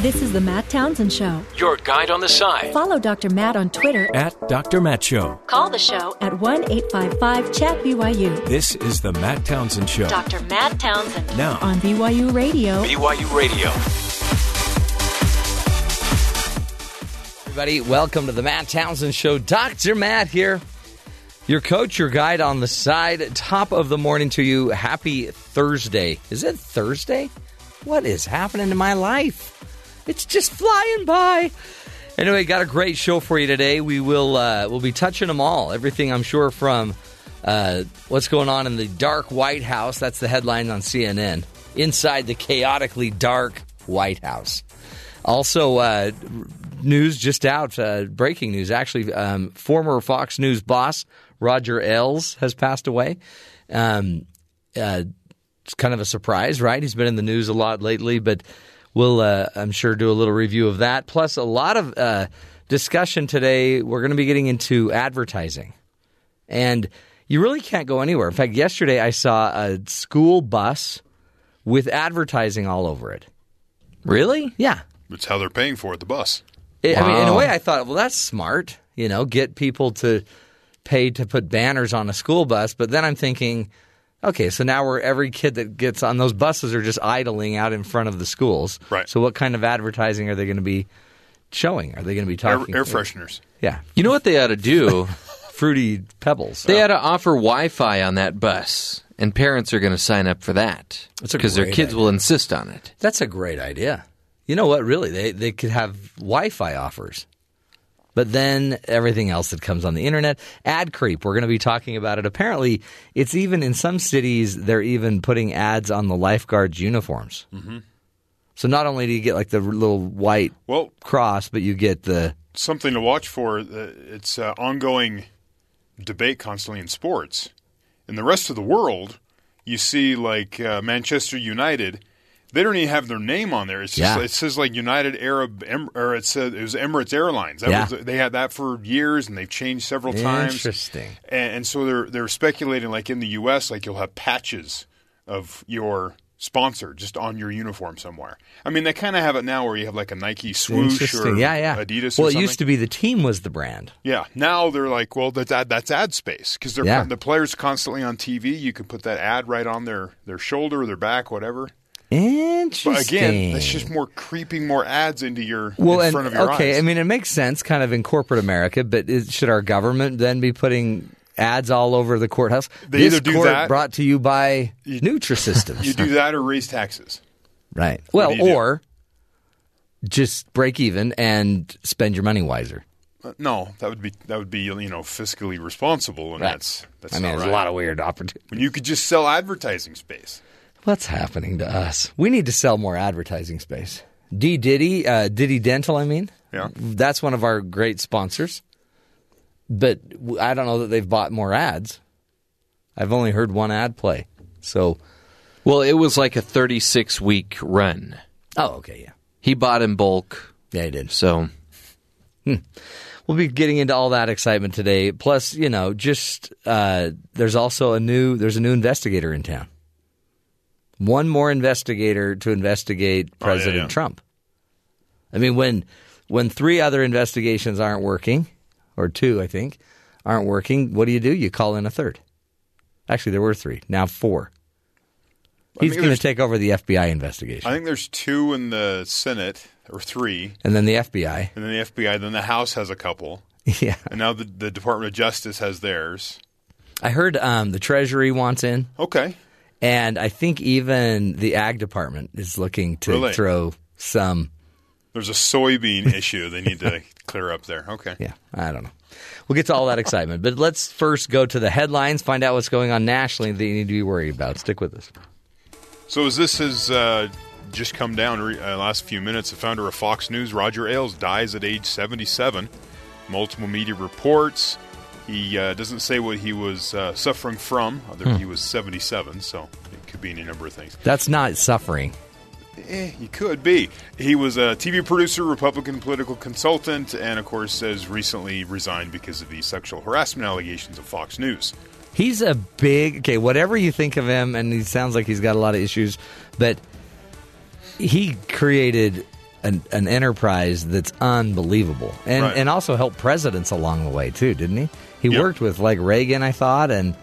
This is the Matt Townsend Show. Your guide on the side. Follow Dr. Matt on Twitter. At Dr. Matt Show. Call the show at 1 855 Chat BYU. This is the Matt Townsend Show. Dr. Matt Townsend. Now on BYU Radio. BYU Radio. Everybody, welcome to the Matt Townsend Show. Dr. Matt here, your coach, your guide on the side. Top of the morning to you. Happy Thursday. Is it Thursday? What is happening to my life? It's just flying by. Anyway, got a great show for you today. We will uh, we'll be touching them all. Everything I'm sure from uh, what's going on in the dark White House. That's the headline on CNN. Inside the chaotically dark White House. Also, uh, news just out, uh, breaking news actually. Um, former Fox News boss Roger Ailes has passed away. Um, uh, it's kind of a surprise, right? He's been in the news a lot lately, but we'll, uh, I'm sure, do a little review of that. Plus, a lot of uh, discussion today. We're going to be getting into advertising. And you really can't go anywhere. In fact, yesterday I saw a school bus with advertising all over it. Really? Yeah. It's how they're paying for it, the bus. It, I mean, in a way, I thought, well, that's smart. You know, get people to pay to put banners on a school bus. But then I'm thinking, okay, so now we're every kid that gets on those buses are just idling out in front of the schools. Right. So what kind of advertising are they going to be showing? Are they going to be Air, talking? air fresheners. Yeah, You know what they ought to do? fruity pebbles. they ought to offer Wi-Fi on that bus, and parents are going to sign up for that because their kids idea. will insist on it. That's a great idea. You know what? Really, they they could have Wi-Fi offers, but then everything else that comes on the internet, ad creep. We're going to be talking about it. Apparently, it's even in some cities they're even putting ads on the lifeguards' uniforms. Mm-hmm. So not only do you get like the little white Well, cross, but you get the something to watch for. uh, It's uh, ongoing debate constantly in sports. In the rest of the world, you see like uh, Manchester United. They don't even have their name on there. It's just Yeah. it says like United Arab em- or it said it was Emirates Airlines. That Yeah. was, they had that for years and they've changed several times. Interesting. And, and so they're they're speculating like in the U.S. like you'll have patches of your sponsor just on your uniform somewhere. I mean they kind of have it now where you have like a Nike swoosh or yeah, yeah. Adidas. Well, it something. used to be the team was the brand. Yeah, now they're like, well, that's ad, that's ad space because they're Yeah. the players constantly on TV. You can put that ad right on their their shoulder or their back, whatever. Interesting. But again, that's just more creeping more ads into your well, in and front of your okay, eyes. I mean, it makes sense, kind of in corporate America, but is, should our government then be putting ads all over the courthouse? They this either do court that- brought to you by You- Nutrisystems, you do that or raise taxes. right? Well, do do? or just break even and spend your money wiser. Uh, no, that would be that would be you know fiscally responsible, and Right. that's that's I mean, there's right. a lot of weird opportunities. when you could just sell advertising space. What's happening to us? We need to sell more advertising space. D Diddy, uh, Diddy Dental, I mean. Yeah. That's one of our great sponsors. But w- I don't know that they've bought more ads. I've only heard one ad play. So, Well, it was like a 36 week run. oh, okay, yeah. He bought in bulk, Yeah, he did. so We'll be getting into all that excitement today. Plus, you know, just uh, there's also a new there's a new investigator in town. One more investigator to investigate Oh, yeah, President yeah. Trump. I mean, when when three other investigations aren't working, or two, I think, aren't working, what do you do? You call in a third. Actually, there were three. Now four. He's going to take over the FBI investigation, I think there's two in the Senate or three, and then the FBI. and then the FBI. Then the House has a couple, Yeah, and now the, the Department of Justice has theirs. I heard um, the Treasury wants in. Okay, And I think even the ag department is looking to Really? throw some. there's a soybean issue they need to clear up there. Okay. Yeah, I don't know. We'll get to all that excitement. But let's first go to the headlines, find out what's going on nationally that you need to be worried about. Stick with us. So as this has uh, just come down re- uh, last few minutes, the founder of Fox News, Roger Ailes, dies at age 77. Multiple media reports. He uh, doesn't say what he was uh, suffering from. Other Hmm. he was 77, so could be any number of things. That's not suffering. Eh, he could be. He was a TV producer, Republican political consultant, and of course has recently resigned because of the sexual harassment allegations of Fox News. He's a big okay. Whatever you think of him, and he sounds like he's got a lot of issues, but he created an, an enterprise that's unbelievable, and Right. and also helped presidents along the way too, didn't he? He Yep. worked with like Reagan, I thought, and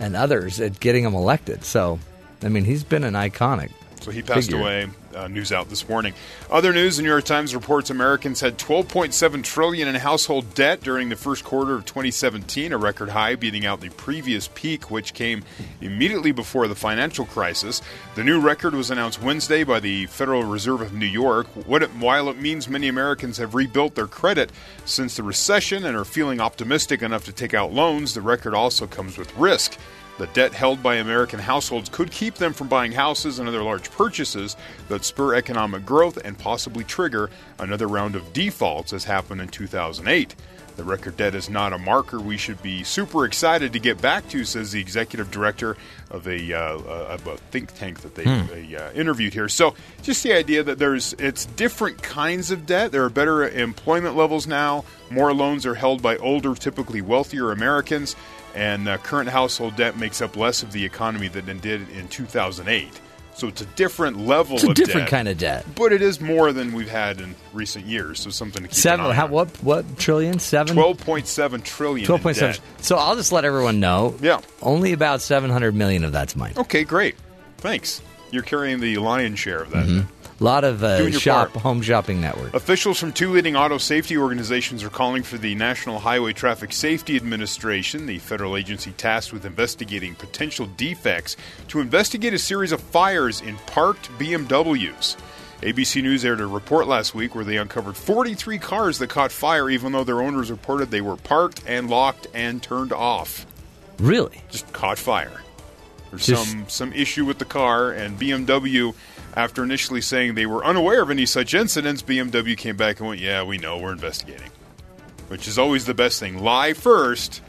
and others at getting him elected. So, I mean, he's been an iconic. So he passed figure. away. Uh, news out this morning. Other news: The New York Times reports Americans had 12.7 trillion in household debt during the first quarter of 2017, a record high, beating out the previous peak, which came immediately before the financial crisis. The new record was announced Wednesday by the Federal Reserve of New York. It, while it means many Americans have rebuilt their credit since the recession and are feeling optimistic enough to take out loans, the record also comes with risk. The debt held by American households could keep them from buying houses and other large purchases that spur economic growth and possibly trigger another round of defaults, as happened in 2008. The record debt is not a marker we should be super excited to get back to, says the executive director of a, uh, uh, of a think tank that they, they uh, interviewed here. So, just the idea that there's it's different kinds of debt. There are better employment levels now. More loans are held by older, typically wealthier Americans and uh, current household debt makes up less of the economy than it did in 2008. So it's a different level It's a different debt, kind of debt. but it is more than we've had in recent years. So something to keep Seven. an eye How, what? What trillion? Seven. 12.7 trillion. Twelve in point seven. So I'll just let everyone know. Yeah. Only about seven hundred million of that's mine. Okay, great. Thanks. You're carrying the lion's share of that. A lot of uh, shop part. home shopping network. Officials from two leading auto safety organizations are calling for the National Highway Traffic Safety Administration, the federal agency tasked with investigating potential defects, to investigate a series of fires in parked BMWs. ABC News aired a report last week where they uncovered 43 cars that caught fire, even though their owners reported they were parked and locked and turned off. Really? Just caught fire. There's Just- some some issue with the car, and BMW, after initially saying they were unaware of any such incidents, BMW came back and went, "Yeah, we know, we're investigating," which is always the best thing. Lie first,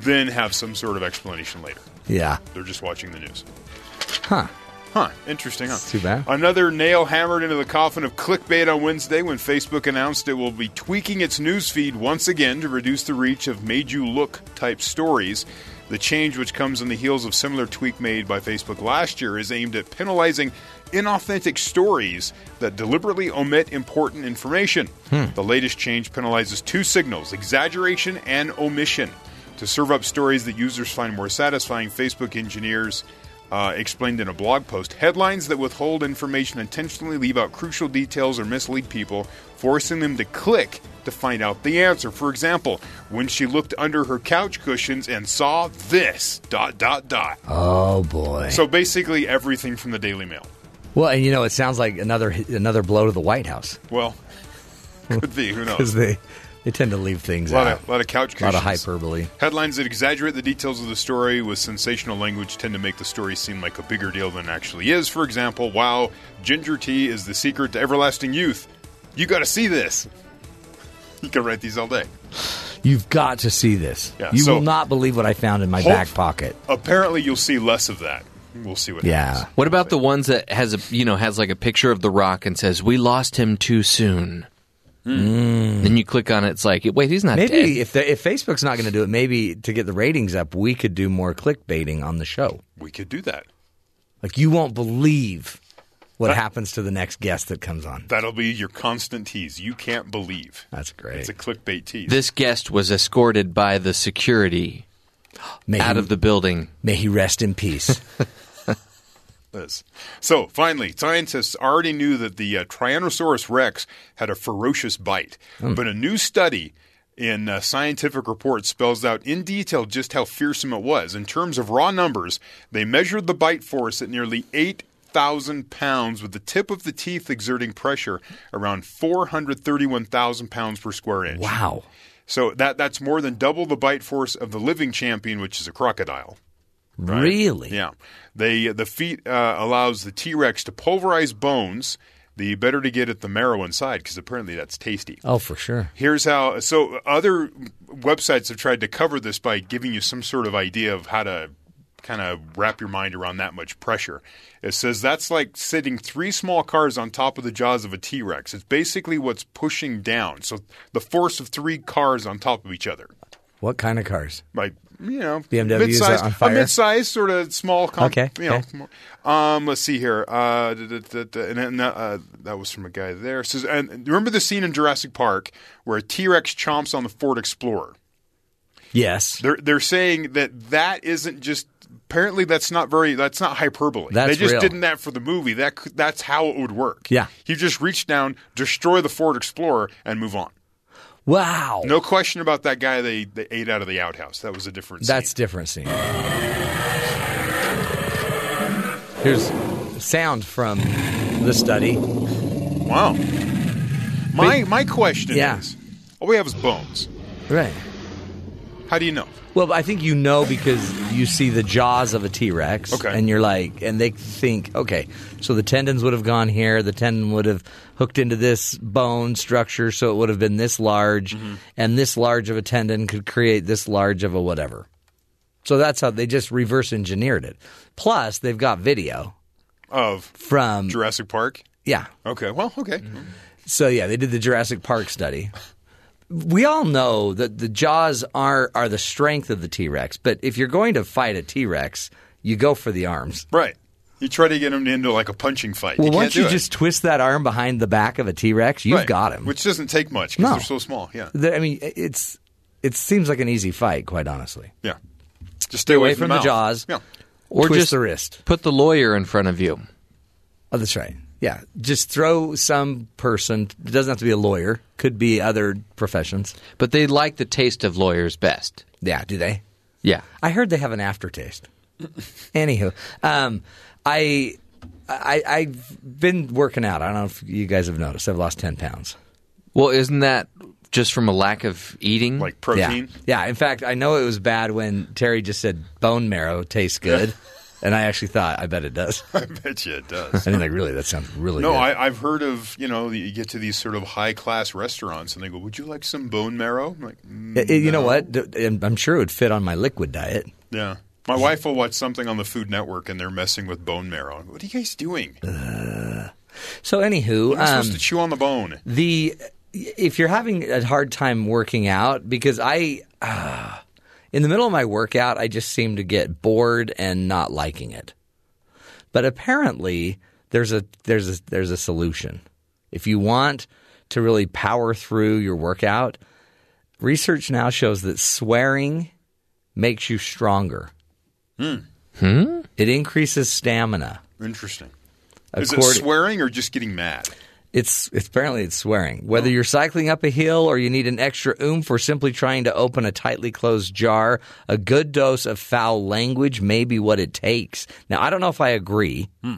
then have some sort of explanation later. Yeah. They're just watching the news. Huh. Huh, interesting, huh? Too bad. Another nail hammered into the coffin of clickbait on Wednesday when Facebook announced it will be tweaking its newsfeed once again to reduce the reach of made you look type stories. The change, which comes on the heels of similar tweak made by Facebook last year, is aimed at penalizing inauthentic stories that deliberately omit important information. The latest change penalizes two signals exaggeration and omission. To serve up stories that users find more satisfying, Facebook engineers uh, explained in a blog post headlines that withhold information intentionally leave out crucial details or mislead people, forcing them to click to find out the answer. For example, when she looked under her couch cushions and saw this dot dot dot. Oh boy. So basically, everything from the Daily Mail. well, and you know, it sounds like another another blow to the White House Well, could be. Who because knows? they they tend to leave things A lot out. of, lot of couch cushions. a lot of hyperbole. Headlines that exaggerate the details of the story with sensational language tend to make the story seem like a bigger deal than it actually is. For example, wow, ginger tea is the secret to everlasting youth. You got to see this. You can write these all day. You've got to see this. Yeah, you so- will not believe what I found in my Hope- back pocket. Apparently, you'll see less of that. We'll see what Yeah. happens. What about the ones that has a you know has like a picture of the Rock and says we lost him too soon? Hmm. Then you click on it, it's like wait, he's not Maybe dead. if the, if Facebook's not going to do it, maybe to get the ratings up, we could do more clickbaiting on the show. We could do that. Like you won't believe what happens to the next guest that comes on. That'll be your constant tease. You can't believe. That's great. It's a clickbait tease. This guest was escorted by the security may out he, of the building. may he rest in peace. Liz. So, finally, scientists already knew that the uh, Tyrannosaurus rex had a ferocious bite, but a new study in uh, scientific report spells out in detail just how fearsome it was. In terms of raw numbers, they measured the bite force at nearly 8,000 pounds, with the tip of the teeth exerting pressure around 431,000 pounds per square inch. wow. So that that's more than double the bite force of the living champion, which is a crocodile. right? Really? Yeah. They the feet uh, allows the T Rex to pulverize bones. The better to get at the marrow inside because apparently that's tasty. Oh, for sure. Here's how. So other websites have tried to cover this by giving you some sort of idea of how to kind of wrap your mind around that much pressure. It says that's like sitting three small cars on top of the jaws of a T Rex. It's basically what's pushing down. So the force of three cars on top of each other. What kind of cars? Like you know, BMWs mid-size, are on a fire? mid-size sort of small. Comp, Okay, you know. okay. Um, let's see here. Uh, da- da- da- and, uh, that was from a guy there. It says, and remember the scene in Jurassic Park where a T Rex chomps on the Ford Explorer? Yes. They're they're saying that that isn't just. Apparently, that's not very. That's not hyperbole. That's they just real. didn't that for the movie. That that's how it would work. Yeah. he just reach down, destroy the Ford Explorer, and move on. Wow. No question about that guy they, they ate out of the outhouse. That was a different. That's different scene. Here's sound from the study. wow. My my question Yeah. is, all we have is bones. Right. How do you know? Well, I think you know because you see the jaws of a T Rex, Okay. and you're like, and they think, okay, so the tendons would have gone here, the tendon would have hooked into this bone structure, so it would have been this large, Mm-hmm. and this large of a tendon could create this large of a whatever. So that's how they just reverse engineered it. Plus, they've got video Of from Jurassic Park. yeah. Okay. Well, okay. So yeah, they did the Jurassic Park study. We all know that the jaws are are the strength of the T Rex, but if you're going to fight a T Rex, you go for the arms. Right. You try to get him into like a punching fight. Well, you once can't do you it. just twist that arm behind the back of a T Rex, you've Right. got him. Which doesn't take much because No. they're so small. Yeah. The- I mean, it's it seems like an easy fight, quite honestly. Yeah. Just stay away, away from the mouth. jaws. Yeah. Or twist just the wrist. put the lawyer in front of you. Oh, that's right. Yeah, just throw some person. It doesn't have to be a lawyer. Could be other professions. But they like the taste of lawyers best. Yeah, do they? Yeah. I heard they have an aftertaste. Anywho, um, I, I I've been working out. I don't know if you guys have noticed. I've lost ten pounds. Well, isn't that just from a lack of eating? Like protein. Yeah, yeah. In fact, I know it was bad when Terry just said bone marrow tastes good, and I actually thought, I bet it does. I bet you it does. I mean, like, really, that sounds really No, good. I, I've heard of you know you get to these sort of high class restaurants and they go, "Would you like some bone marrow?" I'm like, mm, I- you know no. what? D- and I'm sure it would fit on my liquid diet. Yeah, my wife will watch something on the Food Network and they're messing with bone marrow. What are you guys doing? So, anywho, I supposed um, to chew on the bone? the if you're having a hard time working out because I uh, in the middle of my workout I just seem to get bored and not liking it. But apparently there's a there's a there's a solution. If you want to really power through your workout, research now shows that swearing makes you stronger. Hmm. It increases stamina. Interesting. Is it swearing or just getting mad? It's, it's apparently it's swearing. Whether you're cycling up a hill or you need an extra oomph or simply trying to open a tightly closed jar, a good dose of foul language may be what it takes. Now, I don't know if I agree, hmm.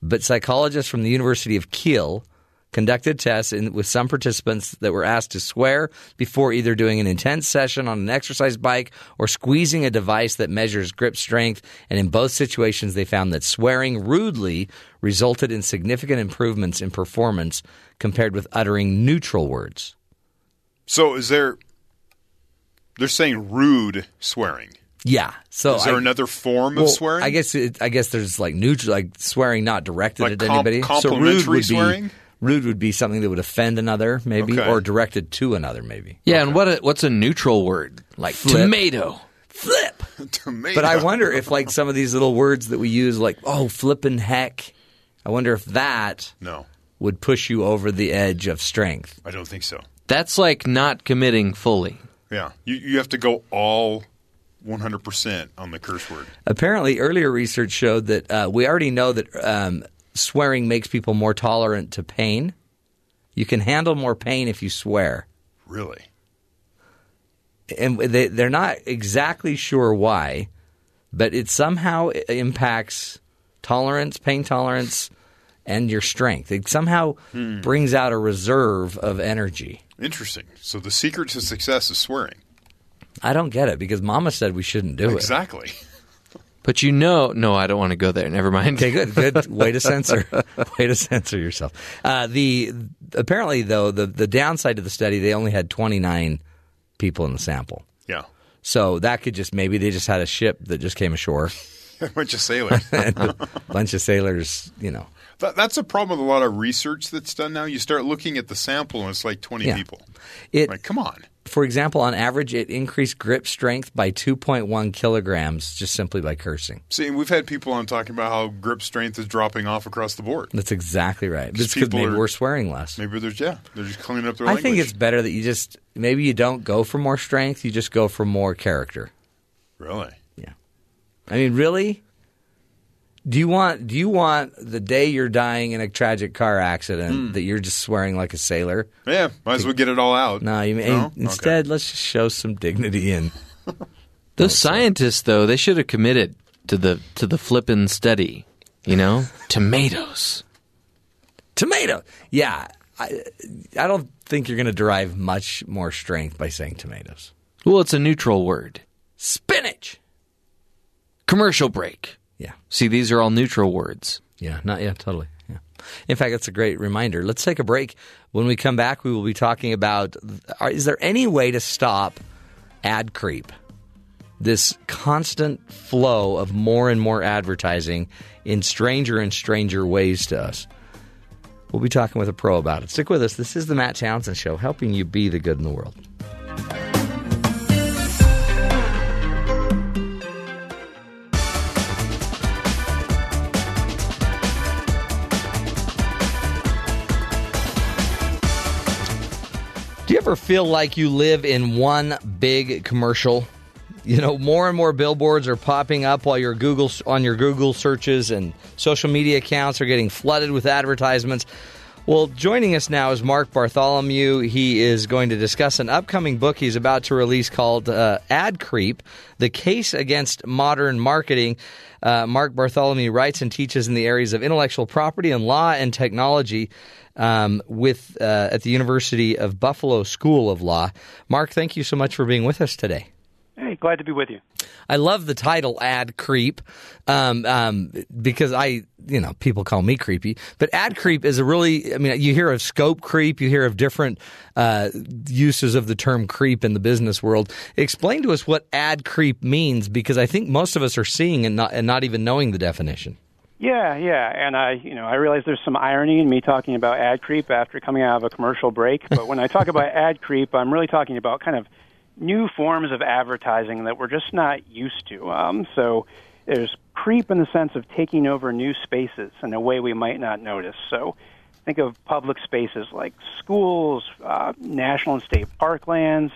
but psychologists from the University of Keele conducted tests in, with some participants that were asked to swear before either doing an intense session on an exercise bike or squeezing a device that measures grip strength. And in both situations, they found that swearing rudely resulted in significant improvements in performance compared with uttering neutral words. So is there? They're saying rude swearing. Yeah. So Is there I- another form well, of swearing? I guess it, I guess there's like neutral, like swearing not directed Like at com- anybody. so rude would be swearing? Rude would be something that would offend another, maybe, Okay. or directed to another, maybe. yeah, and what a, what's a neutral word? Like Flip. tomato. Flip. Tomato. But I wonder if like some of these little words that we use, like oh flippin' heck, I wonder if that No, would push you over the edge of strength. I don't think so. That's like not committing fully. Yeah, you you have to go all 100 percent on the curse word. Apparently, earlier research showed that uh, we already know that um, swearing makes people more tolerant to pain. You can handle more pain if you swear. Really? and they, they're not exactly sure why, but it somehow impacts tolerance, pain tolerance, and your strength. It somehow hmm. brings out a reserve of energy. Interesting. So the secret to success is swearing. I don't get it because Mama said we shouldn't do it. Exactly. But you know, no, I don't want to go there. Never mind. Okay, good, good. Way to censor. Way to censor yourself. Uh, the apparently though the the downside of the study they only had twenty nine people in the sample, Yeah. so that could just maybe they just had a ship that just came ashore A bunch of sailors. a bunch of sailors, you know. That, that's a problem with a lot of research that's done now. You start looking at the sample and it's like 20 Yeah. people. It Like, come on. For example, on average, it increased grip strength by 2.1 kilograms just simply by cursing. See, we've had people on talking about how grip strength is dropping off across the board. That's exactly right. It's because maybe are- we're swearing less. Maybe there's yeah, they're just cleaning up their I language. think it's better that you just maybe you don't go for more strength, you just go for more character. really. Yeah. I mean, really? Do you want do you want the day you're dying in a tragic car accident Hmm. that you're just swearing like a sailor? Yeah, might as well get it all out. No, you mean No? instead let's just show some dignity and Those scientists, though, they should have committed to the to the flippin' study. You know, tomatoes. tomato. Yeah, I I don't think you're going to derive much more strength by saying tomatoes. Well, it's a neutral word. Spinach. Commercial break. Yeah. See, these are all neutral words. Yeah, not yeah, totally. Yeah. In fact, that's a great reminder. Let's take a break. When we come back, we will be talking about is there any way to stop ad creep? This constant flow of more and more advertising in stranger and stranger ways to us. We'll be talking with a pro about it. Stick with us. This is the Matt Townsend Show, helping you be the good in the world. Do you ever feel like you live in one big commercial? You know, more and more billboards are popping up while your Google on your Google searches and social media accounts are getting flooded with advertisements. Well, joining us now is Mark Bartholomew. He is going to discuss an upcoming book he's about to release called uh, Ad Creep: The Case Against Modern Marketing. Uh, Mark Bartholomew writes and teaches in the areas of intellectual property and law and technology um, with uh, at the University of Buffalo School of Law. Mark, thank you so much for being with us today. Hey, glad to be with you. I love the title "Ad Creep" um, um, because I, you know, people call me creepy, but ad creep is a really. I mean, you hear of scope creep, you hear of different uh, uses of the term creep in the business world. Explain to us what ad creep means, because I think most of us are seeing and not and not even knowing the definition. Yeah, yeah, and I, you know, I realize there's some irony in me talking about ad creep after coming out of a commercial break. But when I talk about ad creep, I'm really talking about kind of new forms of advertising that we're just not used to. Um, so there's creep in the sense of taking over new spaces in a way we might not notice. So think of public spaces like schools, uh, national and state parklands,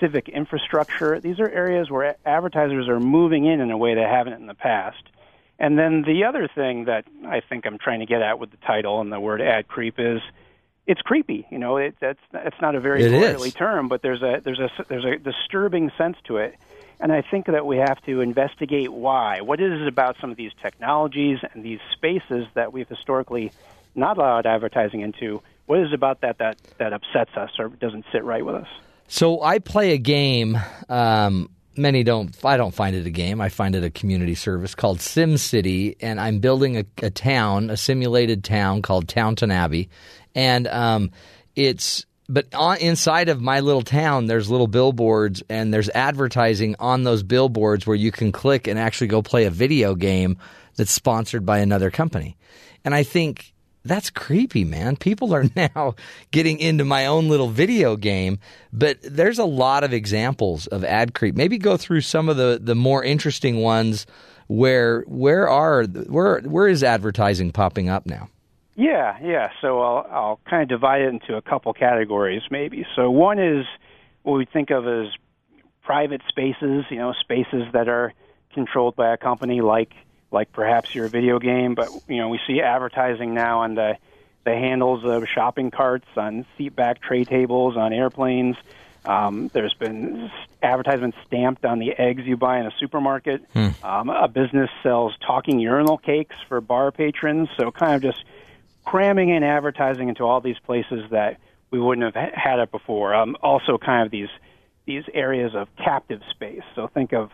civic infrastructure. These are areas where advertisers are moving in in a way they haven't in the past. And then the other thing that I think I'm trying to get at with the title and the word ad creep is it's creepy. You know, it, that's that's not a very lawyerly term, but there's a there's a there's a disturbing sense to it. And I think that we have to investigate why. What is it about some of these technologies and these spaces that we've historically not allowed advertising into? What is it about that that that upsets us or doesn't sit right with us? So I play a game. Um, many don't. I don't find it a game. I find it a community service called SimCity and I'm building a, a town, a simulated town called Townton Abbey, and um, it's. But on, inside of my little town, there's little billboards, and there's advertising on those billboards where you can click and actually go play a video game that's sponsored by another company. And I think that's creepy, man. People are now getting into my own little video game, but there's a lot of examples of ad creep. Maybe go through some of the, the more interesting ones where where are where where is advertising popping up now? Yeah, yeah. So I'll I'll kind of divide it into a couple categories, maybe. So one is what we think of as private spaces, you know, spaces that are controlled by a company like like perhaps your video game, but you know, we see advertising now on the the handles of shopping carts, on seat back tray tables, on airplanes. Um, there's been advertisements stamped on the eggs you buy in a supermarket. Um, a business sells talking urinal cakes for bar patrons. So kind of just cramming in advertising into all these places that we wouldn't have had it before. Um, also, kind of these these areas of captive space. So think of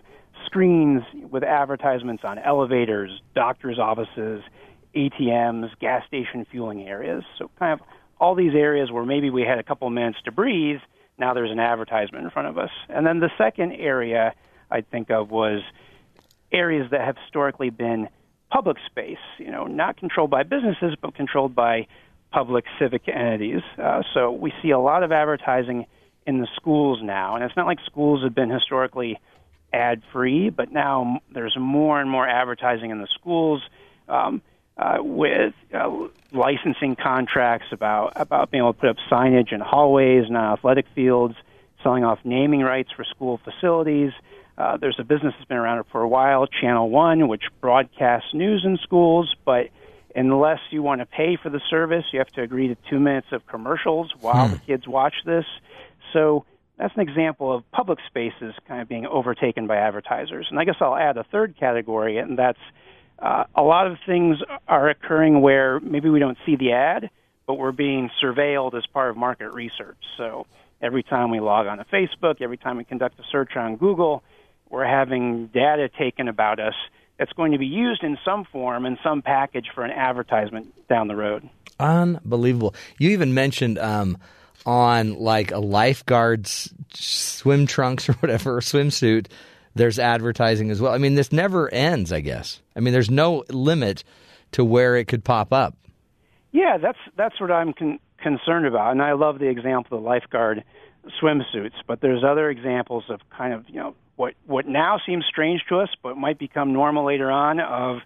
screens with advertisements on elevators, doctors' offices, ATMs, gas station fueling areas. So kind of all these areas where maybe we had a couple minutes to breathe. Now there's an advertisement in front of us. And then the second area I'd think of was areas that have historically been public space, you know, not controlled by businesses, but controlled by public civic entities. Uh, so we see a lot of advertising in the schools now, and it's not like schools have been historically ad free, but now there's more and more advertising in the schools um, uh, with uh, licensing contracts about about being able to put up signage in hallways and on athletic fields, selling off naming rights for school facilities. Uh, there's a business that's been around for a while, Channel One, which broadcasts news in schools, but unless you want to pay for the service, you have to agree to two minutes of commercials while the kids watch this. So that's an example of public spaces kind of being overtaken by advertisers. And I guess I'll add a third category, and that's uh, a lot of things are occurring where maybe we don't see the ad, but we're being surveilled as part of market research. So every time we log on to Facebook, every time we conduct a search on Google, we're having data taken about us that's going to be used in some form in some package for an advertisement down the road. Unbelievable. You even mentioned um, on like a lifeguard's swim trunks or whatever, swimsuit, there's advertising as well. I mean, this never ends, I guess. I mean, there's no limit to where it could pop up. Yeah, that's that's what I'm con- concerned about, and I love the example of the lifeguard swimsuits. But there's other examples of kind of you know what what now seems strange to us, but might become normal later on of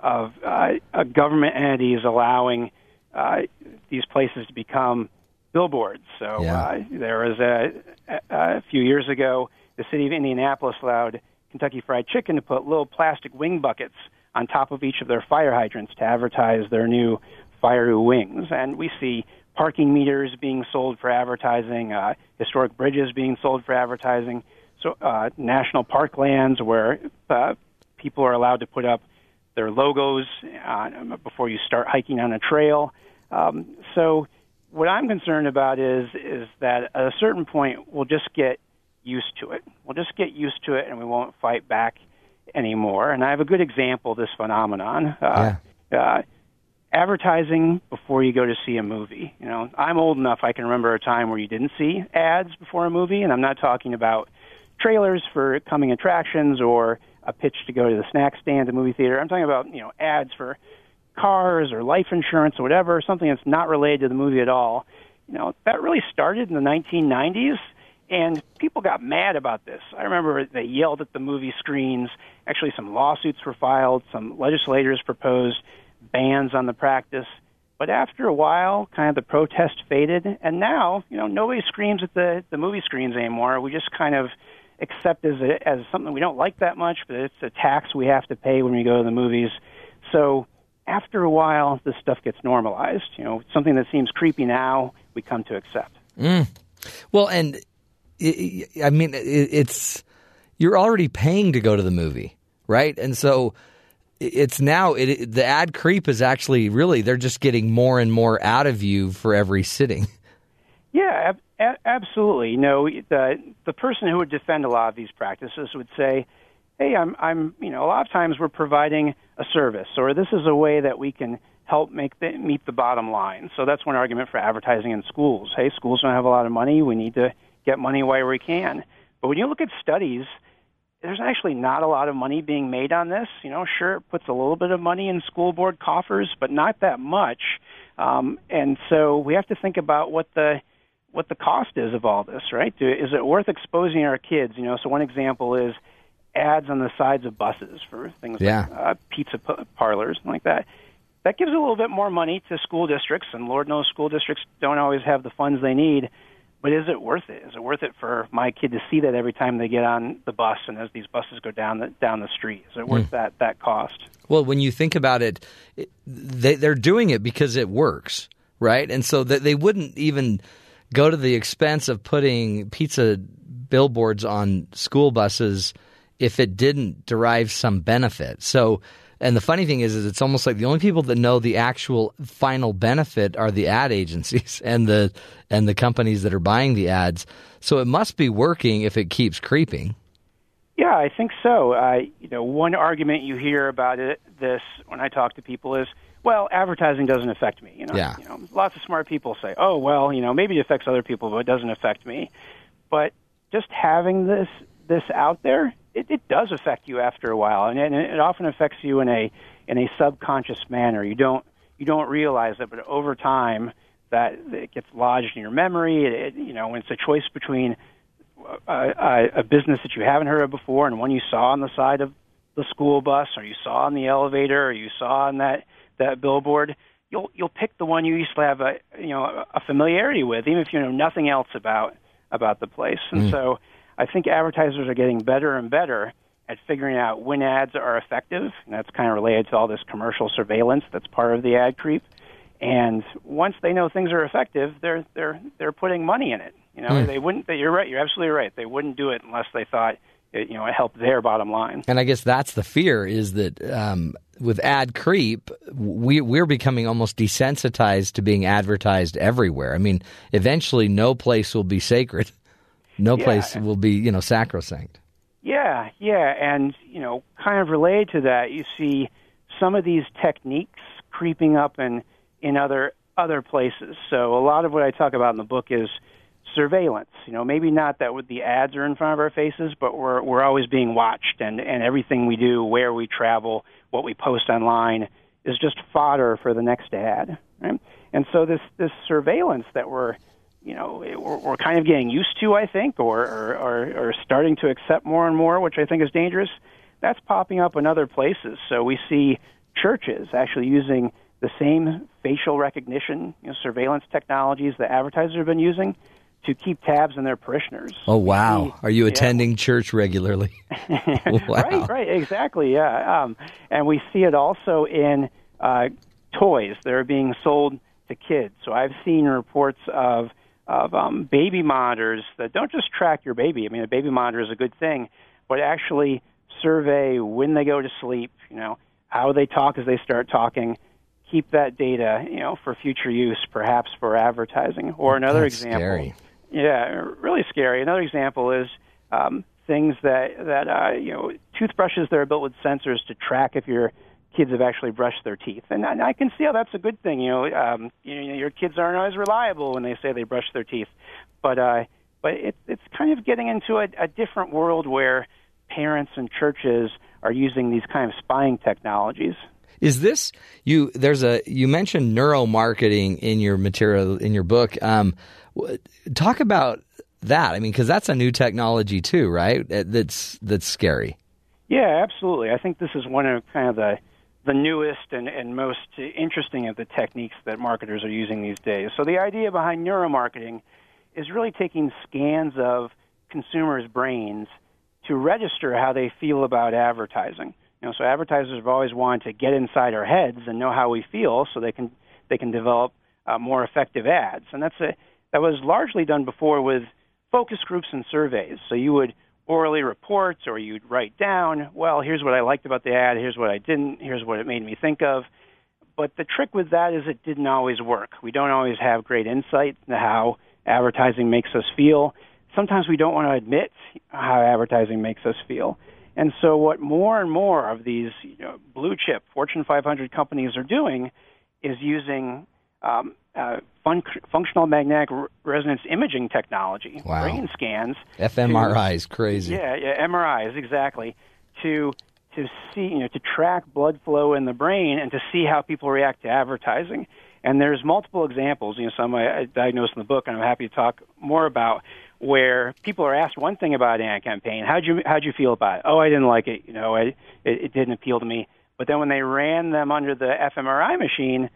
of uh, government entities allowing uh, these places to become billboards. So Yeah. uh, there was a, a, a few years ago, the city of Indianapolis allowed Kentucky Fried Chicken to put little plastic wing buckets on top of each of their fire hydrants to advertise their new fire wings. And we see parking meters being sold for advertising, uh, historic bridges being sold for advertising, so uh, national park lands where uh, people are allowed to put up their logos uh, before you start hiking on a trail. Um, so what I'm concerned about is is that at a certain point we'll just get used to it. We'll just get used to it, and we won't fight back anymore. And I have a good example of this phenomenon. Uh, uh, advertising before you go to see a movie. You know, I'm old enough I can remember a time where you didn't see ads before a movie, and I'm not talking about trailers for coming attractions or a pitch to go to the snack stand at the movie theater. I'm talking about, you know, ads for cars or life insurance or whatever, something that's not related to the movie at all. You know, that really started in the 1990s and people got mad about this. I remember they yelled at the movie screens. Actually, some lawsuits were filed. Some legislators proposed bans on the practice. But after a while, kind of the protest faded, and now, you know, nobody screams at the the movie screens anymore. We just kind of accept as as something we don't like that much, but it's a tax we have to pay when we go to the movies. So after a while, this stuff gets normalized. You know, something that seems creepy now, we come to accept. Mm. Well, and i mean, it, it's you're already paying to go to the movie, right? And so it's now it, the ad creep is actually really they're just getting more and more out of you for every sitting. Yeah, ab- a- absolutely. You know, the the person who would defend a lot of these practices would say, "Hey, I'm I'm you know, a lot of times we're providing a service, or this is a way that we can help make the, meet the bottom line." So that's one argument for advertising in schools. Hey, schools don't have a lot of money. We need to get money while we can. But when you look at studies, there's actually not a lot of money being made on this. You know, sure, it puts a little bit of money in school board coffers, but not that much. Um, and so we have to think about what the what the cost is of all this, right? Do, is it worth exposing our kids? You know, so one example is ads on the sides of buses for things Yeah. like uh, pizza p- parlors and like that. That gives a little bit more money to school districts, and Lord knows school districts don't always have the funds they need. But is it worth it? Is it worth it for my kid to see that every time they get on the bus and as these buses go down the down the street? Is it worth that that cost? Well, when you think about it, it they, they're doing it because it works, right? And so that they wouldn't even go to the expense of putting pizza billboards on school buses if it didn't derive some benefit. So, and the funny thing is, is it's almost like the only people that know the actual final benefit are the ad agencies and the and the companies that are buying the ads. So it must be working if it keeps creeping. Yeah, I think so. Uh, you know, one argument you hear about it, this when I talk to people is, well, advertising doesn't affect me. You know, Yeah. you know, lots of smart people say, oh, well, you know, maybe it affects other people, but it doesn't affect me. But just having this this out there, it, it does affect you after a while, and it, it often affects you in a in a subconscious manner. You don't you don't realize it, but over time, that it gets lodged in your memory. It, it, you know, when it's a choice between a, a, a business that you haven't heard of before and one you saw on the side of the school bus, or you saw on the elevator, or you saw on that that billboard, you'll you'll pick the one you used to have a you know a familiarity with, even if you know nothing else about about the place. And mm. so, I think advertisers are getting better and better at figuring out when ads are effective, and that's kind of related to all this commercial surveillance that's part of the ad creep. And once they know things are effective, they're they're they're putting money in it. You know, they wouldn't. They, You're right. You're absolutely right. They wouldn't do it unless they thought it, you know it helped their bottom line. And I guess that's the fear is that um, with ad creep, we we're becoming almost desensitized to being advertised everywhere. I mean, eventually, no place will be sacred. No Yeah. place will be, you know, sacrosanct. Yeah, yeah, and you know, kind of related to that, you see some of these techniques creeping up in in other other places. So a lot of what I talk about in the book is surveillance. You know, maybe not that with the ads are in front of our faces, but we're we're always being watched, and and everything we do, where we travel, what we post online, is just fodder for the next ad. Right? And so this this surveillance that we're you know we're, we're kind of getting used to, I think, or, or or or starting to accept more and more, which I think is dangerous. That's popping up in other places. So we see churches actually using the same facial recognition, you know, surveillance technologies that advertisers have been using to keep tabs on their parishioners. Oh wow! Are you yeah. attending church regularly? wow. Right, right, exactly, yeah. Um, and we see it also in uh, toys that are being sold to kids. So I've seen reports of of um, baby monitors that don't just track your baby. I mean, a baby monitor is a good thing, but actually survey when they go to sleep. You know, how they talk as they start talking. Keep that data, you know, for future use, perhaps for advertising. Or another That's example. scary. Yeah, really scary. Another example is um, things that that uh, you know toothbrushes that are built with sensors to track if your kids have actually brushed their teeth, and I, I can see how that's a good thing. You know, um, you know, your kids aren't always reliable when they say they brush their teeth, but uh, but it, it's kind of getting into a, a different world where parents and churches are using these kind of spying technologies. Is this you? There's a you mentioned neuromarketing in your material in your book. Um, talk about that. I mean, because that's a new technology too, right? That's that's scary. Yeah, absolutely. I think this is one of kind of the the newest and, and most interesting of the techniques that marketers are using these days. So the idea behind neuromarketing is really taking scans of consumers' brains to register how they feel about advertising. You know, so advertisers have always wanted to get inside our heads and know how we feel, so they can they can develop uh, more effective ads. And that's a that was largely done before with focus groups and surveys. So you would orally reports or you'd write down, well, here's what I liked about the ad, here's what I didn't, here's what it made me think of. But the trick with that is it didn't always work. We don't always have great insight into how advertising makes us feel. Sometimes we don't want to admit how advertising makes us feel. And so, what more and more of these you know, blue chip Fortune 500 companies are doing is using um, uh, fun- functional magnetic resonance imaging technology, Wow. brain scans, fMRI is crazy. yeah, yeah, MRIs exactly to to see you know to track blood flow in the brain and to see how people react to advertising. And there's multiple examples. You know, some I, I diagnosed in the book, and I'm happy to talk more about where people are asked one thing about an ad campaign. How'd you how'd you feel about it? Oh, I didn't like it. You know, I, it, it didn't appeal to me. But then when they ran them under the fMRI machine,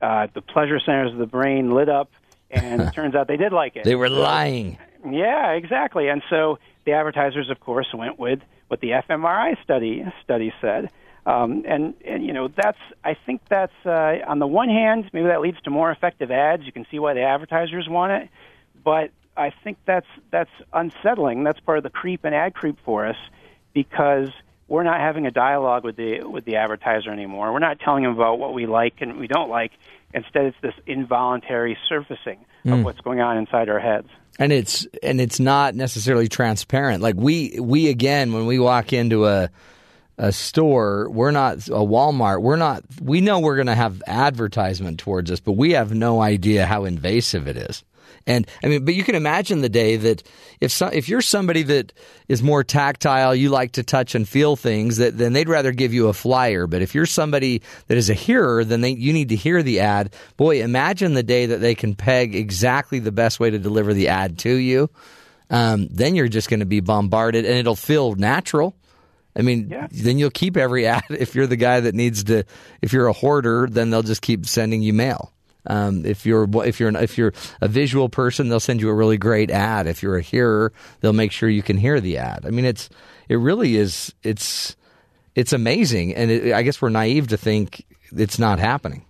uh, the pleasure centers of the brain lit up, and it turns out they did like it. They were So- lying. yeah, exactly. And so the advertisers, of course, went with what the fMRI study study said. Um, and and you know that's I think that's uh, on the one hand maybe that leads to more effective ads. You can see why the advertisers want it, but I think that's that's unsettling. That's part of the creep and ad creep for us because we're not having a dialogue with the with the advertiser anymore. We're not telling them about what we like and we don't like. Instead, it's this involuntary surfacing of hmm. what's going on inside our heads. and it's and it's not necessarily transparent. Like we we again when we walk into a a store, we're not a Walmart, we're not. We know we're going to have advertisement towards us, but we have no idea how invasive it is. And I mean, but you can imagine the day that if so, if you're somebody that is more tactile, you like to touch and feel things, that then they'd rather give you a flyer. But if you're somebody that is a hearer, then they, you need to hear the ad. Boy, imagine the day that they can peg exactly the best way to deliver the ad to you. Um, then you're just going to be bombarded, and it'll feel natural. I mean, Yeah. then you'll keep every ad. If you're the guy that needs to, if you're a hoarder, then they'll just keep sending you mail. Um, if you're if you're an, if you're a visual person, they'll send you a really great ad. If you're a hearer, they'll make sure you can hear the ad. I mean, it's it really is it's it's amazing, and it, I guess we're naive to think it's not happening.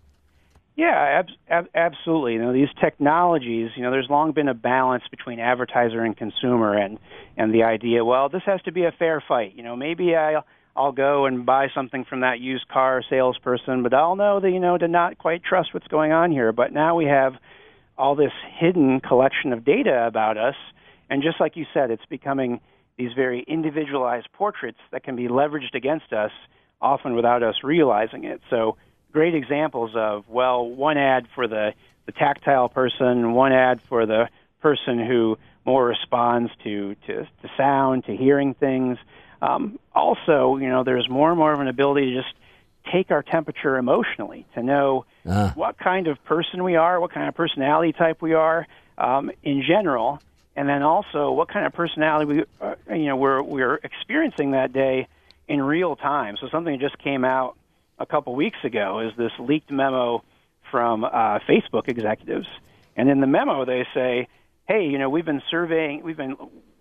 Yeah, ab- ab- absolutely. You know, these technologies, you know, there's long been a balance between advertiser and consumer and and the idea, well, this has to be a fair fight. You know, maybe I'll I'll go and buy something from that used car salesperson, but I'll know that, you know, to not quite trust what's going on here. But now we have all this hidden collection of data about us, and just like you said, it's becoming these very individualized portraits that can be leveraged against us, often without us realizing it. So, great examples of well, one ad for the the tactile person, one ad for the person who more responds to to, to sound, to hearing things. Um, also, you know, there's more and more of an ability to just take our temperature emotionally, to know Ah. what kind of person we are, what kind of personality type we are um, in general, and then also what kind of personality we, uh, you know, we're we're experiencing that day in real time. So something that just came out a couple weeks ago is this leaked memo from uh, Facebook executives, and in the memo they say, "Hey, you know, we've been surveying, we've been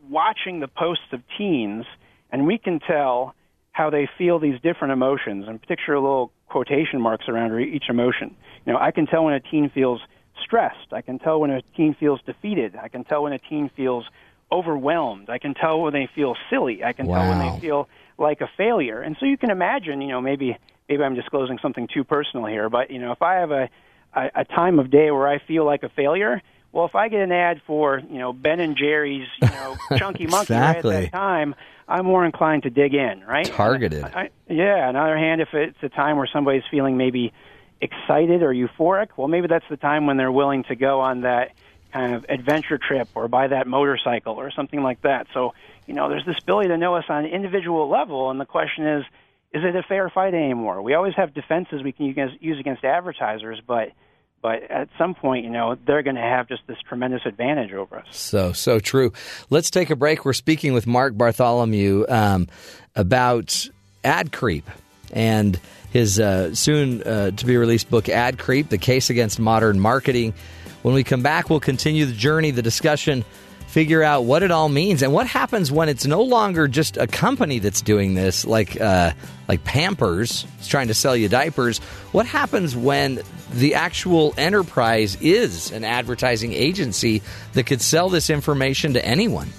watching the posts of teens, and we can tell." how they feel these different emotions, and picture little quotation marks around each emotion. You know, I can tell when a teen feels stressed. I can tell when a teen feels defeated. I can tell when a teen feels overwhelmed. I can tell when they feel silly. I can tell when they feel like a failure. And so you can imagine, you know, maybe maybe I'm disclosing something too personal here, but you know, if I have a a, a time of day where I feel like a failure, well, if I get an ad for you know Ben and Jerry's, you know, Chunky Monkey right at that time, I'm more inclined to dig in, right? Targeted. I, yeah. On the other hand, if it's a time where somebody's feeling maybe excited or euphoric, well, maybe that's the time when they're willing to go on that kind of adventure trip or buy that motorcycle or something like that. So, you know, there's this ability to know us on an individual level, and the question is, is it a fair fight anymore? We always have defenses we can use against advertisers, but but at some point, you know, they're going to have just this tremendous advantage over us. So, so true. Let's take a break. We're speaking with Mark Bartholomew um, about ad creep and his uh, soon uh, to be released book, Ad Creep The Case Against Modern Marketing. When we come back, we'll continue the journey, the discussion, figure out what it all means and what happens when it's no longer just a company that's doing this, like, uh, like Pampers is trying to sell you diapers. What happens when the actual enterprise is an advertising agency that could sell this information to anyone?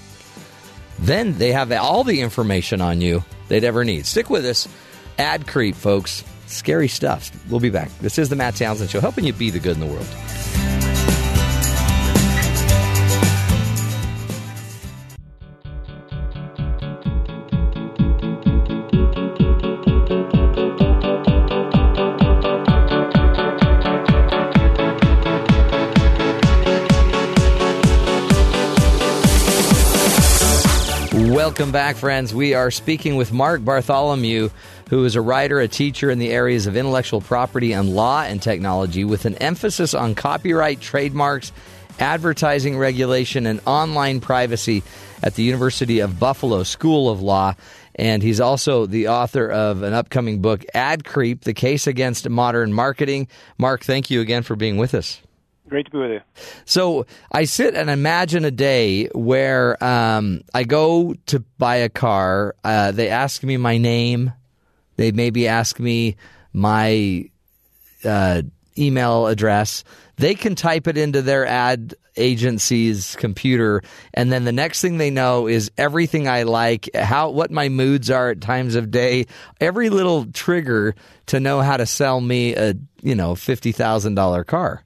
Then they have all the information on you they'd ever need. Stick with us. Ad creep, folks. Scary stuff. We'll be back. This is the Matt Townsend Show, helping you be the good in the world. Welcome back, friends. We are speaking with Mark Bartholomew, who is a writer, a teacher in the areas of intellectual property and law and technology, with an emphasis on copyright, trademarks, advertising regulation, and online privacy at the University of Buffalo School of Law. And he's also the author of an upcoming book, Ad Creep The Case Against Modern Marketing. Mark, thank you again for being with us. Great to be with you. So I sit and imagine a day where um, I go to buy a car. Uh, they ask me my name. They maybe ask me my uh, email address. They can type it into their ad agency's computer, and then the next thing they know is everything I like, how what my moods are at times of day, every little trigger to know how to sell me a you know fifty thousand dollar car.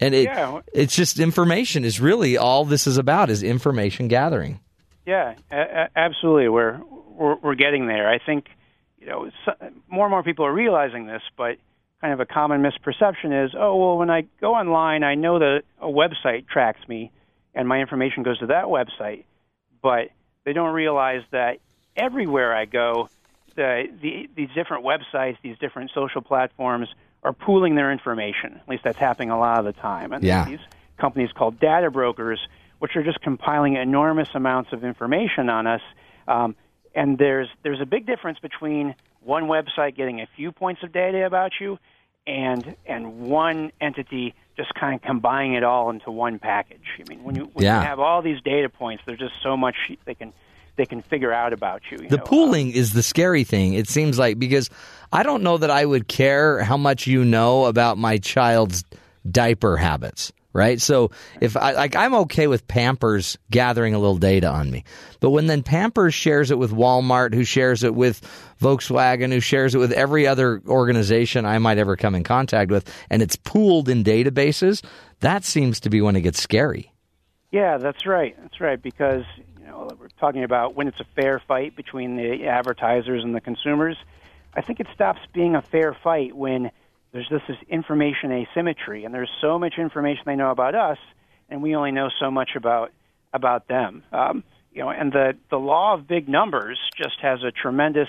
And it, Yeah. it's just information is really all this is about is information gathering. Yeah, a- absolutely. We're, we're we're getting there. I think you know, more and more people are realizing this, but kind of a common misperception is, oh, well, when I go online, I know that a website tracks me and my information goes to that website, but they don't realize that everywhere I go, the, the, these different websites, these different social platforms are pooling their information. At least that's happening a lot of the time. And Yeah. these companies called data brokers, which are just compiling enormous amounts of information on us. Um, and there's there's a big difference between one website getting a few points of data about you and and one entity just kind of combining it all into one package. I mean, when you when Yeah. you have all these data points, there's just so much they can they can figure out about you. you The know. Uh, pooling is the scary thing. It seems like because I don't know that I would care how much you know about my child's diaper habits, right? So if I like, I'm okay with Pampers gathering a little data on me, but when then Pampers shares it with Walmart, who shares it with Volkswagen, who shares it with every other organization I might ever come in contact with, and it's pooled in databases, that seems to be when it gets scary. Yeah, that's right. That's right. Because know we're talking about when it's a fair fight between the advertisers and the consumers. I think it stops being a fair fight when there's this, this information asymmetry, and there's so much information they know about us, and we only know so much about about them. Um, you know, and the the law of big numbers just has a tremendous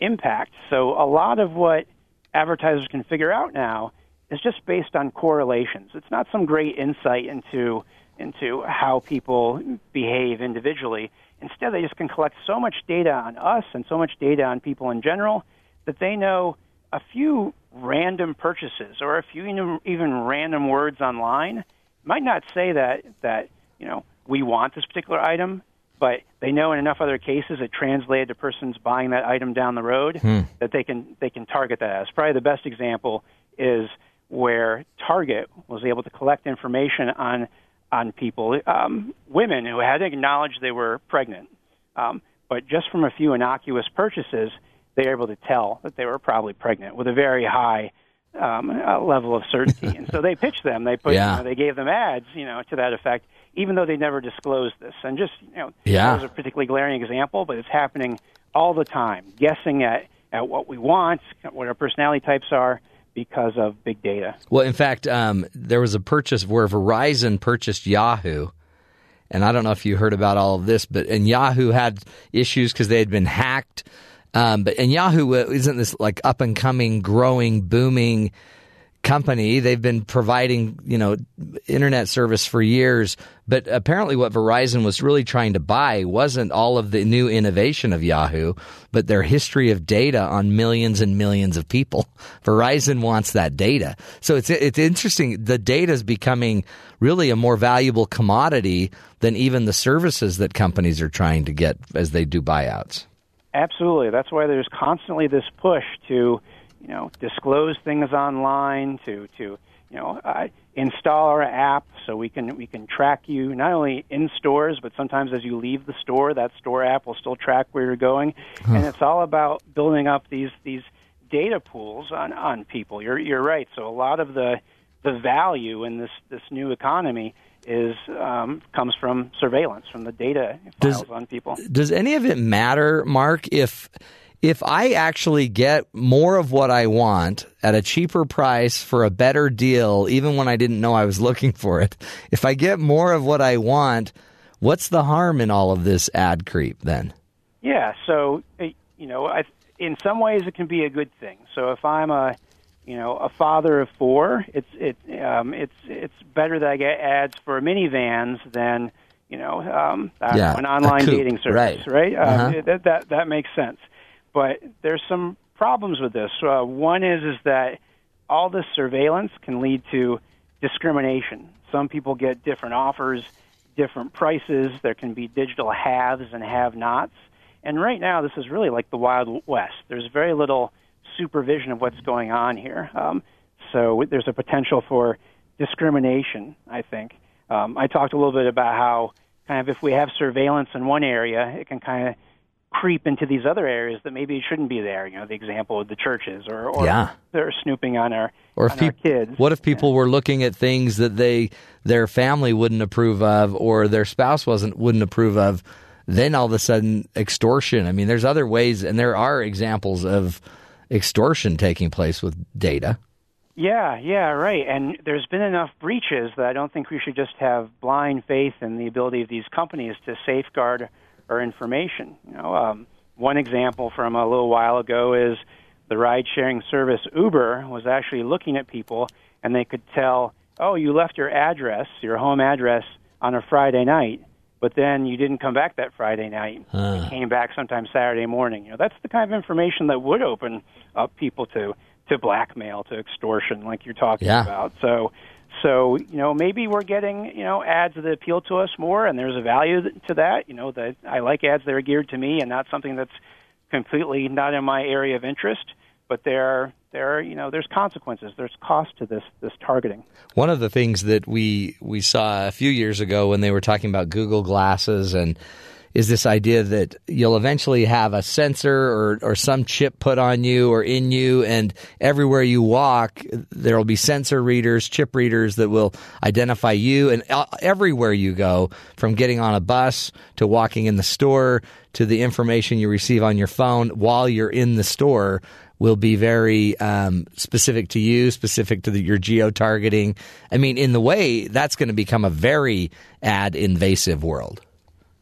impact. So a lot of what advertisers can figure out now is just based on correlations. It's not some great insight into into how people behave individually. Instead, they just can collect so much data on us and so much data on people in general that they know a few random purchases or a few even- random words online might not say that that you know we want this particular item, but they know in enough other cases it translated to persons buying that item down the road hmm. that they can they can target that as. Probably the best example is where Target was able to collect information on on people, um, women who had acknowledged they were pregnant, um, but just from a few innocuous purchases, they were able to tell that they were probably pregnant with a very high um, uh, level of certainty. and so they pitched them. They put, Yeah. you know, they gave them ads, you know, to that effect, even though they never disclosed this. And just, you know, Yeah. that was a particularly glaring example, but it's happening all the time. Guessing at at what we want, what our personality types are, because of big data. Well, in fact, um, there was a purchase where Verizon purchased Yahoo. And I don't know if you heard about all of this, but and Yahoo had issues because they had been hacked. Um, but and Yahoo isn't this like up and coming, growing, booming company. They've been providing, you know, internet service for years. But apparently, what Verizon was really trying to buy wasn't all of the new innovation of Yahoo, but their history of data on millions and millions of people. Verizon wants that data. So it's it's interesting. The data is becoming really a more valuable commodity than even the services that companies are trying to get as they do buyouts. Absolutely. That's why there's constantly this push to, you know, disclose things online, to to you know, uh, install our app so we can we can track you not only in stores but sometimes as you leave the store, that store app will still track where you're going, and it's all about building up these these data pools on on people. You're you're right. So a lot of the the value in this this new economy is um, comes from surveillance, from the data Does- on people. does any of it matter, Mark? If if I actually get more of what I want at a cheaper price for a better deal, even when I didn't know I was looking for it, if I get more of what I want, what's the harm in all of this ad creep then? Yeah, so uh, you know, I, in some ways it can be a good thing. So if I'm a, you know, a father of four, it's it um, it's it's better that I get ads for minivans than you know um, Yeah, an online dating service, right. right? Uh-huh. Uh, that that that makes sense. But there's some problems with this. Uh, one is is that all this surveillance can lead to discrimination. Some people get different offers, different prices. There can be digital haves and have-nots. And right now, this is really like the Wild West. There's very little supervision of what's going on here. Um, so there's a potential for discrimination, I think. Um, I talked a little bit about how kind of if we have surveillance in one area, it can kind of creep into these other areas that maybe shouldn't be there. You know, the example of the churches, or, or Yeah. they're snooping on our Or on our kids. what if people were looking at things that they their family wouldn't approve of or their spouse wasn't wouldn't approve of then all of a sudden extortion. I mean, there's other ways, and there are examples of extortion taking place with data. Yeah, yeah, right. And there's been enough breaches that I don't think we should just have blind faith in the ability of these companies to safeguard our information. You know, um, one example from a little while ago is the ride-sharing service Uber was actually looking at people, and they could tell, "Oh, you left your address, your home address, on a Friday night." But then you didn't come back that Friday night. You came back sometime Saturday morning. You know, that's the kind of information that would open up people to to blackmail, to extortion, like you're talking Yeah. about. So, so you know, maybe we're getting you know ads that appeal to us more, and there's a value to that. You know, that I like ads that are geared to me and not something that's completely not in my area of interest. But there, are, there, are, you know, there's consequences. There's cost to this this targeting. One of the things that we we saw a few years ago when they were talking about Google glasses and is this idea that you'll eventually have a sensor or, or some chip put on you or in you, and everywhere you walk, there will be sensor readers, chip readers that will identify you. And everywhere you go, from getting on a bus to walking in the store to the information you receive on your phone while you're in the store, will be very um, specific to you, specific to the, your geo targeting. I mean, in the way, that's going to become a very ad invasive world.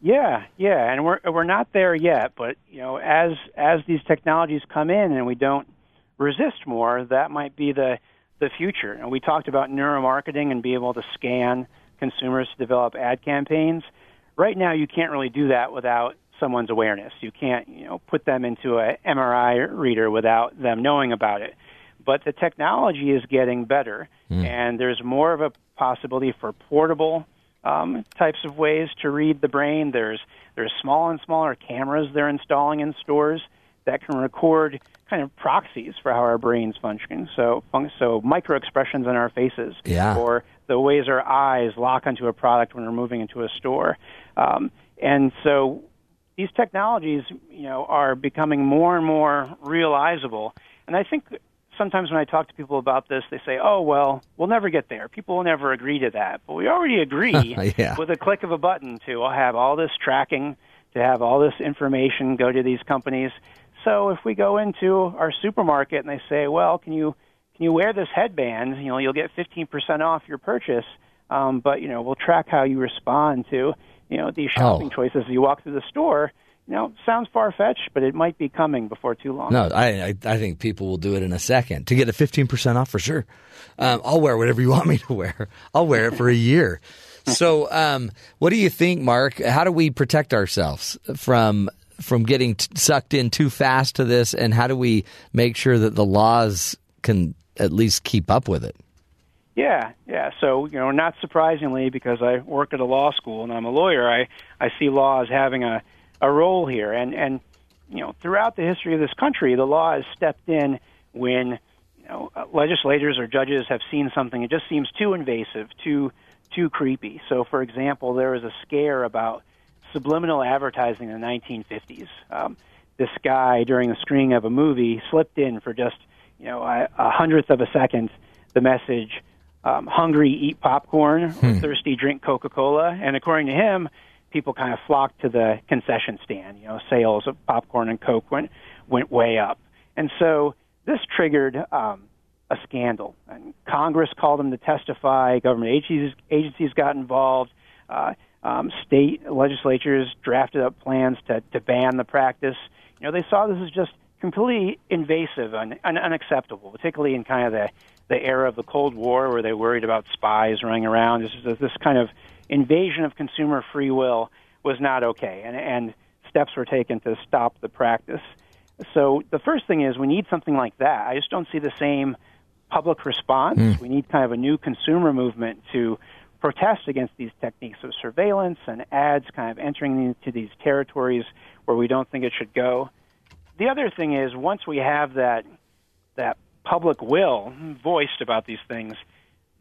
Yeah, yeah, and we're we're not there yet, but you know, as as these technologies come in and we don't resist more, that might be the the future. And we talked about neuromarketing and be able to scan consumers to develop ad campaigns. Right now, you can't really do that without someone's awareness. You can't, you know, put them into a MRI reader without them knowing about it. But the technology is getting better, hmm. and there's more of a possibility for portable um, types of ways to read the brain. There's there's small and smaller cameras they're installing in stores that can record kind of proxies for how our brains function. So fun- so micro expressions on our faces, Yeah. or the ways our eyes lock onto a product when we're moving into a store. Um, and so these technologies, you know, are becoming more and more realizable. And I think sometimes when I talk to people about this, they say, "Oh, well, we'll never get there. People will never agree to that." But we already agree Yeah. with a click of a button to have all this tracking, to have all this information go to these companies. So if we go into our supermarket and they say, "Well, can you can you wear this headband? You know, you'll get 15% off your purchase." Um, but you know, we'll track how you respond to you know these shopping Oh. choices as you walk through the store. You know, sounds far fetched, but it might be coming before too long. No, I, I I think people will do it in a second to get a fifteen percent off for sure. Um, I'll wear whatever you want me to wear. I'll wear it for a year. So, um, what do you think, Mark? How do we protect ourselves from from getting t- sucked in too fast to this, and how do we make sure that the laws can at least keep up with it? Yeah, yeah. So you know, not surprisingly, because I work at a law school and I'm a lawyer, I I see law as having a a role here, and and you know, throughout the history of this country, the law has stepped in when you know uh, legislators or judges have seen something it just seems too invasive, too too creepy. So, for example, there was a scare about subliminal advertising in the 1950s. Um, this guy during the screening of a movie slipped in for just you know a, a hundredth of a second the message um, hungry eat popcorn or thirsty drink coca-cola and according to him people kind of flocked to the concession stand you know sales of popcorn and coke went went way up. And so this triggered um, a scandal. And congress called him to testify government agencies agencies got involved uh, um, state legislatures drafted up plans to, to ban the practice. You know they saw this as just completely invasive and, and unacceptable, particularly in kind of the, the era of the Cold War where they worried about spies running around. This, is- this kind of invasion of consumer free will was not okay, and, and steps were taken to stop the practice. So the first thing is we need something like that. I just don't see the same public response. Hmm. We need kind of a new consumer movement to protest against these techniques of surveillance and ads kind of entering into these territories where we don't think it should go. The other thing is once we have that that public will voiced about these things,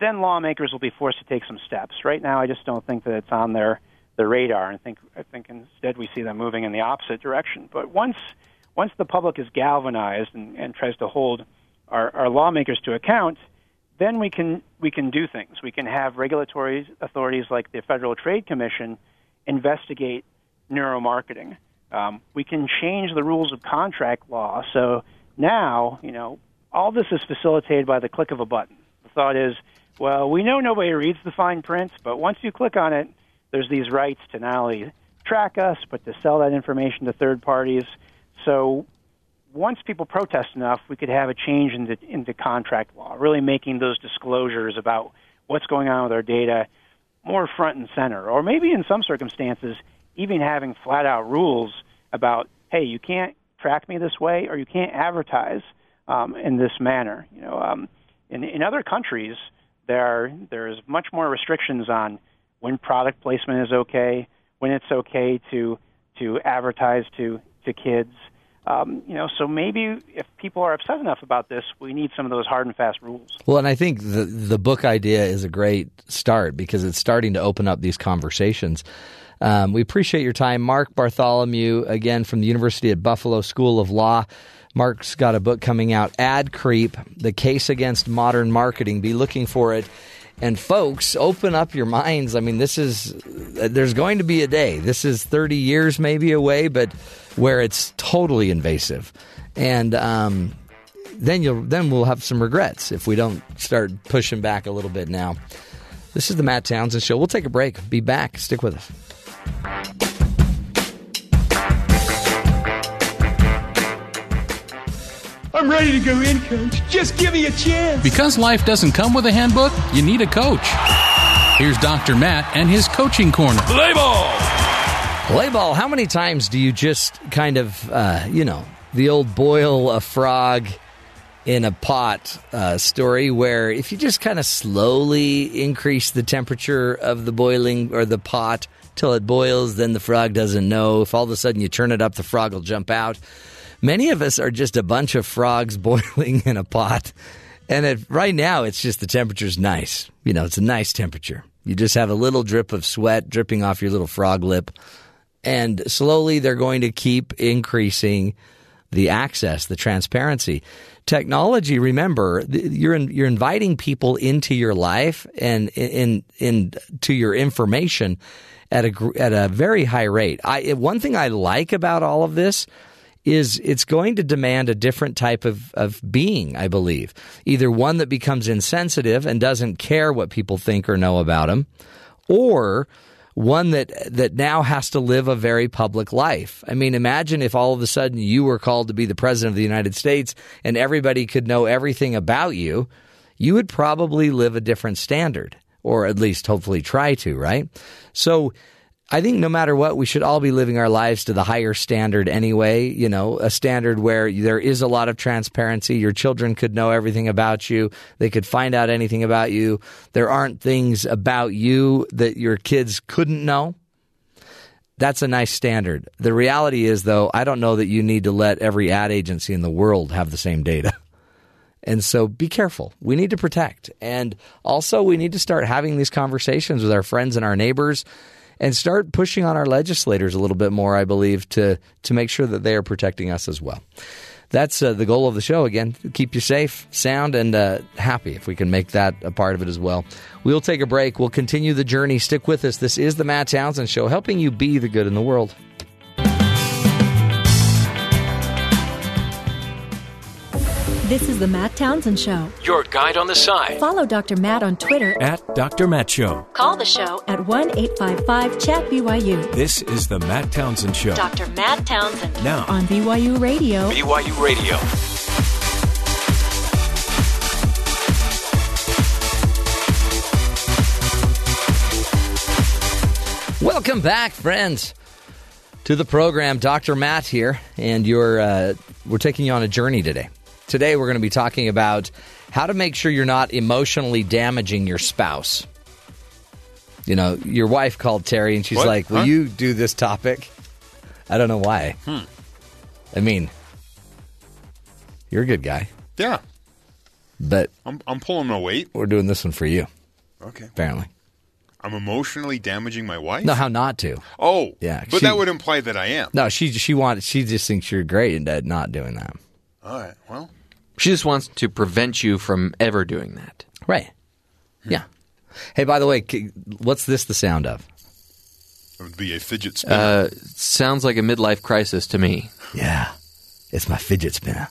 then lawmakers will be forced to take some steps. Right now, I just don't think that it's on their their radar. I think I think instead we see them moving in the opposite direction. But once once the public is galvanized and, and tries to hold our, our lawmakers to account, then we can we can do things. We can have regulatory authorities like the Federal Trade Commission investigate neuromarketing. Um, we can change the rules of contract law. So now, you know, all this is facilitated by the click of a button. The thought is, well, we know nobody reads the fine print, but once you click on it, there's these rights to not only track us, but to sell that information to third parties. So once people protest enough, we could have a change into, into contract law, really making those disclosures about what's going on with our data more front and center. Or maybe in some circumstances, even having flat out rules about, hey, you can't track me this way or you can't advertise um, in this manner. You know, um, in, in other countries, there are, there's much more restrictions on when product placement is okay, when it's okay to to advertise to to kids. Um, you know, so maybe if people are upset enough about this, we need some of those hard and fast rules. Well, and I think the the book idea is a great start because it's starting to open up these conversations. Um, we appreciate your time, Mark Bartholomew, again from the University at Buffalo School of Law. Mark's got a book coming out, Ad Creep: The Case Against Modern Marketing. Be looking for it. And folks, open up your minds. I mean, this is there's going to be a day. This is 30 years maybe away, but where it's totally invasive, and um, then you'll then we'll have some regrets if we don't start pushing back a little bit now. This is the Matt Townsend Show. We'll take a break. Be back. Stick with us. I'm ready to go in, coach. Just give me a chance. Because life doesn't come with a handbook, you need a coach. Here's Dr. Matt and his coaching corner. Play ball! Play ball. How many times do you just kind of, uh, you know, the old boil a frog in a pot uh, story where if you just kind of slowly increase the temperature of the boiling or the pot till it boils, then the frog doesn't know. If all of a sudden you turn it up, the frog will jump out. Many of us are just a bunch of frogs boiling in a pot. And it, right now, it's just the temperature's nice. You know, it's a nice temperature. You just have a little drip of sweat dripping off your little frog lip. And slowly they're going to keep increasing the access, the transparency. Technology, remember, you're in, you're inviting people into your life and in in to your information at a at a very high rate. I one thing I like about all of this is it's going to demand a different type of, of being, I believe. Either one that becomes insensitive and doesn't care what people think or know about him, or one that that now has to live a very public life. I mean, imagine if all of a sudden you were called to be the president of the United States and everybody could know everything about you, you would probably live a different standard or at least hopefully try to, right? So I think no matter what, we should all be living our lives to the higher standard anyway. You know, a standard where there is a lot of transparency. Your children could know everything about you. They could find out anything about you. There aren't things about you that your kids couldn't know. That's a nice standard. The reality is, though, I don't know that you need to let every ad agency in the world have the same data. And so be careful. We need to protect. And also, we need to start having these conversations with our friends and our neighbors and start pushing on our legislators a little bit more, I believe, to, to make sure that they are protecting us as well. That's uh, the goal of the show. Again, keep you safe, sound, and uh, happy if we can make that a part of it as well. We'll take a break. We'll continue the journey. Stick with us. This is the Matt Townsend Show, helping you be the good in the world. This is the Matt Townsend Show. Your guide on the side. Follow Dr. Matt on Twitter. At Dr. Matt Show. Call the show at 1 855 Chat BYU. This is the Matt Townsend Show. Dr. Matt Townsend. Now. On BYU Radio. BYU Radio. Welcome back, friends, to the program. Dr. Matt here, and you're uh, we're taking you on a journey today. Today, we're going to be talking about how to make sure you're not emotionally damaging your spouse. You know, your wife called Terry, and she's What? like, "Will Huh? you do this topic?" I don't know why. Hmm. I mean, you're a good guy, Yeah, but I'm, I'm pulling my weight. we're doing this one for you, Okay. apparently. I'm emotionally damaging my wife? No, how not to? Oh, Yeah, But she- that would imply that I am. No, she she wants she just thinks you're great at not doing that. All right. Well, She just wants to prevent you from ever doing that. Right. Yeah. Hey, by the way, c- what's this the sound of? It would be a fidget spinner. Uh, sounds like a midlife crisis to me. Yeah, it's my fidget spinner.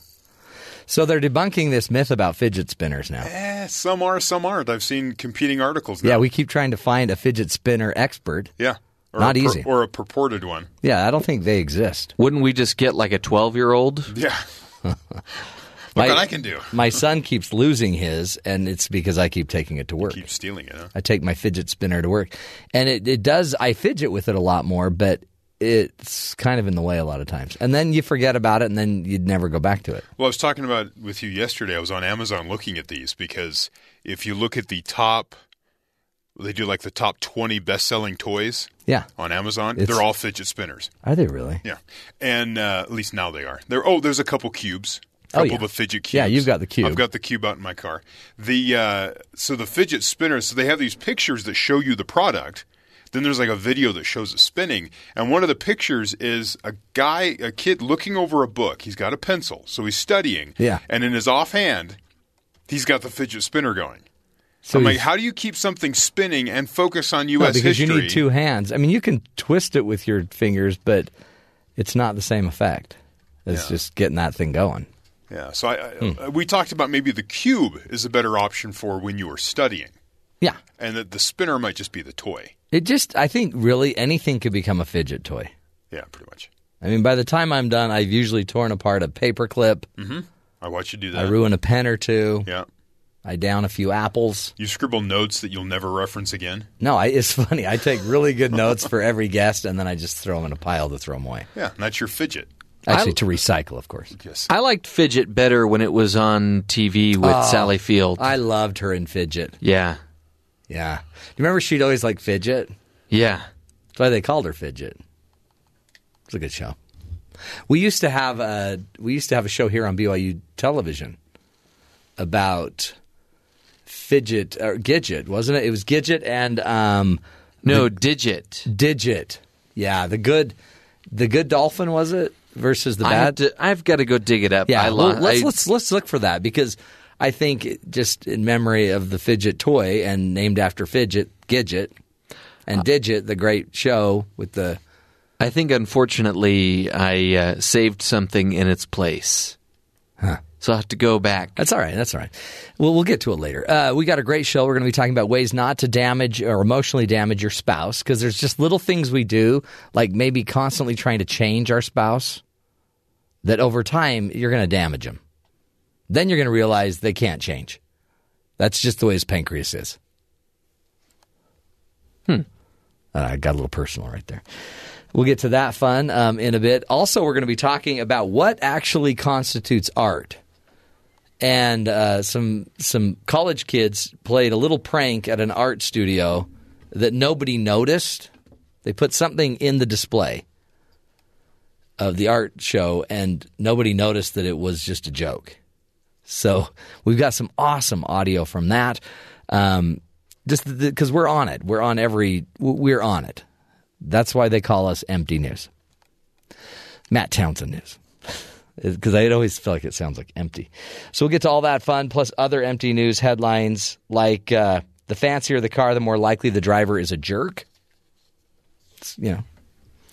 So they're debunking this myth about fidget spinners now. eh, some are, some aren't. I've seen competing articles. Now. Yeah, we keep trying to find a fidget spinner expert. yeah, or Not a easy. or a purported one. Yeah, I don't think they exist. Wouldn't we just get like a 12 year old? Yeah, look My- what I can do. My son keeps losing his, and it's because I keep taking it to work. Keep stealing it. Huh? I take my fidget spinner to work, and it, it does. I fidget with it a lot more, but it's kind of in the way a lot of times. And then you forget about it, and then you'd never go back to it. Well, I was talking about with you yesterday. I was on Amazon looking at these because if you look at the top, they do like the top twenty best-selling toys Yeah, on Amazon. It's- they're all fidget spinners. are they really? Yeah, and uh, at least now they are. There. Oh, there's a couple cubes. Oh, couple yeah. of fidget cubes. Yeah, you've got the cube. I've got the cube out in my car. The uh, so the fidget spinners. So they have these pictures that show you the product. Then there's like a video that shows it spinning, and one of the pictures is a guy, a kid looking over a book. He's got a pencil, so he's studying. Yeah. and in his offhand, he's got the fidget spinner going. So I'm like, how do you keep something spinning and focus on No, U.S. because history? you need two hands. I mean, you can twist it with your fingers, but it's not the same effect as Yeah. just getting that thing going. Yeah, so I, I, Hmm. we talked about maybe the cube is a better option for when you are studying, Yeah, and that the spinner might just be the toy. it just. I think really anything could become a fidget toy. Yeah, pretty much. I mean, by the time I'm done, I've usually torn apart a paperclip. I watch you do that. I ruin a pen or two. Yeah, I down a few apples. you scribble notes that you'll never reference again. No, I, it's funny. I take really good notes for every guest, and then I just throw them in a pile to throw them away. Yeah, and that's your fidget. Actually, I- to recycle, of course. Yes. I liked Fidget better when it was on TV with Oh, Sally Field. I loved her in fidget. yeah. Yeah. Do you remember she'd always like fidget? Yeah. That's why they called her Fidget. It's a good show. We used to have a we used to have a show here on BYU television about fidget or Gidget, wasn't it? It was Gidget and um, No, Digit. Digit. Yeah, the good the good dolphin was it versus the bad. have to, I've got to go dig it up. Yeah, I well, let's I- let's let's look for that because I think just in memory of the fidget toy and named after fidget Gidget and Digit, the great show with the I think unfortunately I uh, saved something in its place. So I have to go back. That's all right. That's all right. Well, we'll get to it later. Uh, we got a great show. We're going to be talking about ways not to damage or emotionally damage your spouse because there's just little things we do, like maybe constantly trying to change our spouse, that over time you're going to damage them. Then you're going to realize they can't change. That's just the way his pancreas is. Hmm. Uh, I got a little personal right there. We'll get to that fun um, in a bit. Also, we're going to be talking about what actually constitutes art and uh, some some college kids played a little prank at an art studio that nobody noticed. They put something in the display of the art show, and nobody noticed that it was just a joke. So we've got some awesome audio from that. Um, just because we're on it, we're on every, we're on it. That's why they call us empty news. Matt Townsend news because I always feel like it sounds like empty. So we'll get to all that fun, plus other empty news headlines like uh, the fancier the car, the more likely the driver is a jerk. It's, you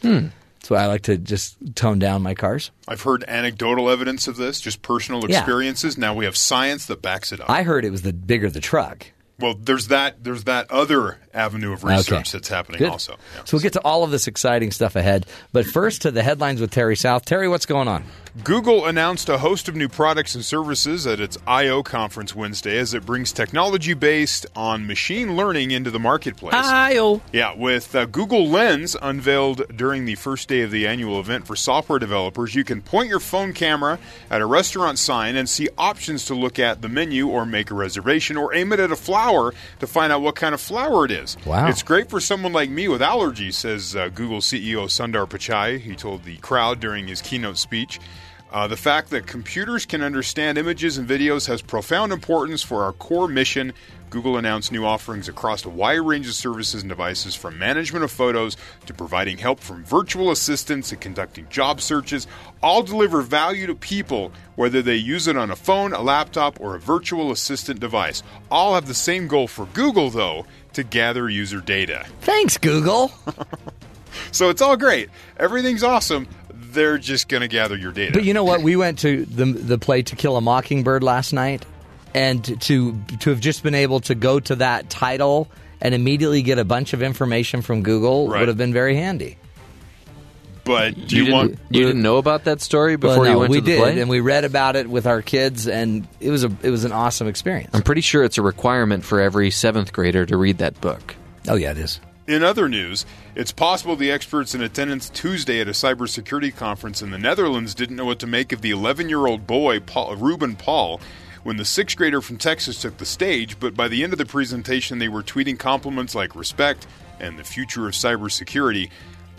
know, that's why I like to just tone down my cars. I've heard anecdotal evidence of this, just personal Yeah. experiences. Now we have science that backs it up. I heard it was the bigger the truck. well, there's that. There's that other avenue of research Okay. that's happening Good. also. Yeah. So we'll get to all of this exciting stuff ahead. But first to the headlines with Terry South. Terry, what's going on? Google announced a host of new products and services at its I/O conference Wednesday as it brings technology based on machine learning into the marketplace. Io. Yeah, with uh, Google Lens unveiled during the first day of the annual event for software developers, you can point your phone camera at a restaurant sign and see options to look at the menu or make a reservation or aim it at a flower to find out what kind of flower it is. Wow. It's great for someone like me with allergies, says uh, Google CEO Sundar Pichai. He told the crowd during his keynote speech. Uh, the fact that computers can understand images and videos has profound importance for our core mission. Google announced new offerings across a wide range of services and devices, from management of photos to providing help from virtual assistants and conducting job searches. All deliver value to people, whether they use it on a phone, a laptop, or a virtual assistant device. All have the same goal for Google, though to gather user data. Thanks, Google. so it's all great. Everything's awesome. They're just going to gather your data. But you know what? We went to the the play To Kill a Mockingbird last night, and to to have just been able to go to that title and immediately get a bunch of information from Google Right. would have been very handy. but do You, you, want? didn't, you didn't know about that story before Well, no, you went we to the did, play? and we read about it with our kids, and it was a it was an awesome experience. I'm pretty sure it's a requirement for every seventh grader to read that book. Oh yeah, it is. In other news, it's possible the experts in attendance Tuesday at a cybersecurity conference in the Netherlands didn't know what to make of the 11 year old boy, Paul, Ruben Paul, when the sixth grader from Texas took the stage. But by the end of the presentation, they were tweeting compliments like respect and the future of cybersecurity.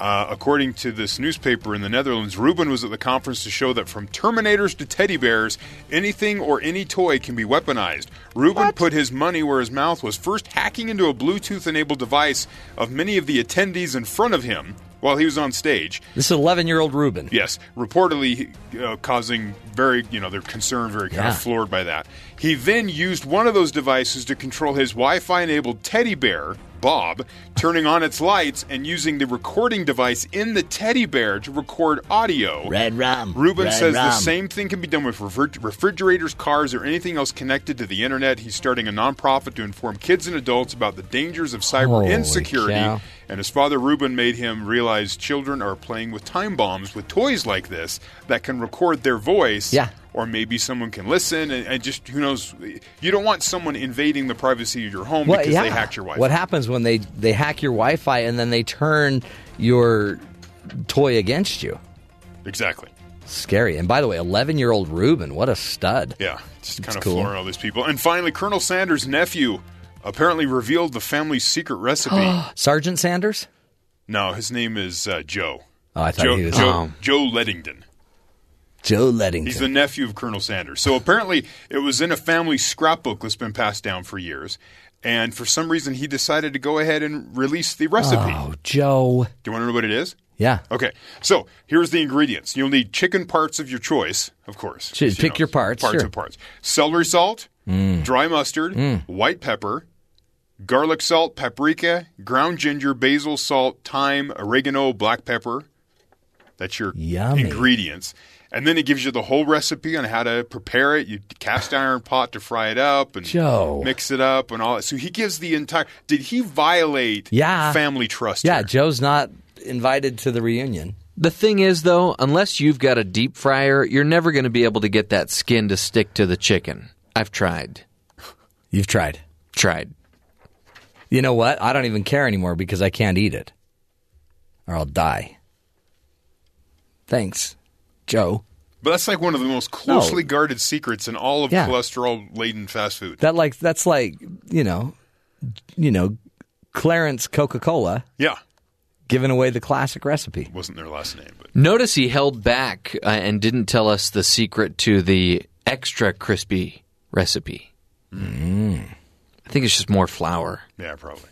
Uh, according to this newspaper in the Netherlands, Ruben was at the conference to show that from Terminators to teddy bears, anything or any toy can be weaponized. Ruben put his money where his mouth was, first hacking into a Bluetooth enabled device of many of the attendees in front of him while he was on stage. This is eleven year old Ruben. Yes, reportedly uh, causing very, you know, they're concerned, very kind Yeah. of floored by that. He then used one of those devices to control his Wi Fi enabled teddy bear, Bob, turning on its lights and using the recording device in the teddy bear to record audio. Red rum. Ruben Red says the same thing can be done with refri- refrigerators, cars, or anything else connected to the internet. He's starting a nonprofit to inform kids and adults about the dangers of cyber Holy insecurity. cow. And his father, Ruben, made him realize children are playing with time bombs with toys like this that can record their voice. Yeah. Or maybe someone can listen and, and just, who knows, you don't want someone invading the privacy of your home Well, because yeah. they hacked your Wi-Fi. What happens when they they hack your Wi-Fi and then they turn your toy against you? Exactly. Scary. And by the way, eleven year old Ruben, what a stud. Yeah, just kind of cool. flooring all these people. And finally, Colonel Sanders' nephew apparently revealed the family's secret recipe. Sergeant Sanders. no, his name is uh, Joe. Oh, I thought Joe, he was Joe. Joe Ledington. Joe Ledington. He's the nephew of Colonel Sanders. So apparently, it was in a family scrapbook that's been passed down for years. And for some reason, he decided to go ahead and release the recipe. oh, Joe. Do you want to know what it is? Yeah. Okay, so here's the ingredients. You'll need chicken parts of your choice, of course. You pick your parts, Parts sure. Mm. of parts. Celery salt, dry mustard, white pepper, garlic salt, paprika, ground ginger, basil salt, thyme, oregano, black pepper. That's your Yummy. ingredients. And then it gives you the whole recipe on how to prepare it. You cast iron pot to fry it up and Joe. mix it up and all that. So he gives the entire. Did he violate Yeah. family trust? Yeah, here? Joe's not invited to the reunion. The thing is, though, unless you've got a deep fryer, you're never going to be able to get that skin to stick to the chicken. I've tried. You've tried. Tried. You know what? I don't even care anymore because I can't eat it, or I'll die. Thanks, Joe. But that's like one of the most closely guarded secrets in all of Yeah. cholesterol laden fast food. That like that's like you know, you know, Clarence Coca Cola Yeah. giving away the classic recipe. Wasn't their last name, but Notice he held back uh, and didn't tell us the secret to the extra crispy recipe. I think it's just more flour. yeah, probably.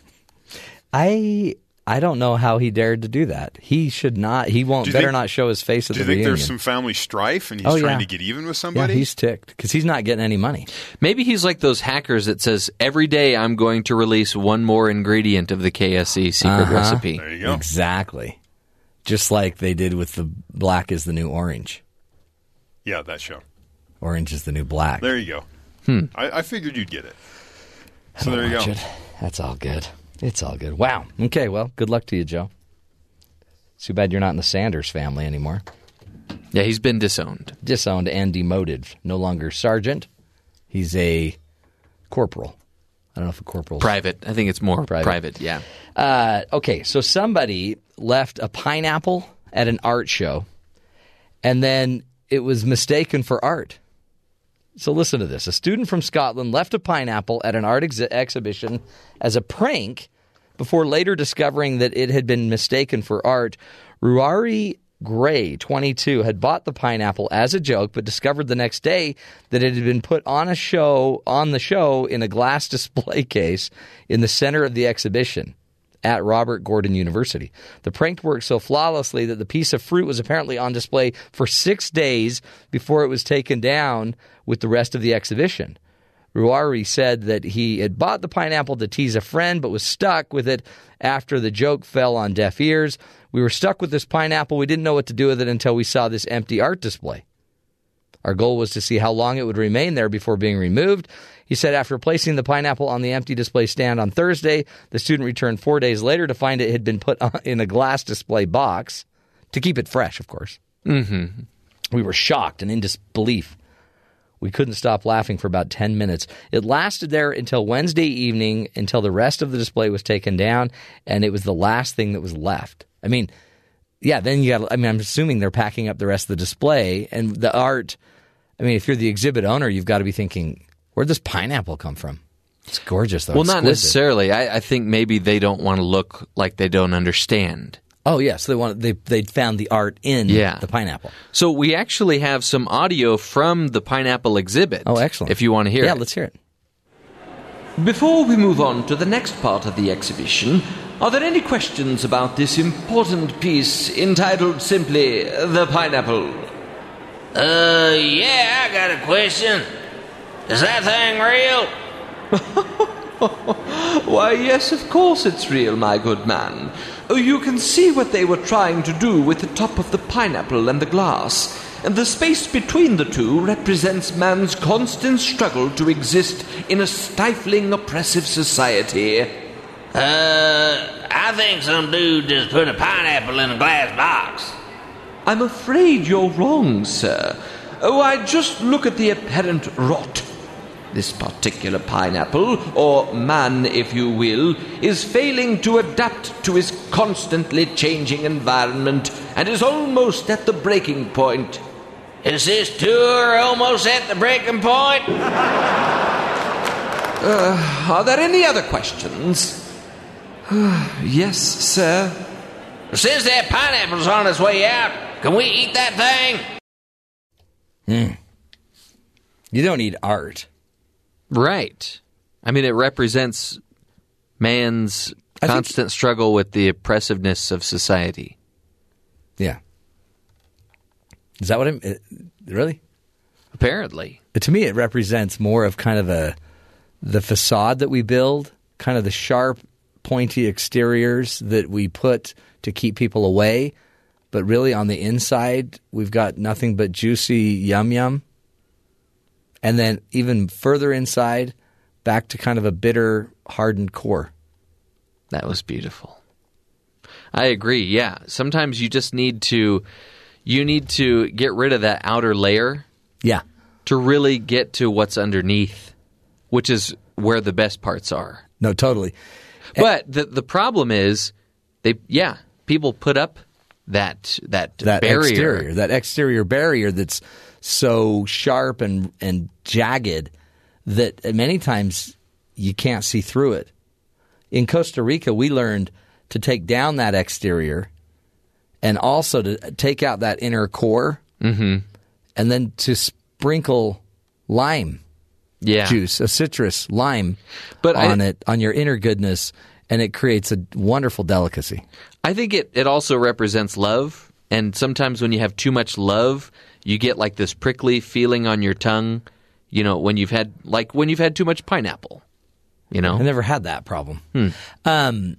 I I don't know how he dared to do that. He should not. He won't. Better think- not show his face at the reunion. Do you think reunion. there's some family strife and he's Oh, trying yeah. to get even with yeah, somebody? he's ticked because he's not getting any money. Maybe he's like those hackers that says every day I'm going to release one more ingredient of the KFC secret Uh-huh. recipe. there you go. Exactly. Just like they did with the black is the new orange. Yeah, that show. Orange is the new black. There you go. I, I figured you'd get it. So there you go. It. That's all good. It's all good. Wow. Okay. Well, good luck to you, Joe. Too bad you're not in the Sanders family anymore. Yeah, he's been disowned. Disowned and demoted. No longer sergeant. He's a corporal. I don't know if a corporal. Private. I think it's more Private. private. yeah. Uh, okay, so somebody left a pineapple at an art show, and then it was mistaken for art. So listen to this: a student from Scotland left a pineapple at an art exhi- exhibition as a prank, before later discovering that it had been mistaken for art. Ruaridh Gray, 22, had bought the pineapple as a joke, but discovered the next day that it had been put on a show on the show in a glass display case in the center of the exhibition at Robert Gordon University. The prank worked so flawlessly that the piece of fruit was apparently on display for six days before it was taken down with the rest of the exhibition. Ruaridh said that he had bought the pineapple to tease a friend, but was stuck with it after the joke fell on deaf ears. We were stuck with this pineapple. We didn't know what to do with it until we saw this empty art display. Our goal was to see how long it would remain there before being removed. He said after placing the pineapple on the empty display stand on Thursday, the student returned four days later to find it had been put in a glass display box to keep it fresh, of course. Mm-hmm. We were shocked and in disbelief. We couldn't stop laughing for about 10 minutes. It lasted there until Wednesday evening, until the rest of the display was taken down, and it was the last thing that was left. I mean, yeah, then you got, I mean, I'm assuming they're packing up the rest of the display and the art. I mean, if you're the exhibit owner, you've got to be thinking, where'd this pineapple come from? It's gorgeous, though. Well, not Exquisite. necessarily. I, I think maybe they don't want to look like they don't understand. Oh, yeah. So they want, they, they found the art in Yeah. the pineapple. So we actually have some audio from the pineapple exhibit. Oh, excellent. If you want to hear it. yeah, it. let's hear it. Before we move on to the next part of the exhibition, are there any questions about this important piece entitled simply The Pineapple? Uh, yeah, I got a question. Is that thing real? Why, yes, of course it's real, my good man. Oh, You can see what they were trying to do with the top of the pineapple and the glass. And the space between the two represents man's constant struggle to exist in a stifling, oppressive society. Uh, I think some dude just put a pineapple in a glass box. I'm afraid you're wrong, sir. Oh, I just look at the apparent rot. This particular pineapple, or man, if you will, is failing to adapt to his constantly changing environment and is almost at the breaking point. Is this tour almost at the breaking point? Are there any other questions? yes, sir. Since that pineapple's on its way out, can we eat that thing? Hmm. You don't need art. Right. I mean, it represents man's I think- constant struggle with the oppressiveness of society. Yeah. Is that what I'm, it, really? Apparently. to me it represents more of kind of a the facade that we build kind of the sharp pointy exteriors that we put to keep people away but really on the inside we've got nothing but juicy yum yum and then even further inside back to kind of a bitter hardened core That was beautiful. I agree. Yeah. Sometimes you just need to you need to get rid of that outer layer yeah to really get to what's underneath, which is where the best parts are. no totally But the the problem is they yeah, people put up that that, that barrier. exterior, that exterior barrier that's so sharp and and jagged that many times you can't see through it. In Costa Rica, we learned to take down that exterior and also to take out that inner core, Mm-hmm. and then to sprinkle lime Yeah. juice, a citrus lime, But I- on it on your inner goodness, and it creates a wonderful delicacy. I think it, it also represents love. And sometimes when you have too much love, you get like this prickly feeling on your tongue. You know, when you've had like when you've had too much pineapple. You know, I never had that problem. Um,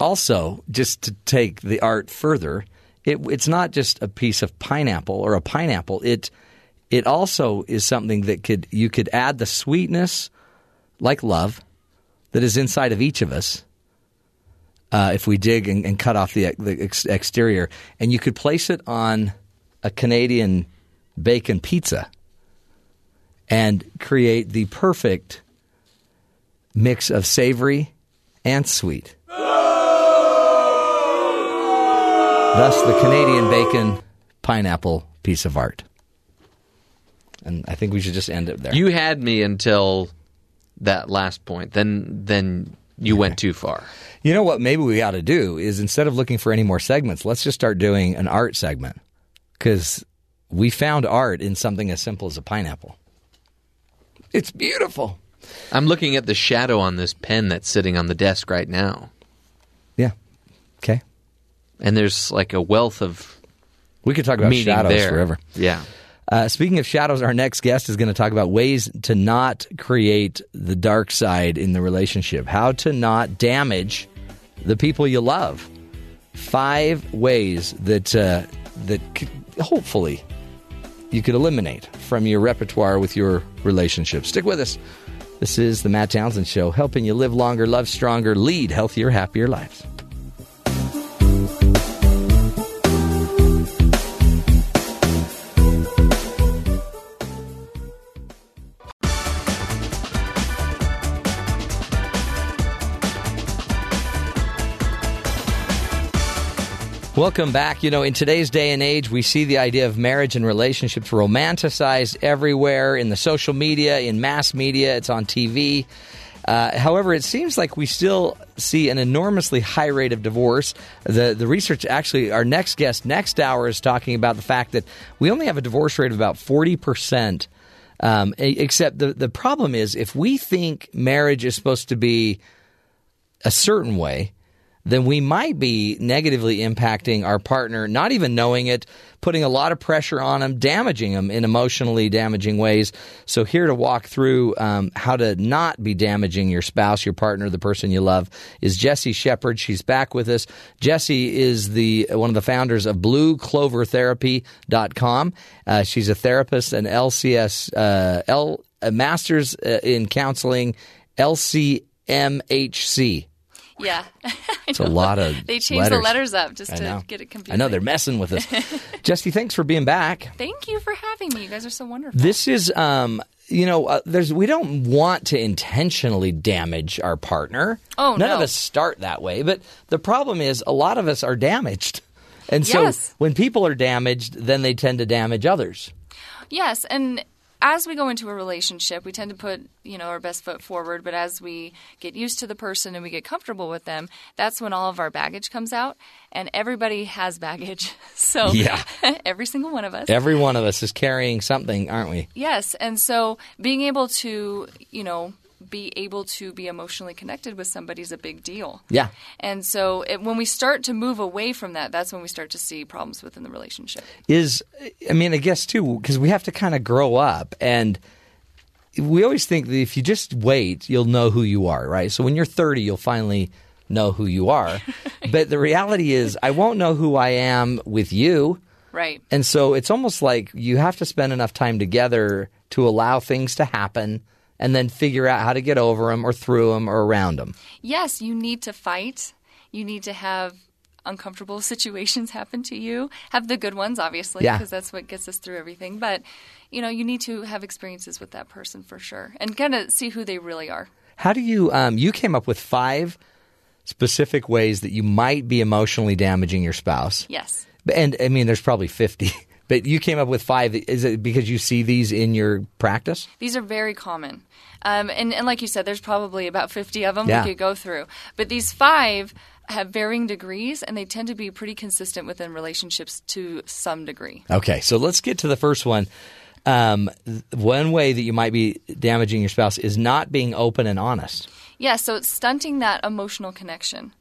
also, just to take the art further, it, it's not just a piece of pineapple or a pineapple. It it also is something that could you could add the sweetness, like love, that is inside of each of us. Uh, if we dig and, and cut off the, the ex- exterior, and you could place it on a Canadian bacon pizza, and create the perfect mix of savory and sweet. Thus, the Canadian bacon pineapple piece of art. And I think we should just end it there. you had me until that last point. Then then you went too far. You know what? Maybe we ought to do is instead of looking for any more segments, let's just start doing an art segment because we found art in something as simple as a pineapple. It's beautiful. I'm looking at the shadow on this pen that's sitting on the desk right now. Yeah. Okay. And there's like a wealth of We could talk about shadows there. forever. Yeah. Uh, speaking of shadows, our next guest is going to talk about ways to not create the dark side in the relationship, how to not damage the people you love. Five ways that uh, that c- hopefully you could eliminate from your repertoire with your relationship. Stick with us. This is the Matt Townsend Show, helping you live longer, love stronger, lead healthier, happier lives. Welcome back. You know, in today's day and age, we see the idea of marriage and relationships romanticized everywhere in the social media, in mass media, it's on TV. Uh, however, it seems like we still see an enormously high rate of divorce. The the research actually, our next guest next hour is talking about the fact that we only have a divorce rate of about forty percent. Um, except the the problem is if we think marriage is supposed to be a certain way, then we might be negatively impacting our partner, not even knowing it, putting a lot of pressure on them, damaging them in emotionally damaging ways. So, here to walk through um, how to not be damaging your spouse, your partner, the person you love, is Jessie Shepherd. She's back with us. Jessie is the one of the founders of BlueCloverTherapy.com. Uh, she's a therapist, an LCS, uh, L, a master's uh, in counseling, LCMHC. Yeah. It's a lot of They changed the letters. letters up just to get it confusing. I know they're messing with us. Jessie, thanks for being back. Thank you for having me. You guys are so wonderful. This is, um, you know, uh, there's we don't want to intentionally damage our partner. Oh, none no. of us start that way. But the problem is, a lot of us are damaged, and so Yes. when people are damaged, then they tend to damage others. Yes, and as we go into a relationship, we tend to put, you know, our best foot forward, but as we get used to the person and we get comfortable with them, that's when all of our baggage comes out. And everybody has baggage. So Yeah. every single one of us. Every one of us is carrying something, aren't we? Yes, and so being able to, you know, be able to be emotionally connected with somebody is a big deal. Yeah. And so it, when we start to move away from that, that's when we start to see problems within the relationship. is I mean, I guess too because we have to kind of grow up, and we always think that if you just wait, you'll know who you are, right? So when you're 30, you'll finally know who you are. but the reality is, I won't know who I am with you. Right. And so it's almost like you have to spend enough time together to allow things to happen and then figure out how to get over them or through them or around them. Yes, you need to fight. You need to have uncomfortable situations happen to you. Have the good ones, obviously, Yeah. because that's what gets us through everything. But, you know, you need to have experiences with that person for sure and kind of see who they really are. How do you? Um, you came up with five specific ways that you might be emotionally damaging your spouse. Yes. And I mean, there's probably 50, but you came up with five. Is it because you see these in your practice? These are very common. Um, and, and like you said, there's probably about 50 of them Yeah. we could go through. But these five have varying degrees, and they tend to be pretty consistent within relationships to some degree. Okay, so let's get to the first one. Um, one way that you might be damaging your spouse is not being open and honest. Yeah, so it's stunting that emotional connection.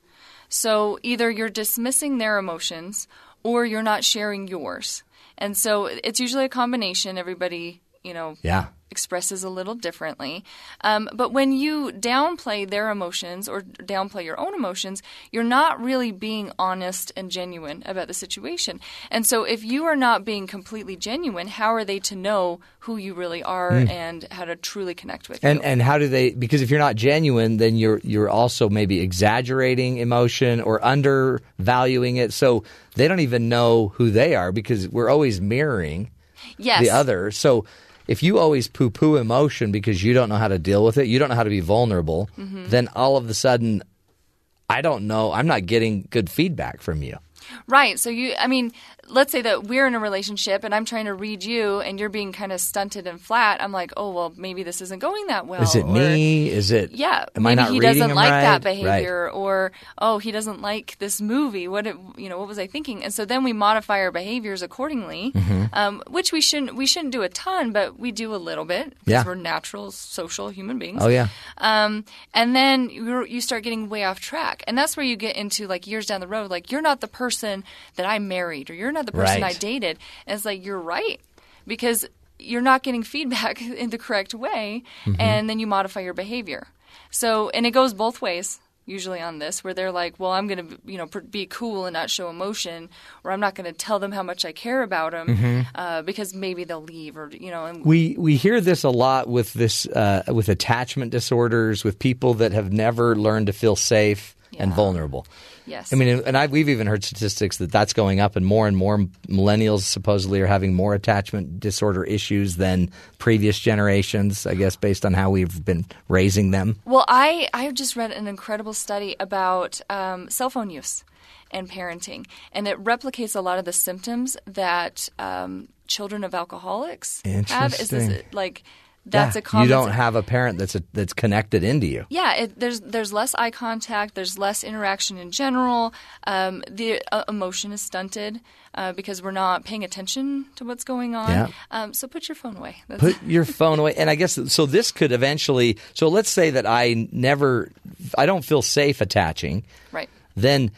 So either you're dismissing their emotions or you're not sharing yours. And so it's usually a combination. Everybody, you know, Yeah. Expresses a little differently. Um, but when you downplay their emotions or downplay your own emotions, you're not really being honest and genuine about the situation. And so if you are not being completely genuine, how are they to know who you really are Mm. and how to truly connect with And you? and how do they? Because if you're not genuine, then you're you're also maybe exaggerating emotion or undervaluing it. So they don't even know who they are because we're always mirroring Yes. the other. So if you always poo poo emotion because you don't know how to deal with it, you don't know how to be vulnerable, Mhm. then all of a sudden, I don't know. I'm not getting good feedback from you. Right. So you, I mean, let's say that we're in a relationship and I'm trying to read you and you're being kind of stunted and flat. I'm like, oh, well, maybe this isn't going that well. Is it or- me? Is it? Yeah, Am I maybe not he reading doesn't like right? that Right. behavior, or oh, he doesn't like this movie. What it, you know? What was I thinking? And so then we modify our behaviors accordingly, Mhm. um, which we shouldn't. We shouldn't do a ton, but we do a little bit because Yeah. we're natural, social human beings. Oh, yeah. Um, and then you start getting way off track, and that's where you get into like years down the road. Like you're not the person that I married, or you're not the person Right. I dated. And it's like you're right. because you're not getting feedback in the correct way, Mhm. and then you modify your behavior. So, and it goes both ways usually on this, where they're like, "Well, I'm going to, you know, be cool and not show emotion, or I'm not going to tell them how much I care about them Mhm. uh, because maybe they'll leave, or you know." And We we hear this a lot with this uh, with attachment disorders, with people that have never learned to feel safe and vulnerable. Yes. I mean, and I, we've even heard statistics that that's going up, and more and more millennials supposedly are having more attachment disorder issues than previous generations. I guess based on how we've been raising them. Well, I I just read an incredible study about um, cell phone use and parenting, and it replicates a lot of the symptoms that um, children of alcoholics have. Is this like that's Yeah, a common you don't have a parent that's a, that's connected into you. yeah, it, there's there's less eye contact. There's less interaction in general. Um, the uh, emotion is stunted uh, because we're not paying attention to what's going on. Yeah. Um, so put your phone away. That's Put your phone away. And I guess so. This could eventually. So let's say that I never, I don't feel safe attaching. right. Then,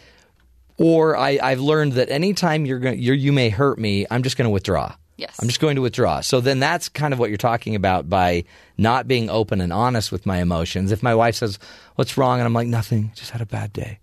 or I, I've learned that anytime you're going, you may hurt me, I'm just going to withdraw. Yes. I'm just going to withdraw. So then that's kind of what you're talking about by not being open and honest with my emotions. If my wife says, "What's wrong?" and I'm like, "Nothing. Just had a bad day."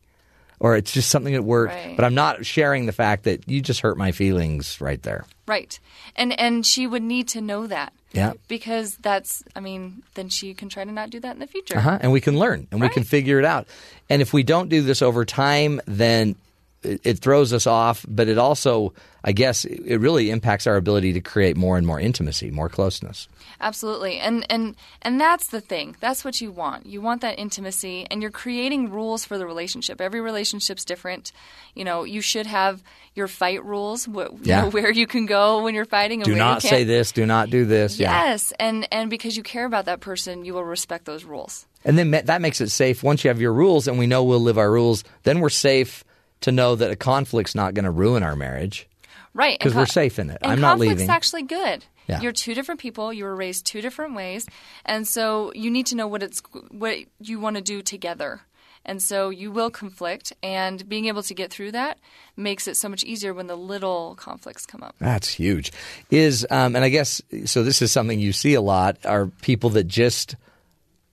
Or it's just something at work, Right. but I'm not sharing the fact that you just hurt my feelings right there. Right. And and she would need to know that. Yeah. Because that's I mean, then she can try to not do that in the future. Uh-huh. And we can learn and we can figure it out. And if we don't do this over time, then it, it throws us off. But it also, I guess, it really impacts our ability to create more and more intimacy, more closeness. Absolutely. And and and that's the thing. That's what you want. You want that intimacy and you're creating rules for the relationship. Every relationship's different. You know, you should have your fight rules, you Yeah. know, where you can go when you're fighting and Do not say this. Do not do this. Yeah. Yes, and and because you care about that person, you will respect those rules. And then that makes it safe. Once you have your rules and we know we'll live our rules, then we're safe to know that a conflict's not going to ruin our marriage. Right. and 'Cause we're safe in it. And I'm not leaving. conflict's actually good. Yeah. You're two different people. You were raised two different ways, and so you need to know what it's what you want to do together. And so you will conflict, and being able to get through that makes it so much easier when the little conflicts come up. That's huge. Is um, and I guess so. This is something you see a lot. Are people that just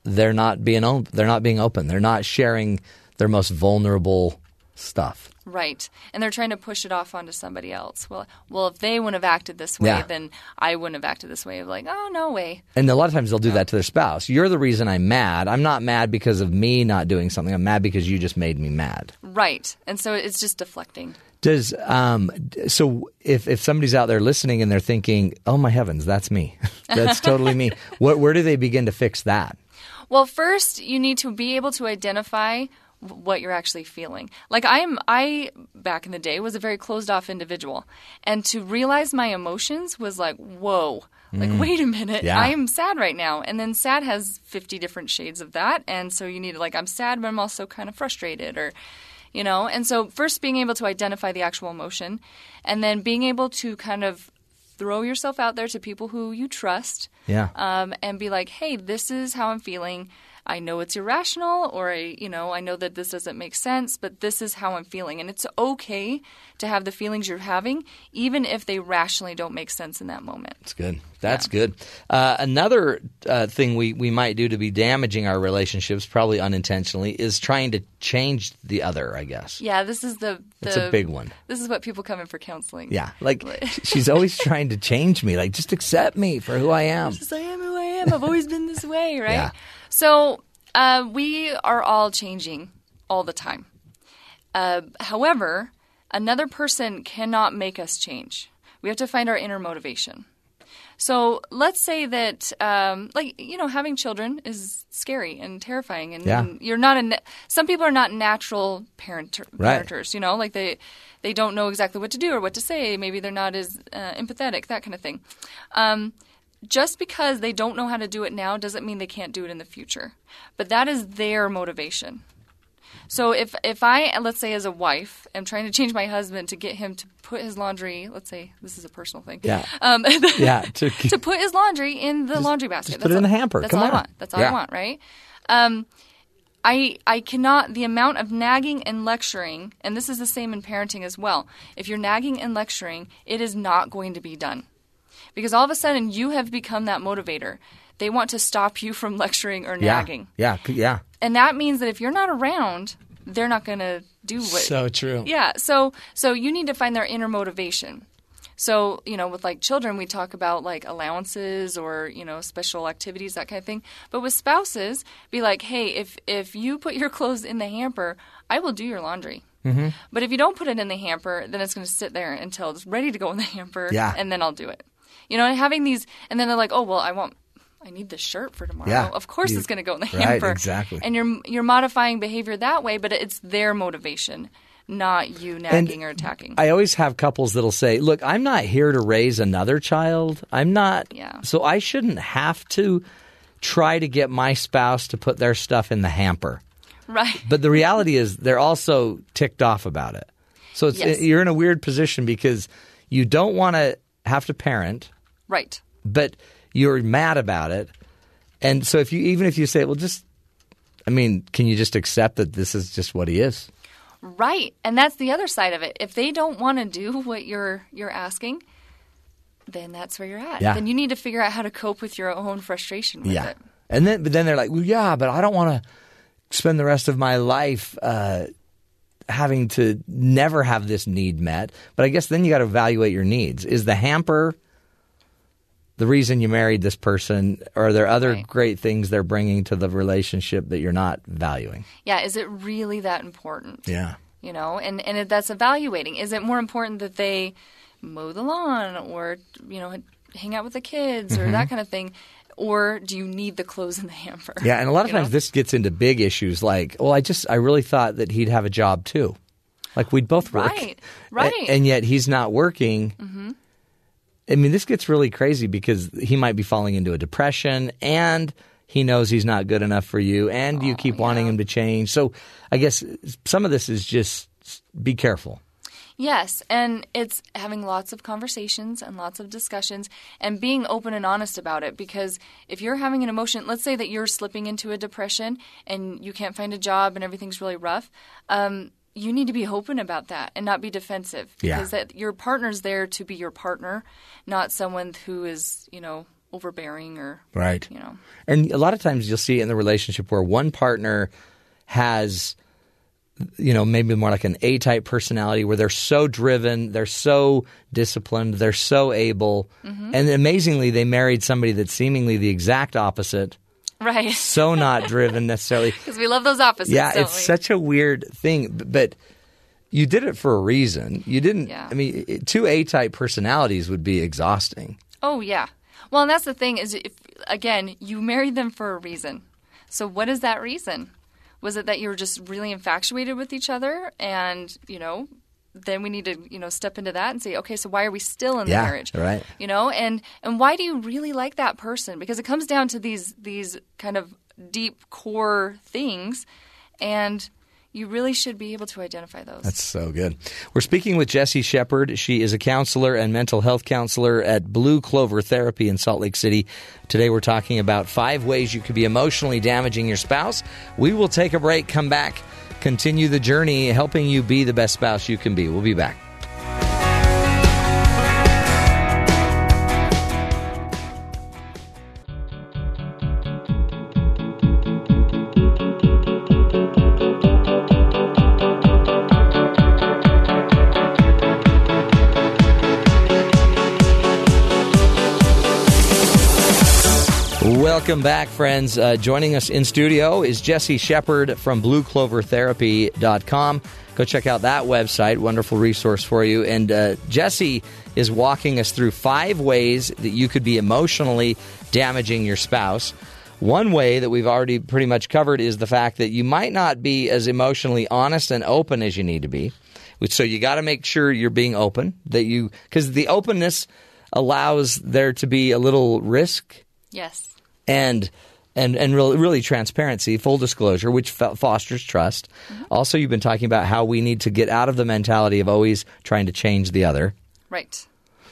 they're not being open. They're not being open. They're not sharing their most vulnerable stuff. Right. And they're trying to push it off onto somebody else. Well, well, if they wouldn't have acted this way, Yeah. then I wouldn't have acted this way. Of like, oh, no way. And a lot of times they'll do that to their spouse. You're the reason I'm mad. I'm not mad because of me not doing something. I'm mad because you just made me mad. Right. And so it's just deflecting. Does um so if if somebody's out there listening and they're thinking, "Oh my heavens, that's me. that's totally me." What where do they begin to fix that? Well, first you need to be able to identify what you're actually feeling. Like I'm I back in the day was a very closed off individual and to realize my emotions was like, "Whoa." Like, Mm. wait a minute, Yeah. I am sad right now. And then sad has 50 different shades of that. And so you need to, like, I'm sad, but I'm also kind of frustrated or, you know. And so first being able to identify the actual emotion and then being able to kind of throw yourself out there to people who you trust Yeah. um, and be like, "Hey, this is how I'm feeling. I know it's irrational, or I, you know, I know that this doesn't make sense, but this is how I'm feeling." And it's okay to have the feelings you're having, even if they rationally don't make sense in that moment. That's good. That's good. Uh, another uh, thing we, we might do to be damaging our relationships, probably unintentionally, is trying to change the other. I guess. Yeah, this is the. the That's a big one. This is what people come in for counseling. Yeah, like she's always trying to change me. Like, just accept me for who I am. Just I am who I am. I've always been this way, right? Yeah. So uh, we are all changing all the time. Uh, however, another person cannot make us change. We have to find our inner motivation. So let's say that, um, like you know, having children is scary and terrifying, and, Yeah. and you're not a. na- Some people are not natural parent Right. You know, like they they don't know exactly what to do or what to say. Maybe they're not as uh, empathetic, that kind of thing. Um, just because they don't know how to do it now doesn't mean they can't do it in the future. But that is their motivation. So if if I let's say as a wife am trying to change my husband to get him to put his laundry, let's say this is a personal thing. Yeah. Um, Yeah, to- to put his laundry in the laundry basket. just put it in the hamper. That's Come all on. I want. That's all Yeah. I want, right? Um, I I cannot the amount of nagging and lecturing, and this is the same in parenting as well. If you're nagging and lecturing, it is not going to be done. Because all of a sudden you have become that motivator. They want to stop you from lecturing or Yeah. nagging. Yeah. c- Yeah. And that means that if you're not around, they're not going to do what So true. Yeah, so so you need to find their inner motivation. So, you know, with like children, we talk about like allowances or, you know, special activities, that kind of thing. But with spouses, be like, hey, if if you put your clothes in the hamper, I will do your laundry. Mm-hmm. But if you don't put it in the hamper, then it's going to sit there until it's ready to go in the hamper, Yeah. and then I'll do it. You know, and having these, and then they're like, oh, well, I want, I need this shirt for tomorrow. Yeah. Of course, You- it's going to go in the Right, hamper. exactly. And you're you're modifying behavior that way, but it's their motivation, not you nagging or attacking. I always have couples that'll say, "Look, I'm not here to raise another child. I'm not. Yeah. So I shouldn't have to try to get my spouse to put their stuff in the hamper." right. But the reality is, they're also ticked off about it. So it's Yes. you're in a weird position because you don't want to have to parent, Right. but you're mad about it. And so if you even if you say, "Well, just," I mean, can you just accept that this is just what he is? Right. And that's the other side of it. If they don't want to do what you're you're asking, then that's where you're at. Yeah. Then you need to figure out how to cope with your own frustration with yeah. it. And then, but then they're like, well, yeah, but I don't want to spend the rest of my life uh, having to never have this need met. But I guess then you got to evaluate your needs. Is the hamper the reason you married this person? Or are there other Right. great things they're bringing to the relationship that you're not valuing? Yeah, is it really that important? Yeah. You know, and and that's evaluating. Is it more important that they mow the lawn or you know hang out with the kids or Mhm. that kind of thing, or do you need the clothes in the hamper? Yeah. And a lot of You know? times this gets into big issues like, well, I just, I really thought that he'd have a job too. Like we'd both work. Right, right. And yet he's not working. hmm I mean, this gets really crazy because he might be falling into a depression and he knows he's not good enough for you and you keep wanting him to change. So I guess some of this is just be careful. Yes, and it's having lots of conversations and lots of discussions and being open and honest about it because if you're having an emotion, let's say that you're slipping into a depression and you can't find a job and everything's really rough, um, you need to be open about that and not be defensive Yeah. because that your partner's there to be your partner, not someone who is, you know, overbearing or Right. you know. And a lot of times you'll see it in the relationship where one partner has, you know, maybe more like an A type personality where they're so driven, they're so disciplined, they're so able. Mhm. And amazingly, they married somebody that's seemingly the exact opposite, Right. so not driven necessarily. Because we love those opposites. yeah, it's we? such a weird thing, but you did it for a reason. You didn't. Yeah. I mean, two A type personalities would be exhausting. Oh yeah. Well, and that's the thing is, if again, you married them for a reason. So what is that reason? Was it that you were just really infatuated with each other, and you know, then we need to you know step into that and say, okay, so why are we still in Yeah, the marriage? right. You know, and and why do you really like that person? Because it comes down to these these kind of deep core things, and you really should be able to identify those. That's so good. We're speaking with Jessie Shepherd. She is a counselor and mental health counselor at Blue Clover Therapy in Salt Lake City. Today we're talking about five ways you could be emotionally damaging your spouse. We will take a break, come back, continue the journey, helping you be the best spouse you can be. We'll be back. Welcome back, friends. Uh, joining us in studio is Jessie Shepherd from BlueCloverTherapy.com. Go check out that website, wonderful resource for you. And uh, Jessie is walking us through five ways that you could be emotionally damaging your spouse. One way that we've already pretty much covered is the fact that you might not be as emotionally honest and open as you need to be. So you got to make sure you're being open, that you, because the openness allows there to be a little risk yes. And and and really, really transparency, full disclosure, which fo- fosters trust. Also, you've been talking about how we need to get out of the mentality of always trying to change the other. Right.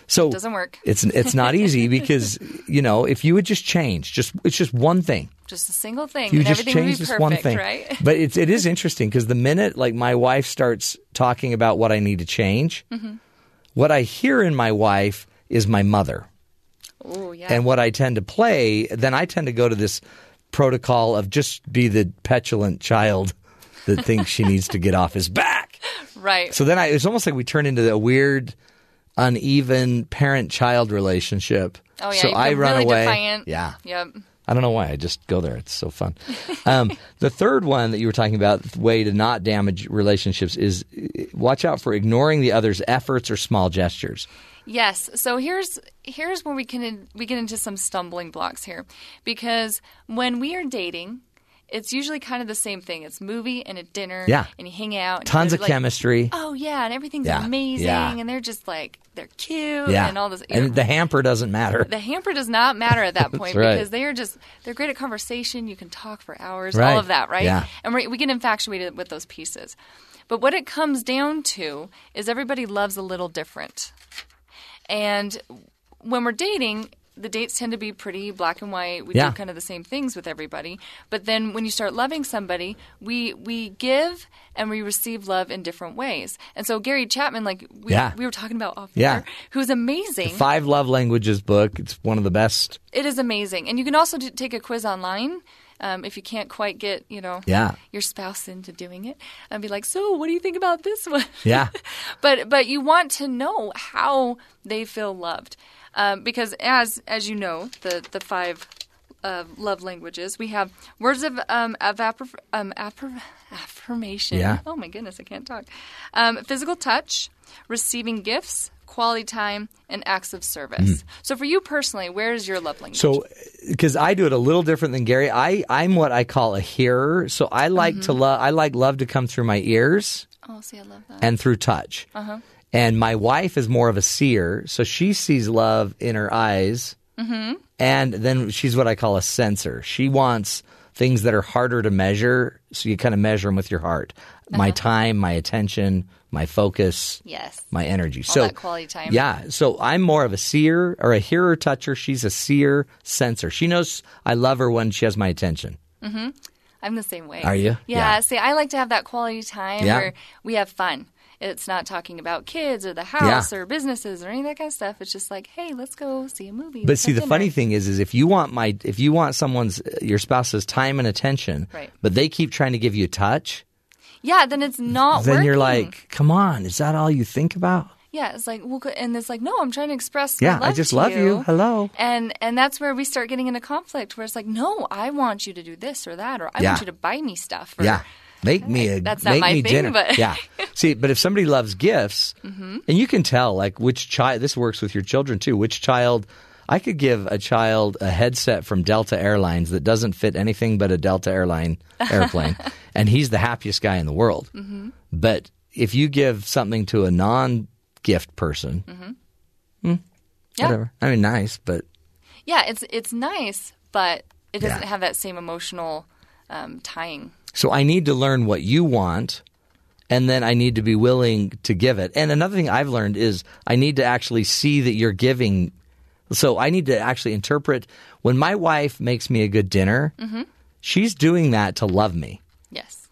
So it Doesn't work. It's it's not easy because you know if you would just change, just it's just one thing. Just a single thing, You and just everything would change this perfect, one thing, right? but it's it is interesting because the minute like my wife starts talking about what I need to change, Mhm. what I hear in my wife is my mother. Yeah. And what I tend to play, then I tend to go to this protocol of just be the petulant child that thinks she needs to get off his back. right. So then I, it's almost like we turn into a weird, uneven parent-child relationship. oh yeah. So I run really away. Defiant. Yeah. Yep. I don't know why. I just go there. It's so fun. Um, the third one that you were talking about, the way to not damage relationships, is watch out for ignoring the other's efforts or small gestures. Yes. So here's here's where we can we get into some stumbling blocks here, because when we are dating, it's usually kind of the same thing. It's movie and a dinner. Yeah. And you hang out. and Tons of like, chemistry. Oh yeah, and everything's Yeah. amazing, Yeah. and they're just like they're cute yeah. and all this. and the hamper doesn't matter. the hamper does not matter at that point right. because they are just they're great at conversation. You can talk for hours, Right. all of that, right? Yeah. And we we get infatuated with those pieces. But what it comes down to is everybody loves a little different. And when we're dating, the dates tend to be pretty black and white. We Yeah. do kind of the same things with everybody. But then when you start loving somebody, we we give and we receive love in different ways. And so Gary Chapman, like we, Yeah. we were talking about off Yeah. air, who's amazing. Five Love Languages book. It's one of the best. It is amazing, and you can also do, take a quiz online um, if you can't quite get you know Yeah. your spouse into doing it, and be like, so what do you think about this one? Yeah. but but you want to know how they feel loved, um, because as as you know the the five. Uh, love languages. We have words of um, of appro- um, appro- affirmation. Yeah. Oh my goodness, I can't talk. Um, physical touch, receiving gifts, quality time, and acts of service. So for you personally, where is your love language? Mm. So, because I do it a little different than Gary, I I'm what I call a hearer. So I like to love. I like love to come through my ears oh, see, I love that. and through touch. Uh-huh. And my wife is more of a seer, so she sees love in her eyes. Mm-hmm. And then she's what I call a sensor. She wants things that are harder to measure, so you kind of measure them with your heart. My time, my attention, my focus, Yes. my energy. All so that quality time. Yeah, so I'm more of a seer or a hearer toucher. She's a seer sensor. She knows I love her when she has my attention. Mm-hmm. I'm the same way. Are you? Yeah, Yeah. See, I like to have that quality time Yeah. where we have fun. It's not talking about kids or the house or businesses or any of that kind of stuff. It's just like, hey, let's go see a movie. But see, the dinner. funny thing is, is if you want my, if you want someone's, your spouse's time and attention, Right. but they keep trying to give you touch, yeah, then it's not then you're like, come on, is that all you think about? Yeah, it's like, well, and it's like, no, I'm trying to express. Yeah, I just love you. Hello. And and that's where we start getting into conflict, where it's like, no, I want you to do this or that, or I Yeah. want you to buy me stuff. Or, yeah, make me a, That's not make my me thing, dinner. but- yeah, see, but if somebody loves gifts, Mhm. and you can tell, like which child, this works with your children too. Which child, I could give a child a headset from Delta Airlines that doesn't fit anything but a Delta airline airplane, and he's the happiest guy in the world. Mhm. But if you give something to a non-gift person, Mhm. hmm, Yeah. whatever. I mean, nice, but Yeah, it's it's nice, but it doesn't Yeah. have that same emotional um, tying. So I need to learn what you want, and then I need to be willing to give it. And another thing I've learned is I need to actually see that you're giving. So I need to actually interpret when my wife makes me a good dinner, Mhm. she's doing that to love me.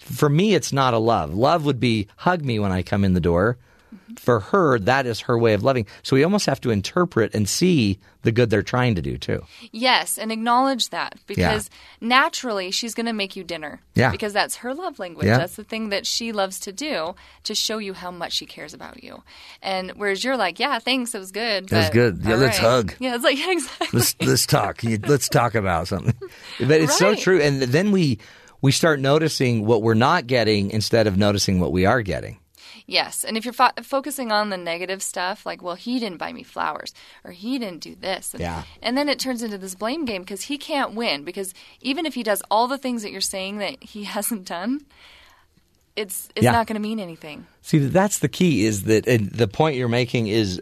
For me, it's not a love. Love would be hug me when I come in the door. For her, that is her way of loving. So we almost have to interpret and see the good they're trying to do too. Yes, and acknowledge that because naturally she's going to make you dinner. Yeah. Because that's her love language. Yeah. That's the thing that she loves to do to show you how much she cares about you. And whereas you're like, yeah, thanks, it was good. It was good. Yeah, let's right." hug. Yeah, it's like yeah, exactly. let's let's talk. Let's talk about something. But it's so true. And then we we start noticing what we're not getting instead of noticing what we are getting. Yes, and if you're fo- focusing on the negative stuff, like, well, he didn't buy me flowers, or he didn't do this, and, Yeah. and then it turns into this blame game because he can't win. Because even if he does all the things that you're saying that he hasn't done, it's it's Yeah. not going to mean anything. See, that's the key. Is that and the point you're making is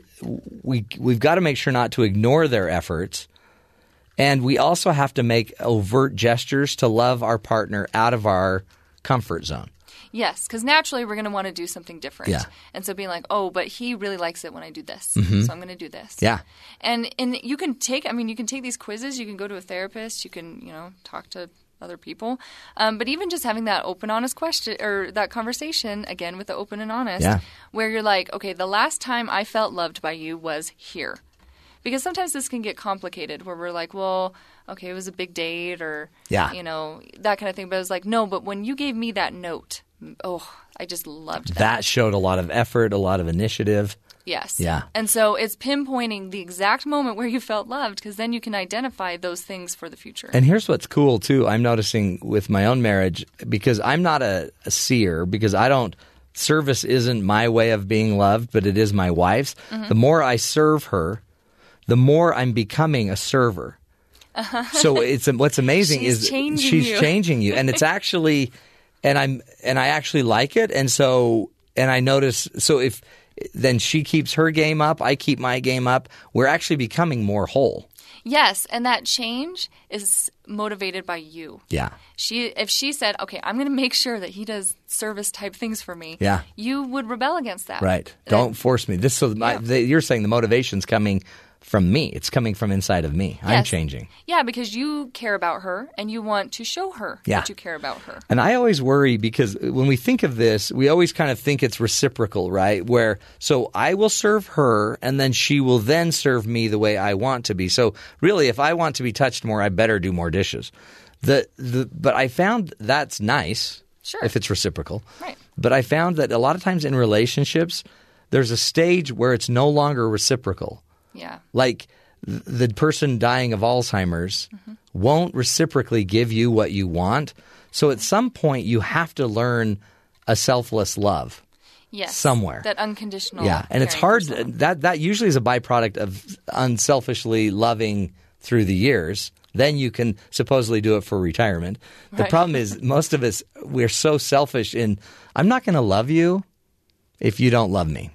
we we've got to make sure not to ignore their efforts, and we also have to make overt gestures to love our partner out of our comfort zone. Yes, because naturally we're going to want to do something different. Yeah. And so being like, oh, but he really likes it when I do this, Mhm. so I'm going to do this. Yeah. And and you can take, I mean, you can take these quizzes. You can go to a therapist. You can, you know, talk to other people. Um, but even just having that open, honest question or that conversation again with the open and honest, Yeah. where you're like, okay, the last time I felt loved by you was here. Because sometimes this can get complicated where we're like, well, okay, it was a big date or, Yeah. you know, that kind of thing. But it was like, no, but when you gave me that note, oh, I just loved that. That showed a lot of effort, a lot of initiative. Yes. Yeah. And so it's pinpointing the exact moment where you felt loved because then you can identify those things for the future. And here's what's cool too. I'm noticing with my own marriage because I'm not a, a seer because I don't service isn't my way of being loved, but it is my wife's. Mhm. The more I serve her, the more I'm becoming a server. Uh-huh. So it's what's amazing She's is changing she's you. changing you, and it's actually, and I'm and I actually like it, and so and I notice so if then she keeps her game up, I keep my game up. We're actually becoming more whole. yes. And that change is motivated by you. Yeah. She, if she said, "Okay, I'm going to make sure that he does service type things for me," Yeah. you would rebel against that, Right. Don't force me. This so my, the, you're saying the motivation's coming from me. It's coming from inside of me. I'm changing. Yeah, because you care about her and you want to show her Yeah. that you care about her. And I always worry because when we think of this, we always kind of think it's reciprocal, right? Where so I will serve her and then she will then serve me the way I want to be. So really if I want to be touched more, I better do more dishes. The the but I found that's nice Sure. if it's reciprocal. Right. But I found that a lot of times in relationships there's a stage where it's no longer reciprocal. Yeah. Like the person dying of Alzheimer's Mm-hmm. won't reciprocally give you what you want. So at some point, you have to learn a selfless love. Yes. Somewhere. That unconditional. yeah, and it's hard. That that usually is a byproduct of unselfishly loving through the years. Then you can supposedly do it for retirement. The Right. problem is most of us we're so selfish in I'm not going to love you if you don't love me.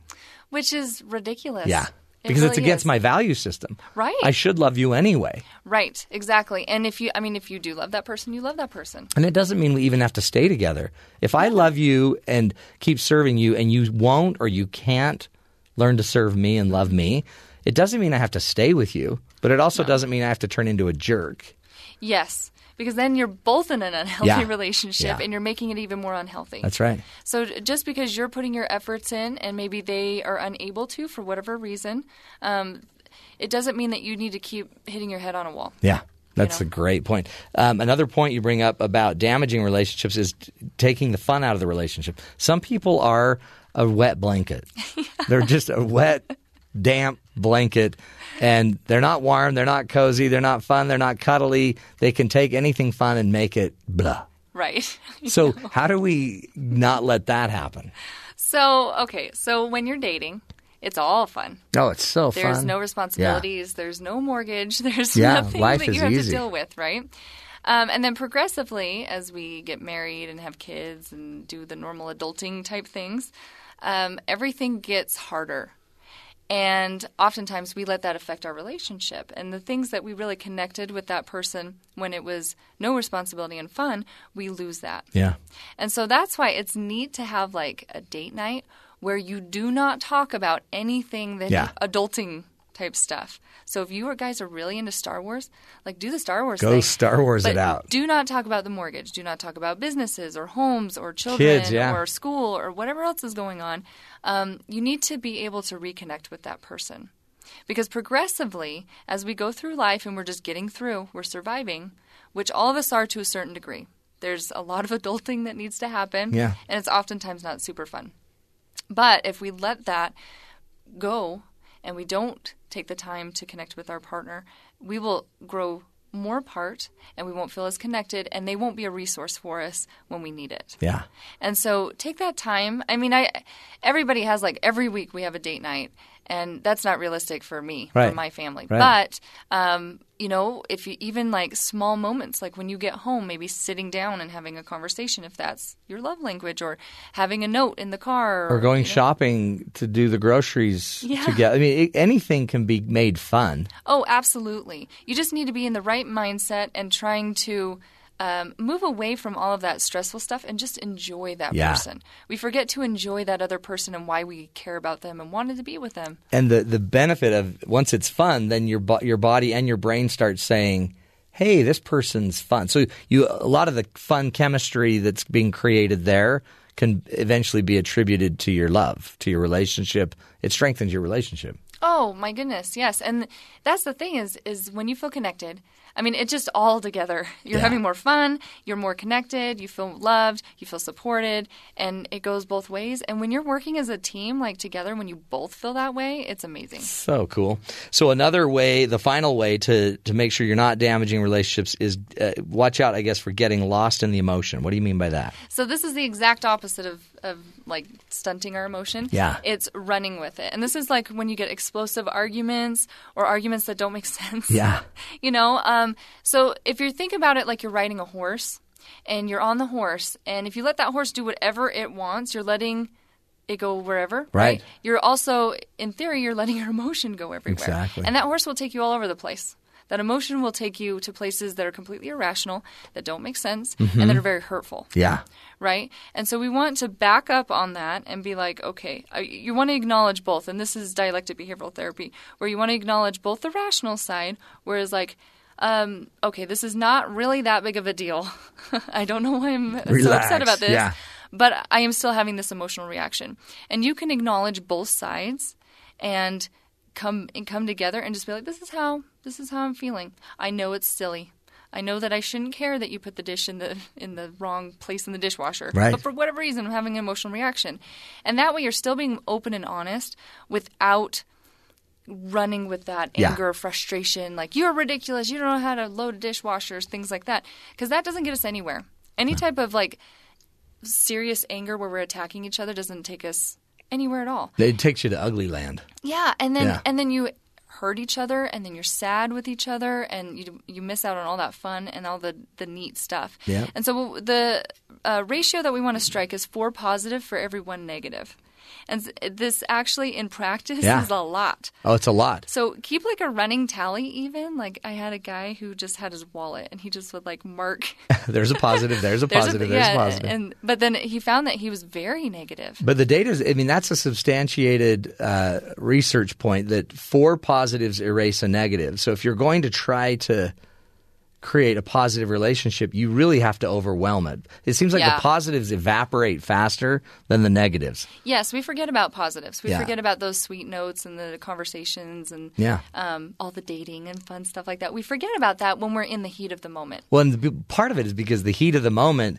Which is ridiculous. Yeah. It Because it's against is. my value system. Right. I should love you anyway. Right, exactly. And if you, I mean, if you do love that person, you love that person. And it doesn't mean we even have to stay together. If I love you and keep serving you and you won't or you can't learn to serve me and love me, it doesn't mean I have to stay with you, but it also doesn't mean I have to turn into a jerk. Yes, because then you're both in an unhealthy Yeah. relationship Yeah. and you're making it even more unhealthy. That's right. So just because you're putting your efforts in and maybe they are unable to for whatever reason, um, it doesn't mean that you need to keep hitting your head on a wall. Yeah. That's a great point. Um, another point you bring up about damaging relationships is t- taking the fun out of the relationship. Some people are a wet blanket. They're just a wet, damp blanket, and they're not warm, they're not cozy, they're not fun, they're not cuddly. They can take anything fun and make it blah. Right. So, how do we not let that happen? So, okay, so when you're dating, it's all fun. Oh, it's so There's fun. There's no responsibilities. There's no mortgage. There's Yeah, nothing that you have easy. to deal with, right? Um, and then progressively, as we get married and have kids and do the normal adulting type things, um, everything gets harder. And oftentimes we let that affect our relationship. And the things that we really connected with that person when it was no responsibility and fun, we lose that. Yeah. And so that's why it's neat to have like a date night where you do not talk about anything that Yeah. adulting type stuff. So if you guys are really into Star Wars, like do the Star Wars Go thing. Star Wars but it out. Do not talk about the mortgage. Do not talk about businesses or homes or children Kids, yeah. or school or whatever else is going on. Um, you need to be able to reconnect with that person. Because progressively, as we go through life and we're just getting through, we're surviving, which all of us are to a certain degree. There's a lot of adulting that needs to happen, Yeah. and it's oftentimes not super fun. But if we let that go and we don't take the time to connect with our partner, we will grow more apart and we won't feel as connected and they won't be a resource for us when we need it. Yeah. And so take that time. I mean, I everybody has like every week we have a date night, and that's not realistic for me Right. for my family. Right. But um, you know, if you even like small moments, like when you get home, maybe sitting down and having a conversation, if that's your love language, or having a note in the car, Or going you know. shopping to do the groceries Yeah. together. I mean, it, anything can be made fun. Oh, absolutely. You just need to be in the right mindset and trying to um, move away from all of that stressful stuff and just enjoy that Yeah. person. We forget to enjoy that other person and why we care about them and wanted to be with them. And the the benefit of once it's fun, then your bo- your body and your brain start saying, "Hey, this person's fun." So you a lot of the fun chemistry that's being created there can eventually be attributed to your love, to your relationship. It strengthens your relationship. Oh, Oh my goodness, yes. And that's the thing is is when you feel connected, I mean, it's just all together. You're Yeah. having more fun, you're more connected, you feel loved, you feel supported, and it goes both ways. And when you're working as a team, like together, when you both feel that way, it's amazing. So cool. So another way, the final way to to make sure you're not damaging relationships is uh, watch out, I guess, for getting lost in the emotion. What do you mean by that? So this is the exact opposite of, of like stunting our emotion. Yeah. It's running with it. And this is like when you get explosive arguments or arguments that don't make sense. Yeah. you know, um, so if you think about it like you're riding a horse and you're on the horse, and if you let that horse do whatever it wants, you're letting it go wherever. Right. You're also, in theory, you're letting your emotion go everywhere. Exactly. And that horse will take you all over the place. That emotion will take you to places that are completely irrational, that don't make sense, and that are very hurtful Yeah. right? And so we want to back up on that and be like, okay, uh, you want to acknowledge both, and this is dialectic behavioral therapy, where you want to acknowledge both the rational side, whereas like. Um, okay, this is not really that big of a deal. I don't know why I'm so upset about this, yeah. but I am still having this emotional reaction. And you can acknowledge both sides and come and come together and just be like, this is how this is how I'm feeling. I know it's silly. I know that I shouldn't care that you put the dish in the in the wrong place in the dishwasher. Right. But for whatever reason, I'm having an emotional reaction, and that way you're still being open and honest without running with that Yeah. anger, frustration, like you're ridiculous, you don't know how to load dishwashers, things like that, because that doesn't get us anywhere. Any type of like serious anger where we're attacking each other doesn't take us anywhere at all. It takes you to ugly land. Yeah, and then Yeah. and then you hurt each other, and then you're sad with each other, and you you miss out on all that fun and all the the neat stuff. Yeah. And so the uh, ratio that we want to strike is four positive for every one negative, and this actually in practice Yeah. is a lot. Oh, it's a lot. So keep like a running tally. Even like I had a guy who just had his wallet, and he just would like mark. there's a positive. There's a There's positive. There's yeah, a positive. And but then he found that he was very negative. But the data is, I mean, that's a substantiated uh, research point that four positives erase a negative. So if you're going to try to create a positive relationship, you really have to overwhelm it. It seems like Yeah. the positives evaporate faster than the negatives. Yes, we forget about positives. We Yeah. forget about those sweet notes and the conversations and Yeah. um, all the dating and fun stuff like that. We forget about that when we're in the heat of the moment. Well, and the, part of it is because the heat of the moment,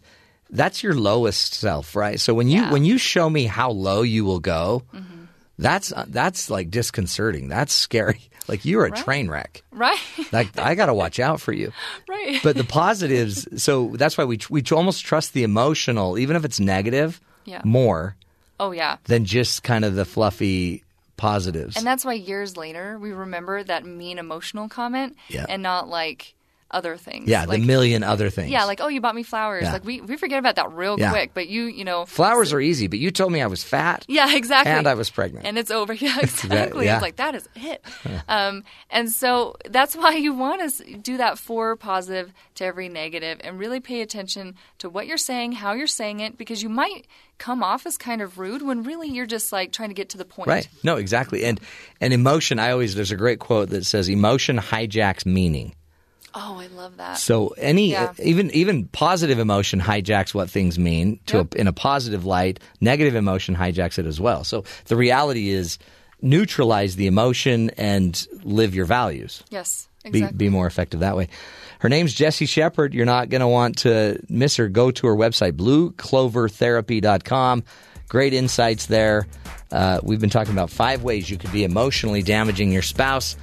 that's your lowest self, right? So when you Yeah. when you show me how low you will go, Mm-hmm. that's that's like disconcerting. That's scary. Like you're a Right. train wreck. Right? Like I got to watch out for you. right. But the positives, so that's why we we almost trust the emotional, even if it's negative, Yeah. more oh, yeah. than just kind of the fluffy positives. And that's why years later we remember that mean emotional comment Yeah. and not like other things. yeah, like, the million other things. Yeah, like, oh, you bought me flowers. Yeah. Like, we, we forget about that real Yeah. quick. But you, you know. flowers are easy, but you told me I was fat. Yeah, exactly. And I was pregnant. And it's over. Yeah, exactly. yeah. It's like, that is it. um, and so that's why you want to do that four positive to every negative and really pay attention to what you're saying, how you're saying it, because you might come off as kind of rude when really you're just like trying to get to the point. Right. No, exactly. And and emotion, I always there's a great quote that says emotion hijacks meaning. Oh, I love that. So any Yeah. even even positive emotion hijacks what things mean to Yep. a, in a positive light. Negative emotion hijacks it as well. So the reality is neutralize the emotion and live your values. yes, Be, exactly. be more effective that way. Her name's Jessie Shepherd. You're not going to want to miss her. Go to her website, blueclovertherapy.com. Great insights there. Uh, we've been talking about five ways you could be emotionally damaging your spouse.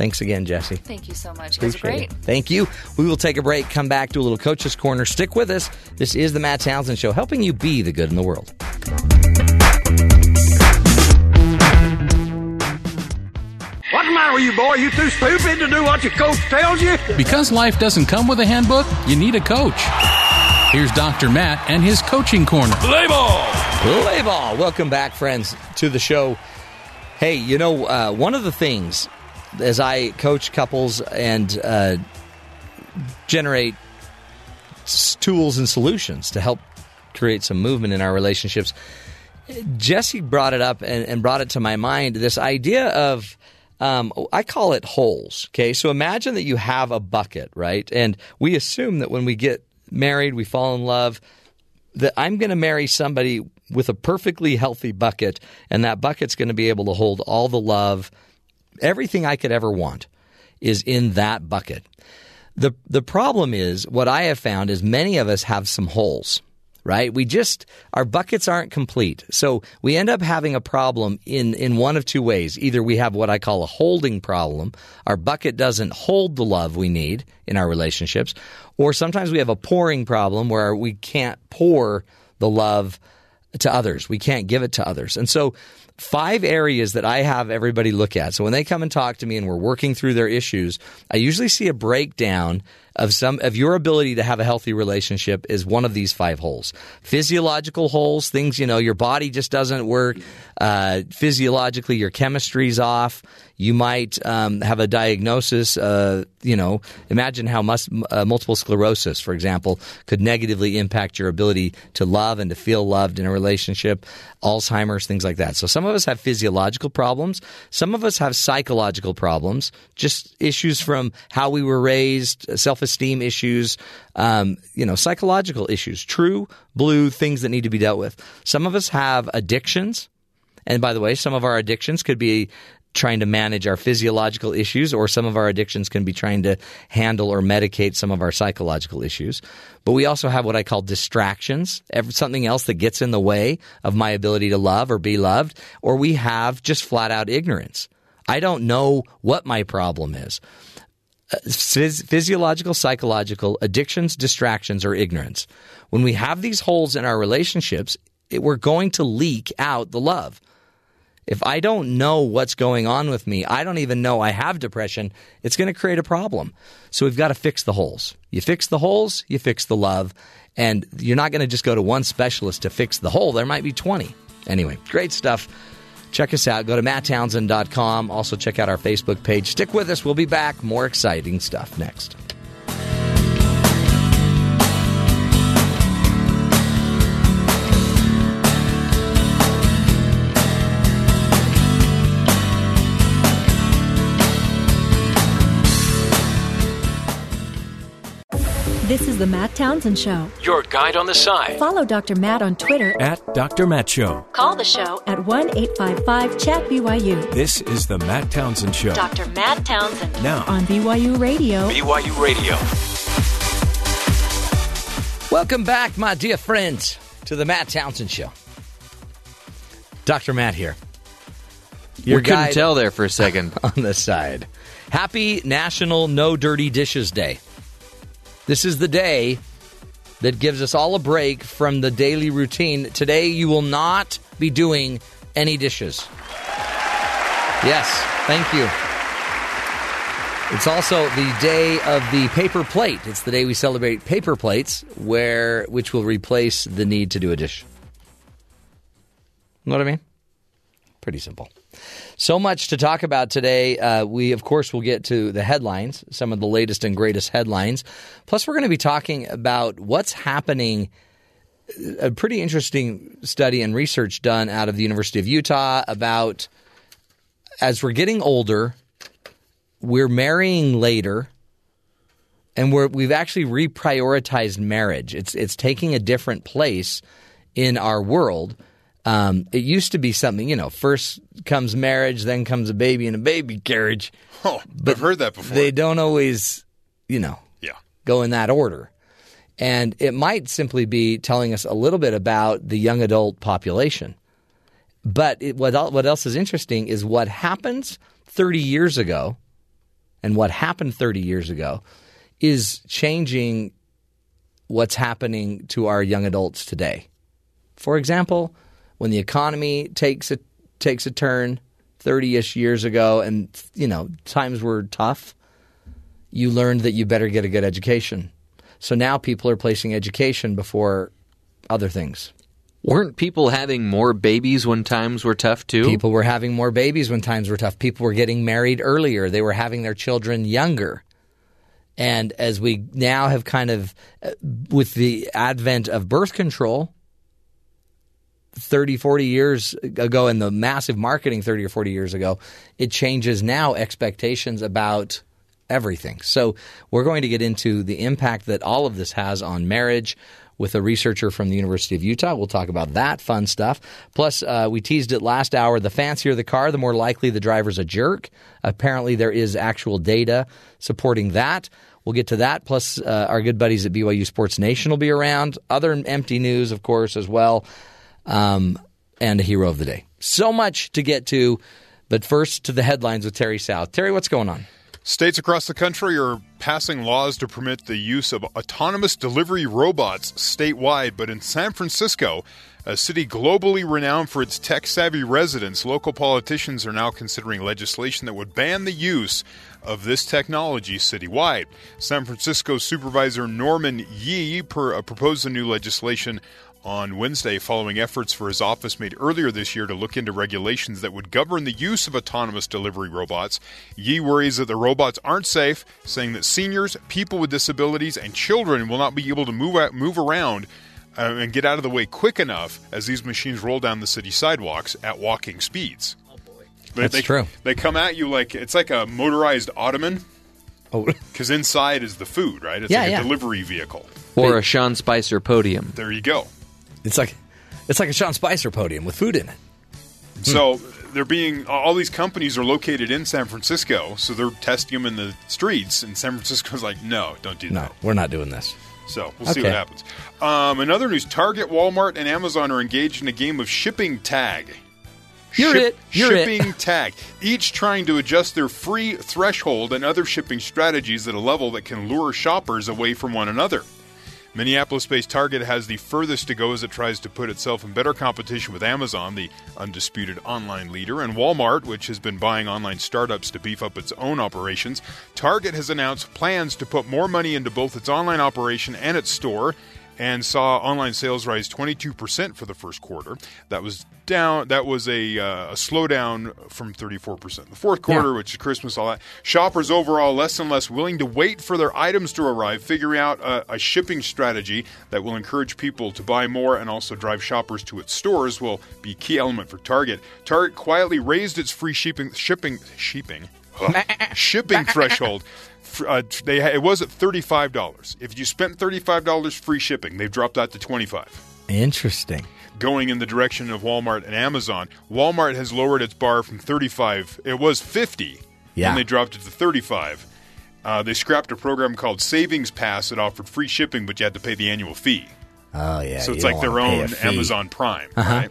Thanks again, Jessie. Thank you so much. You guys are Appreciate great. it. Thank you. We will take a break, come back, do a little Coach's Corner. Stick with us. This is the Matt Townsend Show, helping you be the good in the world. What's the matter with you, boy? You too stupid to do what your coach tells you? Because life doesn't come with a handbook, you need a coach. Here's Dr. Matt and his coaching corner. Play ball! Play ball. Welcome back, friends, to the show. Hey, you know, uh, one of the things as I coach couples and uh, generate tools and solutions to help create some movement in our relationships, Jessie brought it up and, and brought it to my mind this idea of. Um, I call it holes. Okay, so imagine that you have a bucket, right? And we assume that when we get married, we fall in love, that I'm going to marry somebody with a perfectly healthy bucket, and that bucket's going to be able to hold all the love everything I could ever want is in that bucket. The the problem is what I have found is many of us have some holes right? We just our buckets aren't complete. So we end up having a problem in in one of two ways. Either we have what I call a holding problem. Our bucket doesn't hold the love we need in our relationships, or sometimes we have a pouring problem where we can't pour the love to others. We can't give it to others. And so five areas that I have everybody look at. So when they come and talk to me and we're working through their issues, I usually see a breakdown of some of your ability to have a healthy relationship is one of these five holes. Physiological holes, things you know, your body just doesn't work. Uh, physiologically, your chemistry's off. You might um, have a diagnosis. Uh, you know, imagine how mus- uh, multiple sclerosis, for example, could negatively impact your ability to love and to feel loved in a relationship. Alzheimer's, things like that. So some of us have physiological problems. Some of us have psychological problems, just issues from how we were raised, self esteem issues, um, you know, psychological issues, true blue things that need to be dealt with. Some of us have addictions. And by the way, some of our addictions could be trying to manage our physiological issues, or some of our addictions can be trying to handle or medicate some of our psychological issues. But we also have what I call distractions, something else that gets in the way of my ability to love or be loved, or we have just flat out ignorance. I don't know what my problem is. Uh, physiological, psychological, addictions, distractions, or ignorance. When we have these holes in our relationships, it, we're going to leak out the love. If I don't know what's going on with me, I don't even know I have depression, it's going to create a problem. So we've got to fix the holes. You fix the holes, you fix the love. And you're not going to just go to one specialist to fix the hole. There might be 20. Anyway, great stuff. Check us out. Go to matttownsend.com. Also, check out our Facebook page. Stick with us. We'll be back. More exciting stuff next. This is the Matt Townsend Show. Your guide on the side. Follow Dr. Matt on Twitter at Dr. Matt Show. Call the show at 1 855 Chat BYU. This is the Matt Townsend Show. Dr. Matt Townsend. Now on BYU Radio. BYU Radio. Welcome back, my dear friends, to the Matt Townsend Show. Dr. Matt here. Your we couldn't tell there for a second. on the side. Happy National No Dirty Dishes Day. This is the day that gives us all a break from the daily routine. Today, you will not be doing any dishes. Yes, thank you. It's also the day of the paper plate. It's the day we celebrate paper plates, where which will replace the need to do a dish. You know what I mean? Pretty simple. So much to talk about today. Uh, we, of course, will get to the headlines, some of the latest and greatest headlines. Plus, we're going to be talking about what's happening. A pretty interesting study and research done out of the University of Utah about as we're getting older, we're marrying later, and we're, we've actually reprioritized marriage. It's it's taking a different place in our world um, it used to be something, you know, first comes marriage, then comes a baby and a baby carriage. Oh, but I've heard that before. They don't always, you know, yeah. go in that order. And it might simply be telling us a little bit about the young adult population. But it, what, what else is interesting is what happens 30 years ago and what happened 30 years ago is changing what's happening to our young adults today. For example, when the economy takes a takes a turn 30ish years ago and you know times were tough you learned that you better get a good education. So now people are placing education before other things. Weren't people having more babies when times were tough too? People were having more babies when times were tough. People were getting married earlier. They were having their children younger. And as we now have kind of uh, with the advent of birth control 30, 40 years ago and the massive marketing 30 or 40 years ago, it changes now expectations about everything. So we're going to get into the impact that all of this has on marriage. with a researcher from the University of Utah. We'll talk about that fun stuff. Plus, uh, we teased it last hour. The fancier the car, the more likely the driver's a jerk. Apparently, there is actual data supporting that. We'll get to that. Plus, uh, our good buddies at BYU Sports Nation will be around. Other empty news, of course, as well. Um, and a hero of the day. So much to get to. But first, to the headlines with Terry South. Terry, what's going on? States across the country are passing laws to permit the use of autonomous delivery robots statewide, but in San Francisco, a city globally renowned for its tech savvy residents, local politicians are now considering legislation that would ban the use of this technology citywide. San Francisco Supervisor Norman Yee per, uh, proposed the new legislation on Wednesday following efforts for his office made earlier this year to look into regulations that would govern the use of autonomous delivery robots. Yee worries that the robots aren't safe, saying that seniors, people with disabilities, and children will not be able to move out, move around uh, and get out of the way quick enough as these machines roll down the city sidewalks at walking speeds. They, That's they, true. They come at you like it's like a motorized ottoman. Oh, because inside is the food, right? It's Yeah, like yeah. a delivery vehicle. Or a Sean Spicer podium. There you go. It's like it's like a Sean Spicer podium with food in it. So they're being all these companies are located in San Francisco, so they're testing them in the streets. And San Francisco's like, no, don't do No, that. we're not doing this. So we'll see Okay. what happens. Um, in other news, Target, Walmart, and Amazon are engaged in a game of shipping tag. You're it. You're it. shipping tag. Each trying to adjust their free threshold and other shipping strategies at a level that can lure shoppers away from one another. Minneapolis based Target has the furthest to go as it tries to put itself in better competition with Amazon, the undisputed online leader, and Walmart, which has been buying online startups to beef up its own operations. Target has announced plans to put more money into both its online operation and its store and saw online sales rise 22% for the first quarter. That was down. That was a, uh, a slowdown from 34% the fourth quarter, Yeah. which is Christmas. All that shoppers overall less and less willing to wait for their items to arrive, figuring out a, a shipping strategy that will encourage people to buy more and also drive shoppers to its stores. Will be key element for Target. Target quietly raised its free shipping shipping shipping shipping threshold. Uh, they it was at thirty five dollars. If you spent thirty five dollars free shipping, they've dropped that to twenty five. Interesting. Going in the direction of Walmart and Amazon, Walmart has lowered its bar from thirty five. It was fifty, Yeah. and they dropped it to thirty five. Uh, they scrapped a program called Savings Pass that offered free shipping, but you had to pay the annual fee. Oh yeah. So it's like their own. Amazon Prime, Uh-huh. right?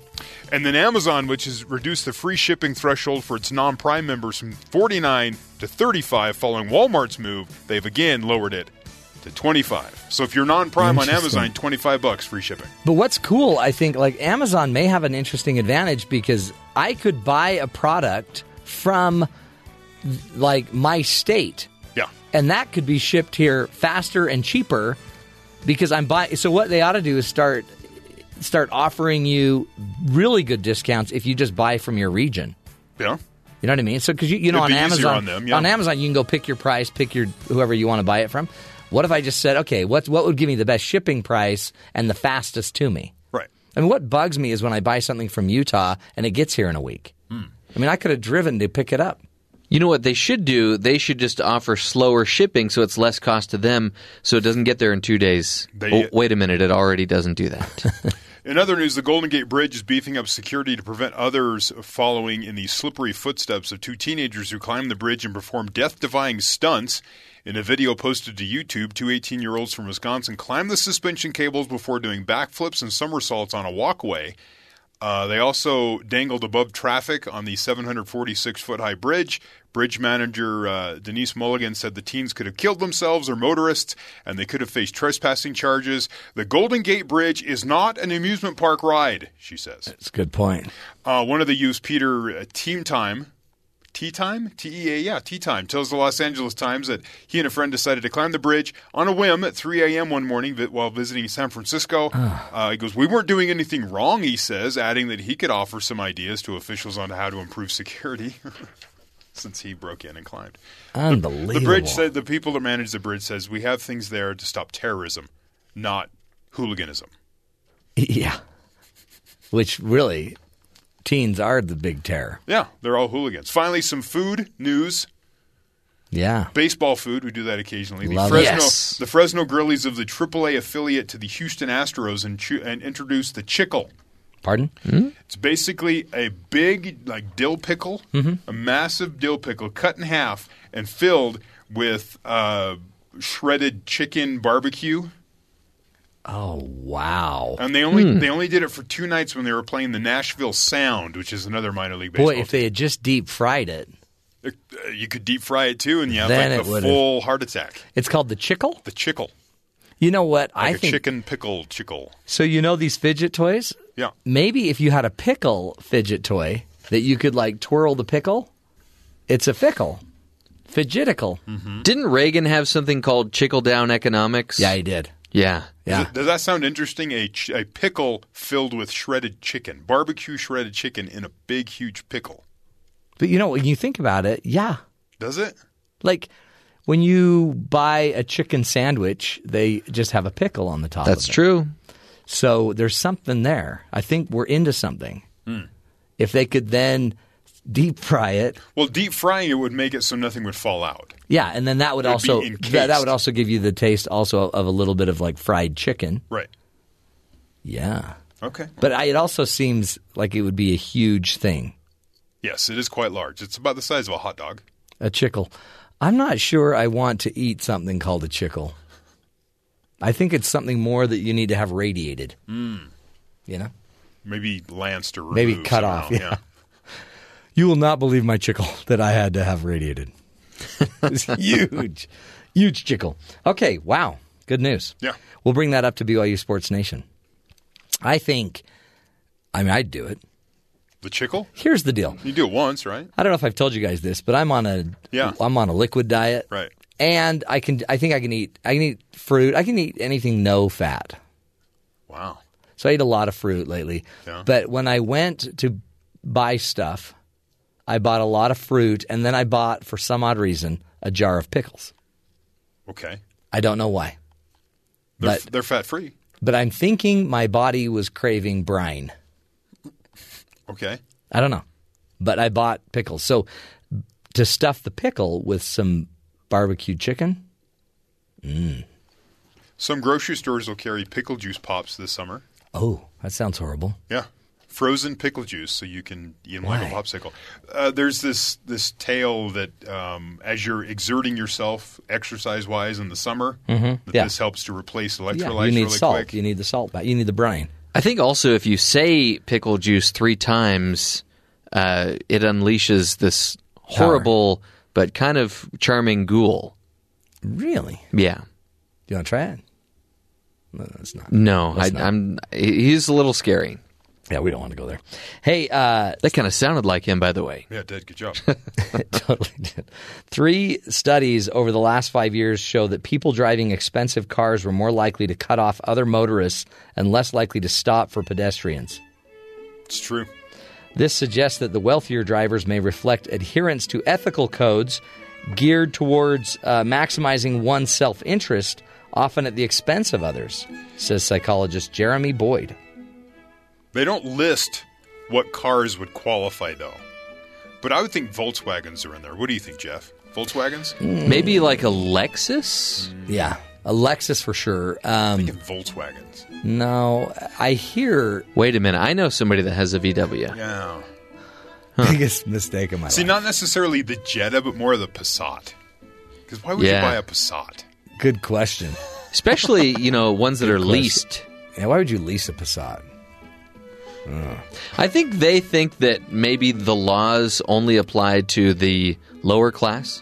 And then Amazon, which has reduced the free shipping threshold for its non-Prime members from 49 to 35 following Walmart's move, they've again lowered it to 25. So if you're non-Prime on Amazon, 25 bucks free shipping. But what's cool, I think, like Amazon may have an interesting advantage because I could buy a product from like my state, Yeah. and that could be shipped here faster and cheaper because I'm buying. So what they ought to do is start start offering you really good discounts if you just buy from your region. Yeah. You know what I mean? So because you, you know It'd on Amazon on them, yeah. Amazon you can go pick your price, pick your whoever you want to buy it from. What if I just said, okay, what what would give me the best shipping price and the fastest to me? Right. I mean, what bugs me is when I buy something from Utah and it gets here in a week. Hmm. I mean, I could have driven to pick it up. You know what they should do? They should just offer slower shipping so it's less cost to them so it doesn't get there in two days. They- oh, wait a minute, it already doesn't do that. In other news, the Golden Gate Bridge is beefing up security to prevent others following in the slippery footsteps of two teenagers who climbed the bridge and performed death defying stunts. In a video posted to YouTube, two 18 year olds from Wisconsin climbed the suspension cables before doing backflips and somersaults on a walkway. Uh, they also dangled above traffic on the 746 foot high bridge. Bridge manager uh, Denise Mulligan said the teens could have killed themselves or motorists, and they could have faced trespassing charges. The Golden Gate Bridge is not an amusement park ride, she says. That's a good point. Uh, one of the youths, Peter uh, Team Time, Tea Time? T E A, yeah, Tea Time, tells the Los Angeles Times that he and a friend decided to climb the bridge on a whim at 3 a.m. one morning vi- while visiting San Francisco. uh, he goes, We weren't doing anything wrong, he says, adding that he could offer some ideas to officials on how to improve security. Since he broke in and climbed. Unbelievable. The bridge said the people that manage the bridge says we have things there to stop terrorism, not hooliganism. Yeah. Which really, teens are the big terror. Yeah, they're all hooligans. Finally, some food news. Yeah. Baseball food, we do that occasionally. The Love. Fresno, Yes. the Fresno Grizzlies of the AAA affiliate to the Houston Astros and, and introduced the chickle. Pardon? It's basically a big, like dill pickle, a massive dill pickle cut in half and filled with uh, shredded chicken barbecue. Oh wow! And they only Hmm. they only did it for two nights when they were playing the Nashville Sound, which is another minor league baseball. Boy, if they had just deep fried it, Uh, you could deep fry it too, and you have Then like it the would've- full heart attack. it's called the chickle. The chickle, You know what? like I a think chicken pickle chickle. so. You know these fidget toys? Yeah. Maybe if you had a pickle fidget toy that you could like twirl the pickle, it's a fickle, fidgetical. Mm-hmm. Didn't Reagan have something called trickle down economics? Yeah, he did. Yeah. Yeah. Does, does that sound interesting? A, ch- a pickle filled with shredded chicken, barbecue shredded chicken in a big, huge pickle. But you know when you think about it, yeah, Does it? like when you buy a chicken sandwich, they just have a pickle on the top. That's of it. true. So there's something there. I think we're into something. Hmm. If they could then deep fry it, Well, deep frying it would make it so nothing would fall out. yeah, and then that would would also that, that would also give you the taste also of a little bit of like fried chicken. Right. Yeah, Okay. but I, it also seems like it would be a huge thing. Yes, it is quite large. It's about the size of a hot dog. A chickle. I'm not sure I want to eat something called a chickle. I think it's something more that you need to have radiated. Mm. You know, Maybe lanced or maybe cut somehow, off. Yeah. You will not believe my chickle that I had to have radiated. it's huge, huge chickle. Okay, wow, good news. Yeah. we'll bring that up to BYU Sports Nation. I think. I mean, I'd do it. The chickle? Here's the deal. You do it once, right? I don't know if I've told you guys this, but I'm on a Yeah. I'm on a liquid diet. Right. And I can I think I can eat I can eat fruit. I can eat anything no fat. Wow. So I eat a lot of fruit lately. Yeah. But when I went to buy stuff, I bought a lot of fruit and then I bought for some odd reason a jar of pickles. Okay. I don't know why. They're, But they're fat free. but I'm thinking my body was craving brine. Okay. I don't know. But I bought pickles. So to stuff the pickle with some barbecue chicken, Some grocery stores will carry pickle juice pops this summer. oh, that sounds horrible. Yeah. Frozen pickle juice, so you can eat them like a popsicle. Uh, there's this this tale that um, as you're exerting yourself exercise wise in the summer, that Mm-hmm. Yeah. this helps to replace electrolytes Yeah, you need really salt. quick. You need the salt back. You need the brine. I think also if you say pickle juice three times, uh, it unleashes this horrible but kind of charming ghoul. Really? Yeah. Do you want to try it? No, it's not. No, I, not. I'm. He's a little scary. Yeah, we don't want to go there. Hey, uh, That kind of sounded like him, by the way. Yeah, did good job. totally did. Three studies over the last five years show that people driving expensive cars were more likely to cut off other motorists and less likely to stop for pedestrians. it's true. This suggests that the wealthier drivers may reflect adherence to ethical codes geared towards uh, maximizing one's self interest, often at the expense of others, says psychologist Jeremy Boyd. They don't list what cars would qualify though, but I would think Volkswagens are in there. What do you think, Jeff? Volkswagens? Maybe like a Lexus. Yeah, a Lexus for sure. Um, Thinking Volkswagens. no, I hear Wait a minute. I know somebody that has a VW. Yeah. biggest mistake of my See, life. not necessarily the Jetta, but more of the Passat. Because why would Yeah. you buy a Passat? Good question. Especially, you know, ones that are question. leased. Yeah, why would you lease a Passat? I think they think that maybe the laws only apply to the lower class.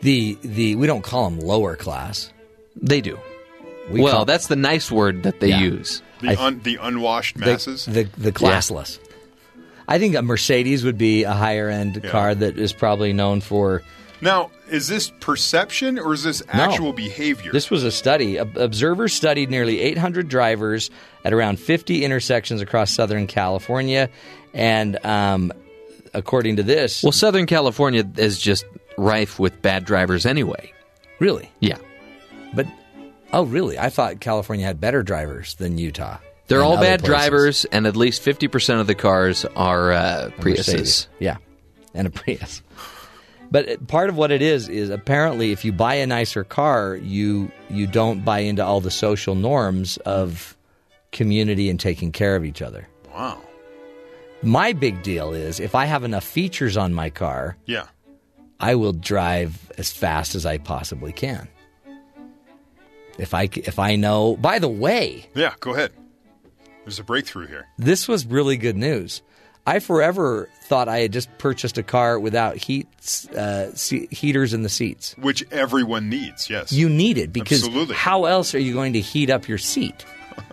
The the we don't call them lower class. They do. We well, call- that's the nice word that they Yeah. use. The, I- un, the unwashed the, masses? the the classless. I think a Mercedes would be a higher end Yeah. car that is probably known for. now, is this perception or is this No. actual behavior? This was a study. Ob- Observers studied nearly 800 drivers at around 50 intersections across Southern California, and um, according to this, Well, Southern California is just rife with bad drivers anyway. really, Yeah. But oh, really? I thought California had better drivers than Utah. They're all bad places. drivers, and at least 50% of the cars are uh, A Priuses. Mercedes. Yeah, and a Prius. But part of what it is is apparently if you buy a nicer car, you you don't buy into all the social norms of community and taking care of each other. Wow. My big deal is if I have enough features on my car, Yeah. I will drive as fast as I possibly can. If I if I know, by the way, Yeah, go ahead. There's a breakthrough here. this was really good news. I forever thought I had just purchased a car without heat uh, se- heaters in the seats. Which everyone needs, yes. You need it because Absolutely. how else are you going to heat up your seat?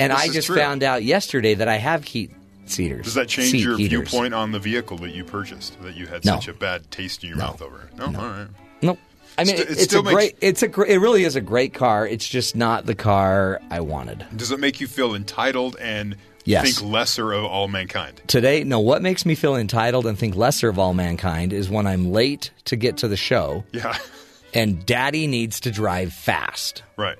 And I just true. found out yesterday that I have heat seaters. Does that change your heaters. viewpoint on the vehicle that you purchased? That you had No. such a bad taste in your mouth over? No, all right. Nope. I mean, St- it it's a makes- great. It's a. It really is a great car. It's just not the car I wanted. Does it make you feel entitled and Yes. think lesser of all mankind? Today, no. What makes me feel entitled and think lesser of all mankind is when I'm late to get to the show, Yeah, and Daddy needs to drive fast. right.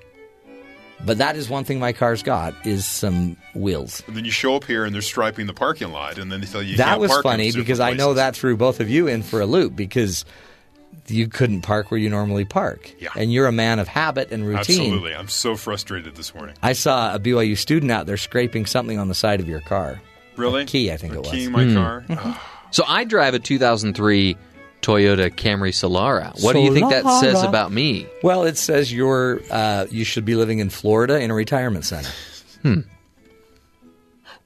But that is one thing my car's got is some wheels. And then you show up here and they're striping the parking lot, and then they tell you, you that was funny because I know that threw both of you in for a loop because you couldn't park where you normally park. Yeah. And you're a man of habit and routine. Absolutely, I'm so frustrated this morning. I saw a BYU student out there scraping something on the side of your car. Really? Key, I think it was. Keying my Hmm. car. So I drive a 2003 Toyota Camry Solara. What do you think that says about me? Well, it says you're uh, you should be living in Florida in a retirement center. Hmm.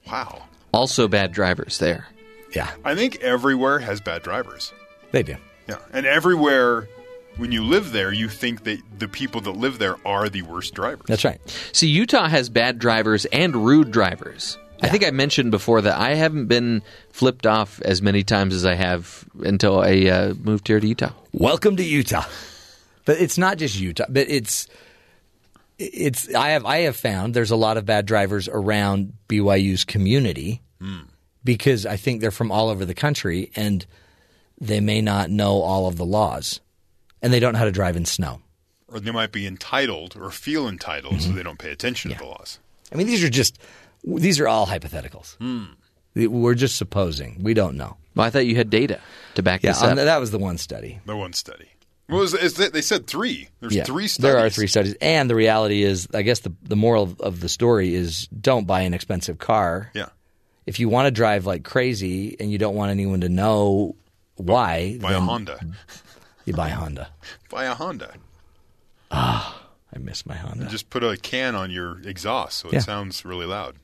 Wow. Also bad drivers there. Yeah, I think everywhere has bad drivers. they do. Yeah, and everywhere when you live there, you think that the people that live there are the worst drivers. That's right. See, Utah has bad drivers and rude drivers. I think I mentioned before that I haven't been flipped off as many times as I have until I uh, moved here to Utah. Welcome to Utah. But it's not just Utah, but it's it's I have I have found there's a lot of bad drivers around BYU's community because I think they're from all over the country and they may not know all of the laws and they don't know how to drive in snow. Or they might be entitled or feel entitled, Mm-hmm. so they don't pay attention to the laws. I mean, these are just these are all hypotheticals. We're just supposing. We don't know. Well, I thought you had data to back Yeah, this up. on the- that was the one study. The one study. What was is they said three? There's Yeah, three studies. There are three studies, and the reality is, I guess the the moral of, of the story is don't buy an expensive car. Yeah. If you want to drive like crazy and you don't want anyone to know why, Buy a Honda. You buy a Honda. Buy a Honda. Ah, I miss my Honda. And just put a can on your exhaust so it Yeah. sounds really loud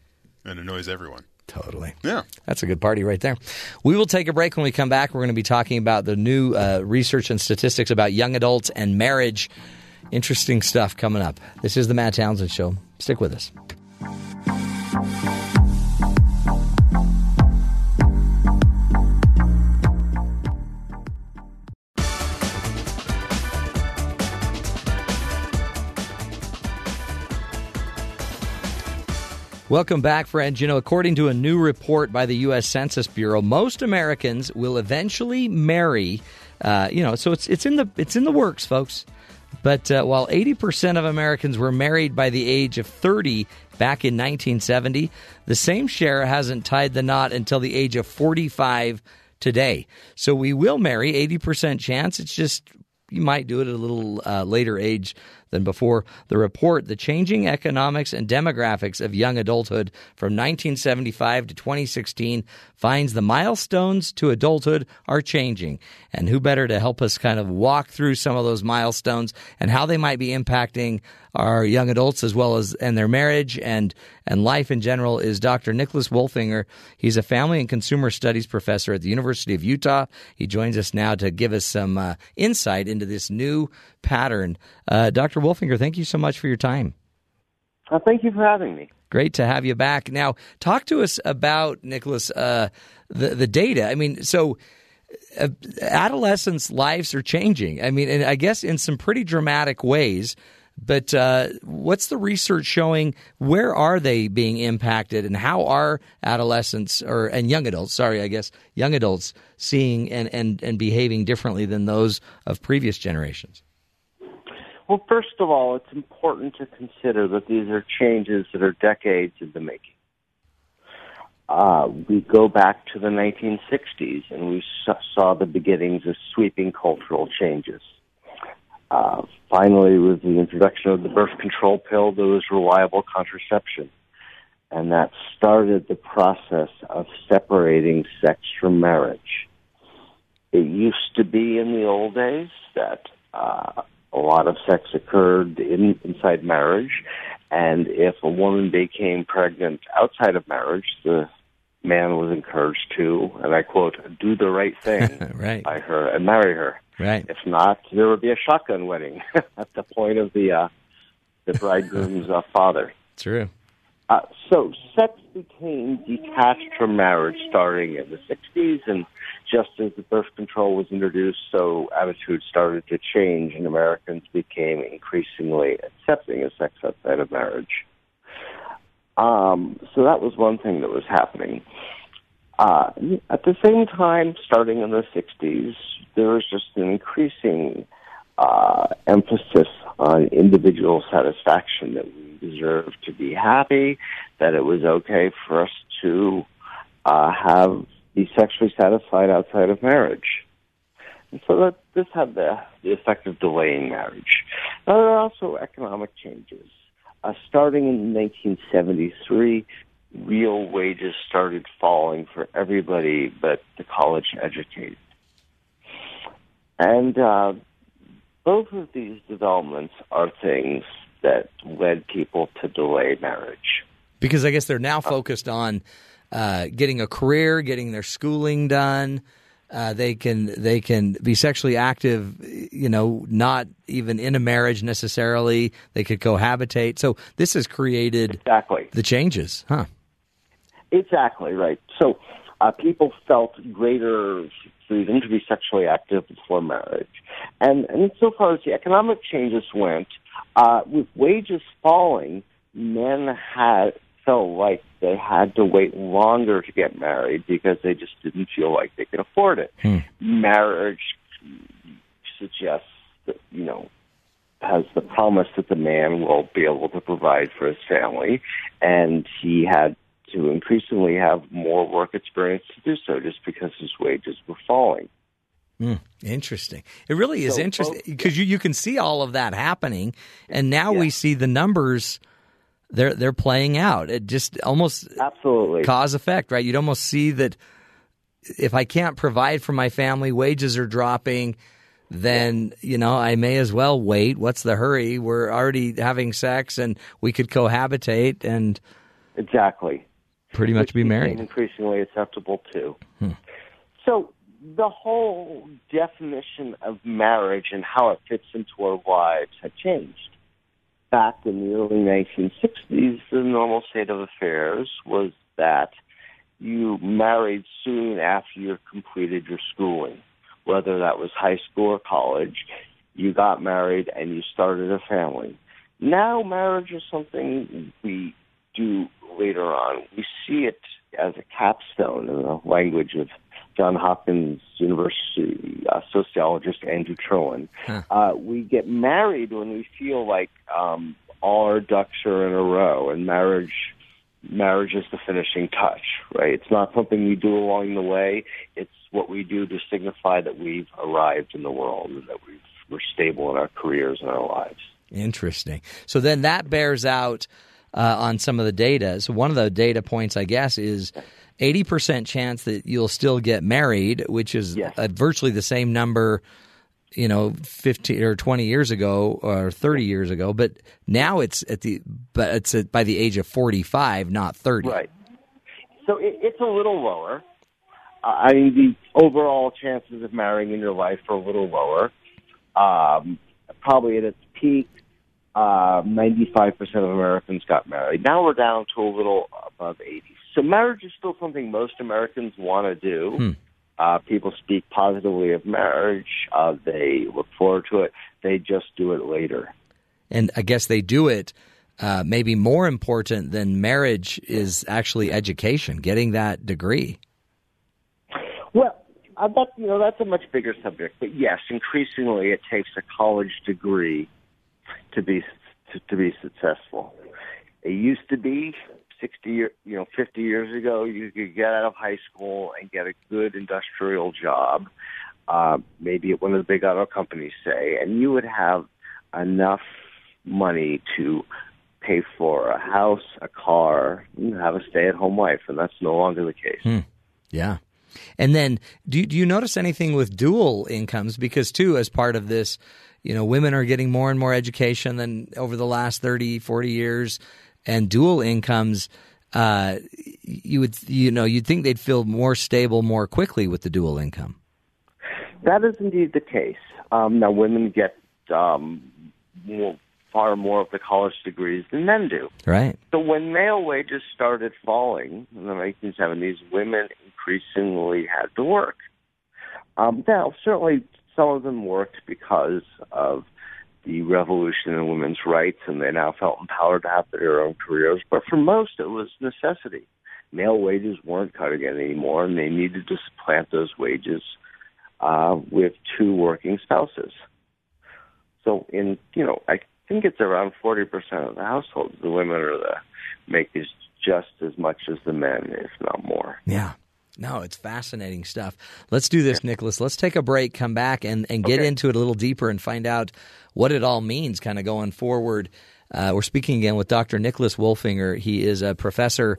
and annoys everyone. Totally. Yeah. That's a good party right there. We will take a break when we come back. We're going to be talking about the new uh, research and statistics about young adults and marriage. Interesting stuff coming up. This is the Matt Townsend Show. Stick with us. Welcome back, friends. You know, according to a new report by the U.S. Census Bureau, most Americans will eventually marry. Uh, you know, so it's it's in the it's in the works, folks. But uh, while 80% of Americans were married by the age of 30 back in 1970, the same share hasn't tied the knot until the age of 45 today. So we will marry 80% chance. It's just you might do it at a little uh, later age than before. The report, The Changing Economics and Demographics of Young Adulthood from 1975 to 2016, finds the milestones to adulthood are changing. And who better to help us kind of walk through some of those milestones and how they might be impacting our young adults as well as and their marriage and and life in general is Dr. Nicholas Wolfinger. He's a family and consumer studies professor at the University of Utah. He joins us now to give us some uh, insight into this new pattern. Uh, Dr. Wolfinger, thank you so much for your time. Uh, thank you for having me. Great to have you back. Now, talk to us about Nicholas uh, the the data. I mean, so uh, adolescents' lives are changing. I mean, and I guess in some pretty dramatic ways. But uh, what's the research showing? Where are they being impacted, and how are adolescents or and young adults? Sorry, I guess young adults seeing and and, and behaving differently than those of previous generations. Well, first of all, it's important to consider that these are changes that are decades in the making. uh, we go back to the 1960s and we saw the beginnings of sweeping cultural changes. Uh, finally, with the introduction of the birth control pill, there was reliable contraception. And that started the process of separating sex from marriage. It used to be in the old days that uh, a lot of sex occurred in, inside marriage, and if a woman became pregnant outside of marriage, the man was encouraged to, and I quote, do the right thing right. by her and marry her. Right. If not, there would be a shotgun wedding at the point of the uh, the bridegroom's uh, father. True. Uh, so sex became detached from marriage starting in the 60s, and just as the birth control was introduced, so attitudes started to change, and Americans became increasingly accepting of sex outside of marriage. Um, so that was one thing that was happening. Uh, at the same time, starting in the 60s, there was just an increasing uh, emphasis on individual satisfaction that we deserve to be happy, that it was okay for us to uh, have be sexually satisfied outside of marriage. And so that this had the, the effect of delaying marriage. Now, there are also economic changes. Uh, starting in 1973, real wages started falling for everybody but the college educated. And uh, both of these developments are things that led people to delay marriage. Because I guess they're now focused on uh, getting a career, getting their schooling done. Uh, they can they can be sexually active, you know, not even in a marriage necessarily. They could cohabitate. So this has created exactly the changes, huh? Exactly right. So uh, people felt greater freedom to be sexually active before marriage, and and so far as the economic changes went, uh, with wages falling, men had like they had to wait longer to get married because they just didn't feel like they could afford it. Hmm. Marriage suggests that, you know, has the promise that the man will be able to provide for his family, and he had to increasingly have more work experience to do so just because his wages were falling. Mm, interesting. It really is So interesting because you, you can see all of that happening, and now we see the numbers. They're they're playing out. It just almost Absolutely. cause effect, right? You'd almost see that if I can't provide for my family, wages are dropping. Then you know I may as well wait. What's the hurry? We're already having sex, and we could cohabitate and Exactly. pretty much be married. Increasingly acceptable too. Hmm. So the whole definition of marriage and how it fits into our lives had changed. Back in the early 1960s, the normal state of affairs was that you married soon after you completed your schooling, whether that was high school or college. You got married and you started a family. Now marriage is something we do later on. We see it as a capstone in the language of John Hopkins University uh, sociologist Andrew Cherlin. Huh. Uh, we get married when we feel like um, all our ducks are in a row, and marriage marriage is the finishing touch. Right? It's not something we do along the way. It's what we do to signify that we've arrived in the world and that we've, we're stable in our careers and our lives. Interesting. So then that bears out uh, on some of the data. So one of the data points, I guess, is 80% chance that you'll still get married, which is Yes. uh, virtually the same number, you know, 15 or 20 years ago or 30 years ago. But now it's at the but it's at, by the age of 45, not 30. Right. So it, it's a little lower. Uh, I mean, the overall chances of marrying in your life are a little lower. Um, probably at its peak, uh, 95% of Americans got married. Now we're down to a little above 80. So marriage is still something most Americans want to do. Hmm. Uh, people speak positively of marriage. Uh, they look forward to it. They just do it later. And I guess they do it. Uh, maybe more important than marriage is actually education, getting that degree. Well, that you know that's a much bigger subject, but yes, increasingly it takes a college degree to be to, to be successful. It used to be 60 year, you know, 50 years ago, you could get out of high school and get a good industrial job, uh, maybe at one of the big auto companies, say, and you would have enough money to pay for a house, a car, have a stay-at-home wife, and that's no longer the case. Hmm. Yeah. And then, do do you notice anything with dual incomes? Because too, as part of this, you know, women are getting more and more education than over the last 30, 40 years, and dual incomes. Uh, you would, you know, you'd think they'd feel more stable more quickly with the dual income. That is indeed the case. Um, now, women get um, more, far more of the college degrees than men do. Right. So when male wages started falling in the 1970s, women increasingly had to work. Um, now, certainly some of them worked because of the revolution in women's rights, and they now felt empowered to have their own careers. But for most, it was necessity. Male wages weren't cutting it anymore, and they needed to supplant those wages uh, with two working spouses. So, in you know, I think it's around forty percent of the households the women are the make is just as much as the men, if not more. Yeah. No, it's fascinating stuff. Let's do this, Nicholas. Let's take a break, come back, and, and get Okay. into it a little deeper and find out what it all means kind of going forward. Uh, we're speaking again with Dr. Nicholas Wolfinger. He is a professor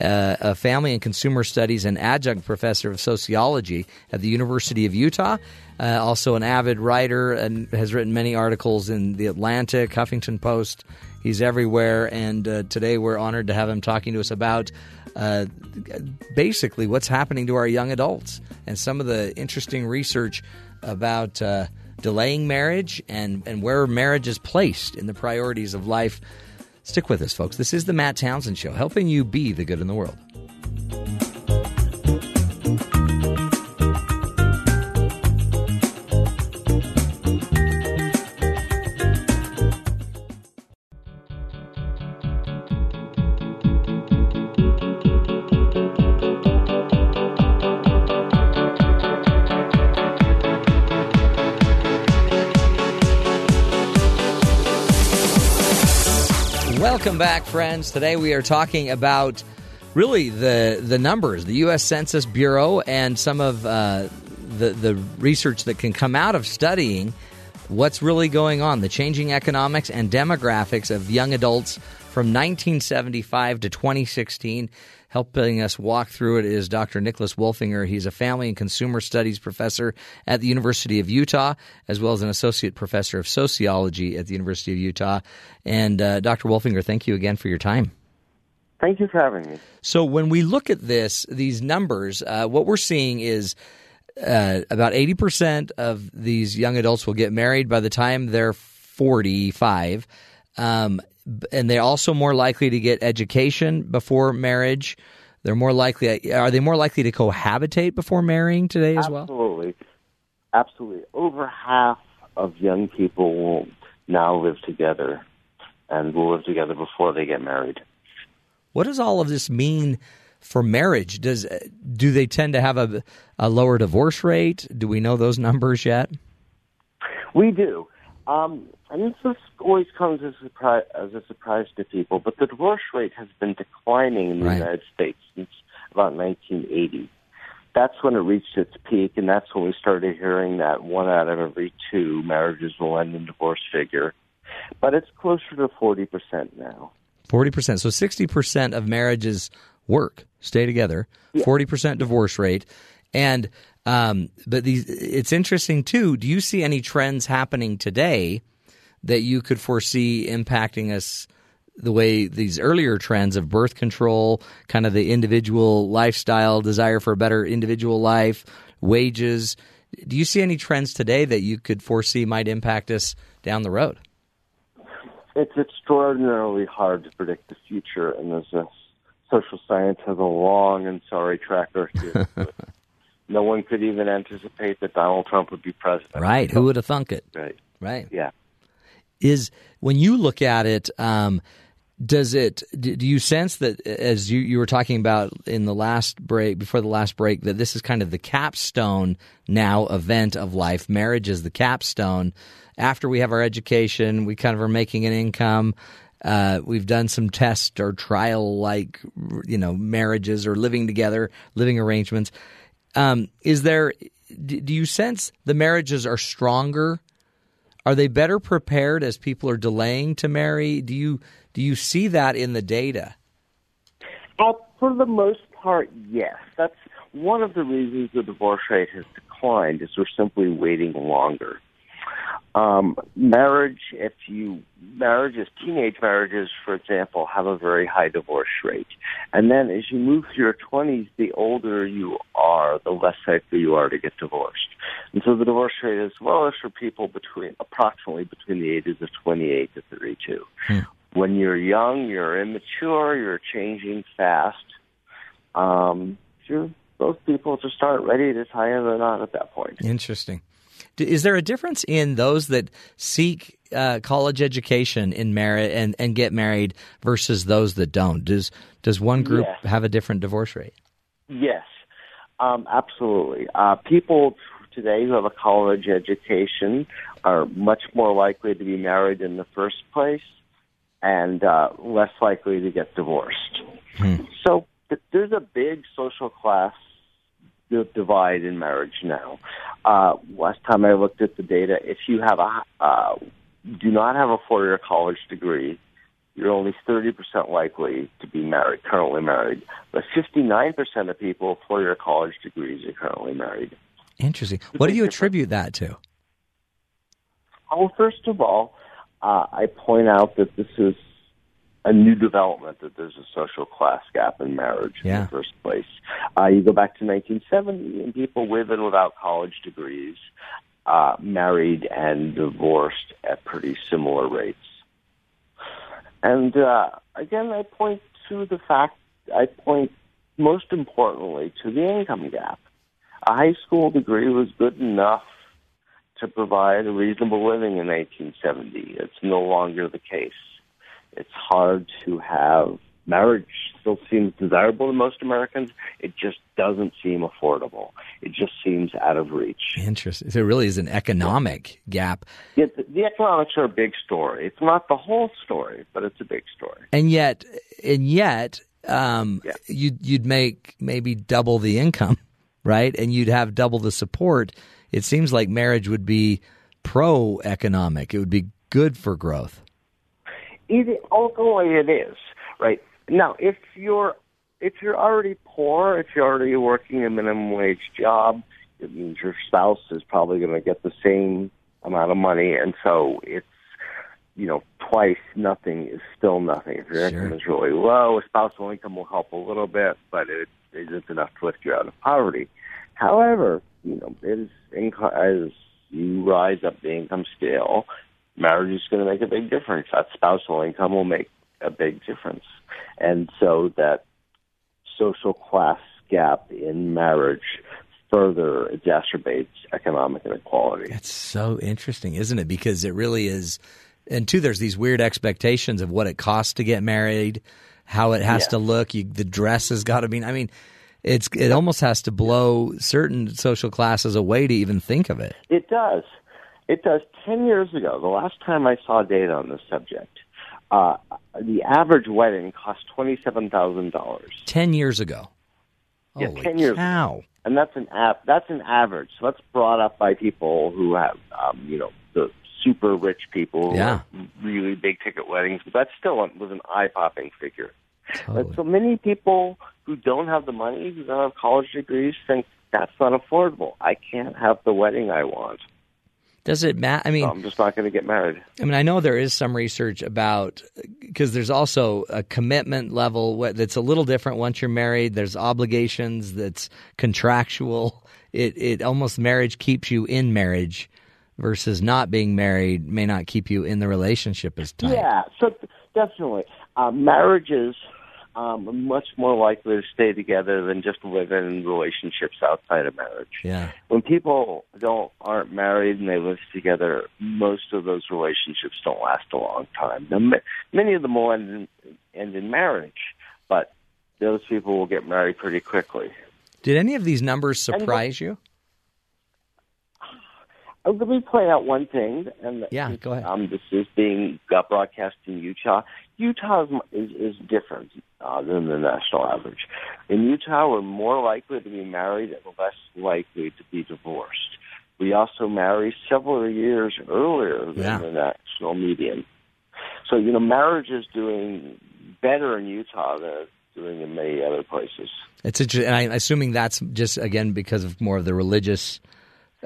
uh, of family and consumer studies and adjunct professor of sociology at the University of Utah. Uh, also, an avid writer and has written many articles in The Atlantic, Huffington Post. He's everywhere, and uh, today we're honored to have him talking to us about uh, basically what's happening to our young adults and some of the interesting research about uh, delaying marriage and, and where marriage is placed in the priorities of life. Stick with us, folks. This is the Matt Townsend Show, helping you be the good in the world. Welcome back, friends. Today we are talking about really the the numbers, the U.S. Census Bureau, and some of uh, the the research that can come out of studying what's really going on, the changing economics and demographics of young adults from 1975 to 2016. Helping us walk through it is Dr. Nicholas Wolfinger. He's a family and consumer studies professor at the University of Utah, as well as an associate professor of sociology at the University of Utah. And uh, Dr. Wolfinger, thank you again for your time. Thank you for having me. So when we look at this, these numbers, uh, what we're seeing is uh, about 80% of these young adults will get married by the time they're 45. Um, and they're also more likely to get education before marriage. They're more likely, are they more likely to cohabitate before marrying today as well? Absolutely. Absolutely. Over half of young people will now live together and will live together before they get married. What does all of this mean for marriage? Does do they tend to have a, a lower divorce rate? Do we know those numbers yet? We do. Um, and this always comes as a, surprise, as a surprise to people, but the divorce rate has been declining in the Right. United States since about 1980. That's when it reached its peak, and that's when we started hearing that one out of every two marriages will end in divorce figure. But it's closer to 40% now. Forty percent. So sixty percent of marriages work, stay together. Forty percent divorce rate, and um, but these. It's interesting too. Do you see any trends happening today that you could foresee impacting us? The way these earlier trends of birth control, kind of the individual lifestyle, desire for a better individual life, wages. Do you see any trends today that you could foresee might impact us down the road? It's extraordinarily hard to predict the future, and as a social science has a long and sorry track record. no one could even anticipate that Donald Trump would be president. Right? Who would have thunk it? Right. Right. Yeah. is when you look at it um, does it do you sense that as you, you were talking about in the last break before the last break that this is kind of the capstone now event of life marriage is the capstone after we have our education we kind of are making an income Uh, we've done some test or trial like you know marriages or living together, living arrangements. Um, is there? Do you sense the marriages are stronger? Are they better prepared as people are delaying to marry? Do you do you see that in the data? Uh, for the most part, yes. That's one of the reasons the divorce rate has declined is we're simply waiting longer. Um, marriage, if you marriages, teenage marriages, for example, have a very high divorce rate. And then as you move through your 20s, the older you are, the less likely you are to get divorced. And so the divorce rate is lowest for people between approximately between the ages of 28 to 32. When you're young, you're immature, you're changing fast. Um, you're, those people just aren't ready to tie in the knot at that point. Interesting. Is there a difference in those that seek uh, college education in marriage and, and get married versus those that don't? Does does one group Yes. have a different divorce rate? Yes, um, absolutely. Uh, people today who have a college education are much more likely to be married in the first place and uh, less likely to get divorced. So th- there's a big social class divide in marriage now. Uh, last time I looked at the data, if you have a uh, do not have a four-year college degree, you're only 30% likely to be married, currently married. But 59% of people with four-year college degrees are currently married. Interesting. What do you attribute that to? Well, first of all, uh, I point out that this is a new development that there's a social class gap in marriage in Yeah. the first place. Uh, you go back to 1970, and people with and without college degrees uh, married and divorced at pretty similar rates. And uh, again, I point to the fact, I point most importantly to the income gap. A high school degree was good enough to provide a reasonable living in 1970. It's no longer the case. It's hard to have marriage still seems desirable to most Americans. It just doesn't seem affordable. It just seems out of reach. Interesting. So it really is an economic gap, Yet the, the economics are a big story. It's not the whole story, but it's a big story. and yet, and yet, um, you'd you'd make maybe double the income, right? And you'd have double the support. It seems like marriage would be pro economic. It would be good for growth. It, ultimately, it is right now. If you're if you're already poor, if you're already working a minimum wage job, it means your spouse is probably going to get the same amount of money, and so it's you know twice nothing is still nothing. If your income is really low, a spousal income will help a little bit, but it isn't enough to lift you out of poverty. However, you know, as as you rise up the income scale, marriage is going to make a big difference. That spousal income will make a big difference, and so that social class gap in marriage further exacerbates economic inequality. That's so interesting, isn't it? Because it really is. And two, there's these weird expectations of what it costs to get married, how it has Yeah. to look. You, the dress has got to be. I mean, it's it almost has to blow certain social classes away to even think of it. It does. It does. Ten years ago, the last time I saw data on this subject, uh, the average wedding cost twenty-seven thousand dollars. Ten years ago. Yeah, Holy ten years. Ago. And that's an app. That's an average. So that's brought up by people who have, um, you know, the super rich people. Yeah. Really big ticket weddings, but that still was an eye-popping figure. But so many people who don't have the money, who don't have college degrees, think that's not affordable. I can't have the wedding I want. Does it matter? I mean, So I'm just not going to get married. I mean, I know there is some research about because there's also a commitment level that's a little different once you're married. There's obligations that's contractual. It it almost marriage keeps you in marriage versus not being married may not keep you in the relationship as tight. Yeah, so definitely, uh, marriages um, much more likely to stay together than just live in relationships outside of marriage. Yeah. When people don't aren't married and they live together, most of those relationships don't last a long time. Now, many of them will end in, end in marriage, but those people will get married pretty quickly. Did any of these numbers surprise you? Uh, let me point out one thing, and Yeah, go ahead. um, this is being got broadcast in Utah. Utah is, is, is different uh, than the national average. In Utah, we're more likely to be married and less likely to be divorced. We also marry several years earlier than Yeah. the national median. So, you know, marriage is doing better in Utah than doing in many other places. It's interesting, and I'm assuming that's just again because of more of the religious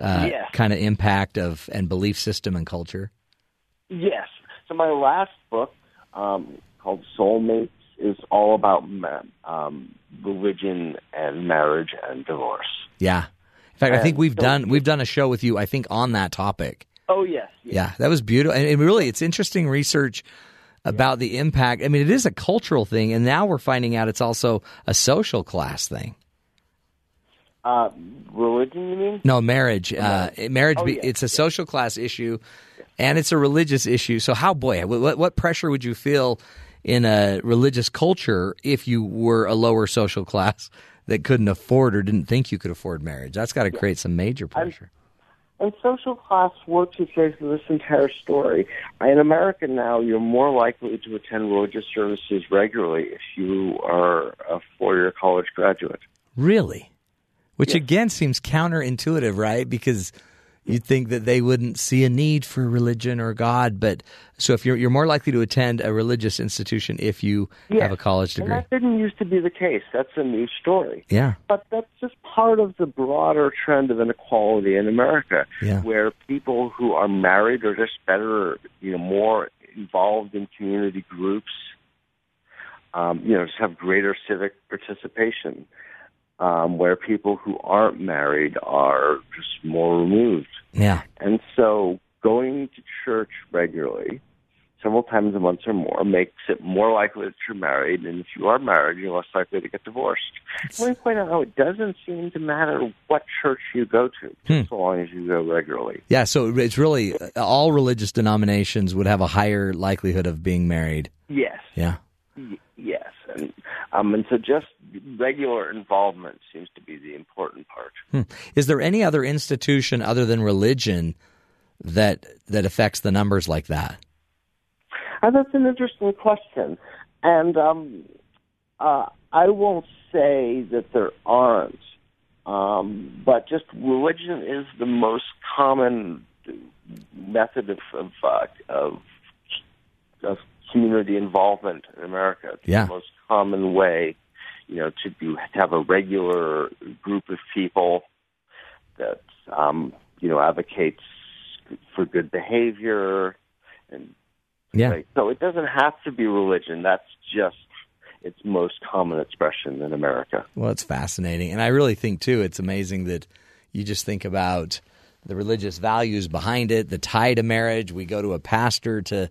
uh, Yes. kind of impact of and belief system and culture. Yes. So my last book, um, called Soulmates, is all about ma- um, religion and marriage and divorce. Yeah. In fact, I think we've so- done we've done a show with you. I think on that topic. Oh yes. yes. Yeah, that was beautiful, and, and really, it's interesting research about the impact. I mean, it is a cultural thing, and now we're finding out it's also a social class thing. Uh, religion, you mean? No, marriage. Uh, marriage. Oh, be, yeah, it's a social class issue, and it's a religious issue. So, how boy, what, what pressure would you feel in a religious culture if you were a lower social class that couldn't afford or didn't think you could afford marriage? That's got to create some major pressure. And social class works its way through this entire story. In America now, you're more likely to attend religious services regularly if you are a four-year college graduate. Really? Which again seems counterintuitive, right? Because you'd think that they wouldn't see a need for religion or God, but so if you're you're more likely to attend a religious institution if you have a college And degree. that didn't used to be the case. That's a new story. Yeah. But that's just part of the broader trend of inequality in America, Yeah. where people who are married are just better, you know, more involved in community groups, um, you know, just have greater civic participation, um, where people who aren't married are just more removed. Yeah. And so going to church regularly, several times a month or more, makes it more likely that you're married. And if you are married, you're less likely to get divorced. Let me point out how it doesn't seem to matter what church you go to, just so long as you go regularly. Yeah, so it's really uh, all religious denominations would have a higher likelihood of being married. Yes. Yeah. Y- yes. And, um, and so just regular involvement seems to be the important part. Hmm. Is there any other institution other than religion that that affects the numbers like that? Uh, that's an interesting question, and um, uh, I won't say that there aren't, um, but just religion is the most common method of of, uh, of, of community involvement in America. It's Yeah. the most common way, you know, to do to have a regular group of people that um, you know advocates for good behavior and Yeah. So it doesn't have to be religion. That's just its most common expression in America. Well, it's fascinating. And I really think, too, it's amazing that you just think about the religious values behind it, the tie to marriage. We go to a pastor to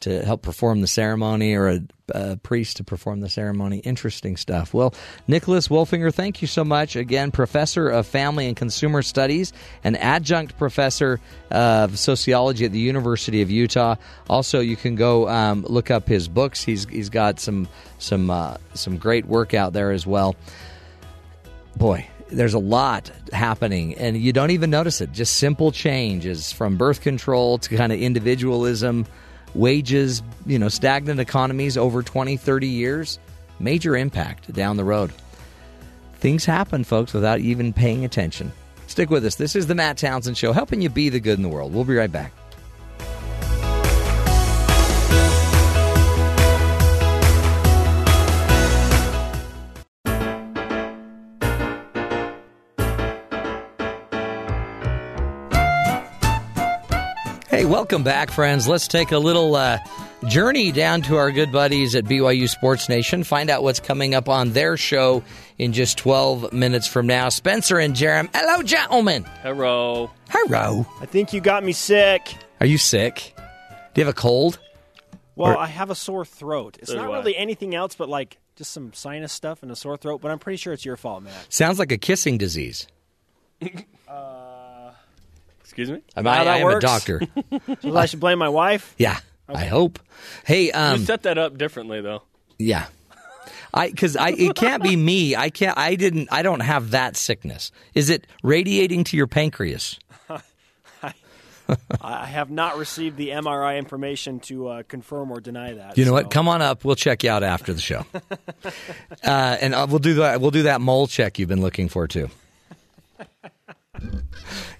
to help perform the ceremony or a, a priest to perform the ceremony. Interesting stuff. Well, Nicholas Wolfinger, thank you so much. Again, professor of family and consumer studies and adjunct professor of sociology at the University of Utah. Also, you can go um, look up his books. He's he's got some some uh, some great work out there as well boy, there's a lot happening and you don't even notice it. Just simple changes from birth control to kind of individualism, wages, you know, stagnant economies over 20, 30 years. Major impact down the road. Things happen, folks, without even paying attention. Stick with us. This is the Matt Townsend Show, helping you be the good in the world. We'll be right back. Welcome back, friends. Let's take a little uh, journey down to our good buddies at BYU Sports Nation. Find out what's coming up on their show in just 12 minutes from now. Spencer and Jarom. Hello, gentlemen. Hello. Hello. I think you got me sick. Are you sick? Do you have a cold? Well, Or- I have a sore throat. It's So not really anything else but like just some sinus stuff and a sore throat, but I'm pretty sure it's your fault, Matt. Sounds like a kissing disease. Excuse me? Am I- I am a doctor. so I should blame my wife? Yeah, I hope. Hey, um, you set that up differently, though. Yeah. I because I it can't be me. I can't. I didn't. I don't have that sickness. Is it radiating to your pancreas? I have not received the MRI information to uh, confirm or deny that. You know so- what? Come on up. We'll check you out after the show, uh, and uh, we'll do that. We'll do that mole check you've been looking for too.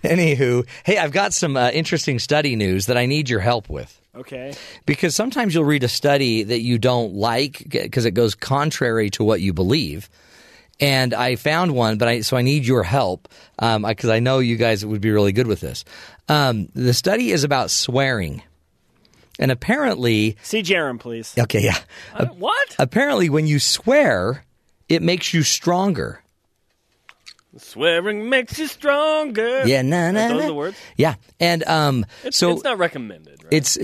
Anywho, hey, I've got some uh, interesting study news that I need your help with. Okay. Because sometimes you'll read a study that you don't like because it goes contrary to what you believe. And I found one, but I so I need your help because I know you guys would be really good with this. Um, the study is about swearing, and apparently, See Jarom, please. okay, yeah, what? apparently when you swear, it makes you stronger. Swearing makes you stronger. Yeah, Are na. those are the words? Yeah, and um, It's, so it's not recommended. Right? It's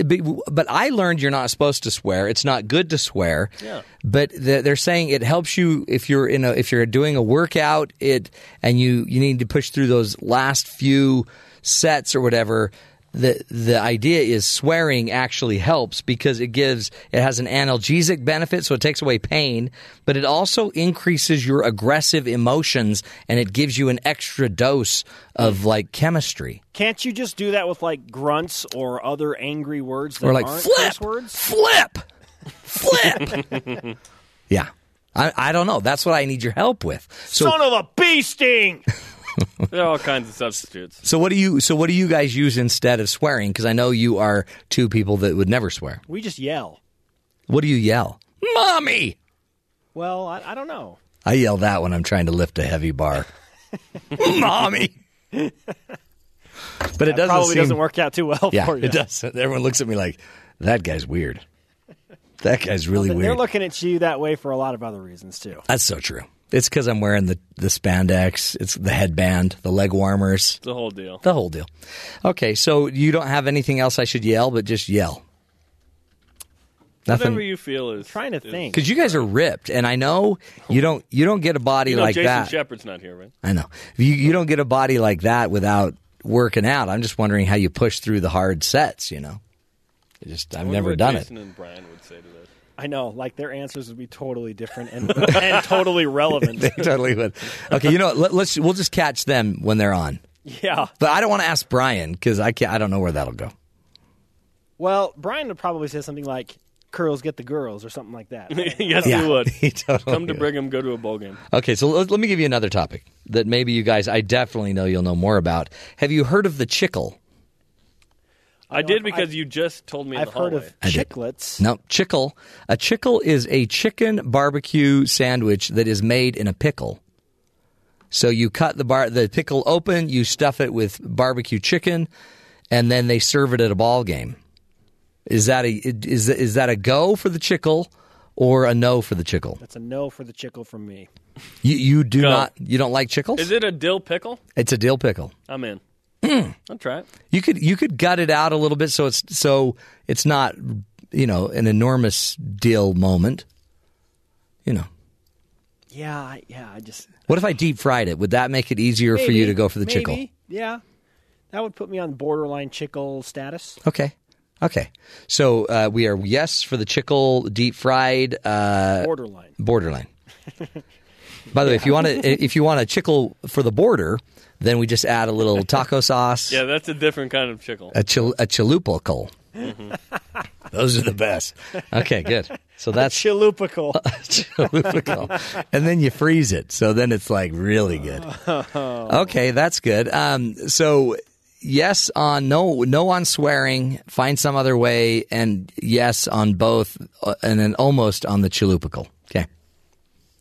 but I learned you're not supposed to swear. It's not good to swear. Yeah. But the, they're saying it helps you if you're in a if you're doing a workout it and you you need to push through those last few sets or whatever. The the idea is swearing actually helps because it gives it has an analgesic benefit, so it takes away pain, but it also increases your aggressive emotions and it gives you an extra dose of like chemistry. Can't you just do that with like grunts or other angry words that Or like aren't flip, words? flip, flip. Yeah. I, I don't know. That's what I need your help with. So Son of a bee sting! there are all kinds of substitutes. so what do you so what do you guys use instead of swearing? Because I know you are two people that would never swear. We just yell. What do you yell? Mommy. Well, I, I don't know. I yell that when I'm trying to lift a heavy bar. Mommy. But it doesn't probably seem, doesn't work out too well Yeah, for you. it does. Everyone looks at me like that guy's weird. That guy's really weird. They're weird. looking at you that way for a lot of other reasons too. That's so true. It's because I'm wearing the, the spandex. It's the headband, the leg warmers, The whole deal. the whole deal. Okay, so you don't have anything else I should yell, but just yell. Nothing. Whatever Nothing, you feel is trying to is- think. because you guys are ripped, and I know you don't. You don't get a body You know, like Jason that. Shepard's not here, right? I know you. You don't get a body like that without working out. I'm just wondering how you push through the hard sets. You know, I just I I've wonder never what done Jason it. and Brian would say to this. I know, like their answers would be totally different and, and totally relevant. they totally would. Okay, you know what? Let, let's we'll just catch them when they're on. yeah. But I don't want to ask Brian because I can't. I don't know where that'll go. Well, Brian would probably say something like "Curls get the girls" or something like that. yes, Yeah, you would. he totally Come to would. Brigham, go to a bowl game. Okay, so let, let me give you another topic that maybe you guys, I definitely know you'll know more about. Have you heard of the chickle? I, did because you just told me in I've the heard of I did. No, chickle. A chickle is a chicken barbecue sandwich that is made in a pickle. So you cut the bar, the pickle open, you stuff it with barbecue chicken, and then they serve it at a ball game. Is that a is is that a go for the chickle or a no for the chickle? That's a no for the chickle from me. You you do Go. not you don't like chickles? Is it a dill pickle? It's a dill pickle. I'm in. Hmm. I'll try it. You could you could gut it out a little bit so it's so it's not you know an enormous deal moment. You know. Yeah, I- yeah. I just What if I deep fried it? Would that make it easier for you Maybe, to go for the maybe, chickle? Yeah, that would put me on borderline chickle status. Okay. Okay. So uh, we are yes for the chickle deep fried uh, Borderline. borderline. By the way, if you want to if you want a chickle for the border, then we just add a little taco sauce, Yeah, that's a different kind of chickle. a chil- a chalupacle. Mhm. Those are the best. Okay, good. So that's chalupacle. chalupacle. and then you freeze it, so then it's like really good. Okay, that's good. Um, so yes on no, no on swearing. Find some other way, and yes on both, uh, and then almost on the chalupacle. Okay,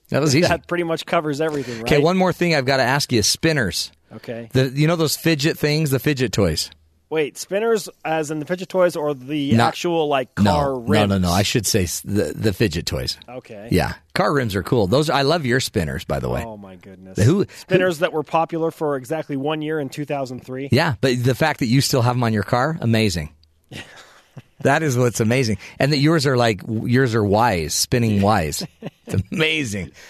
that was easy. That pretty much covers everything, right? Okay, one more thing I've got to ask you: spinners. Okay. The you know those fidget things, the fidget toys. Wait, spinners as in the fidget toys or the Not- actual like car no, rims? no, no, no. I should say the the fidget toys. Okay. Yeah, car rims are cool. Those I love your spinners, by the way. Oh my goodness. Who- spinners that were popular for exactly one year in 2003? Yeah, but the fact that you still have them on your car, amazing. that is what's amazing, and that yours are like yours are wise, spinning wise. It's amazing.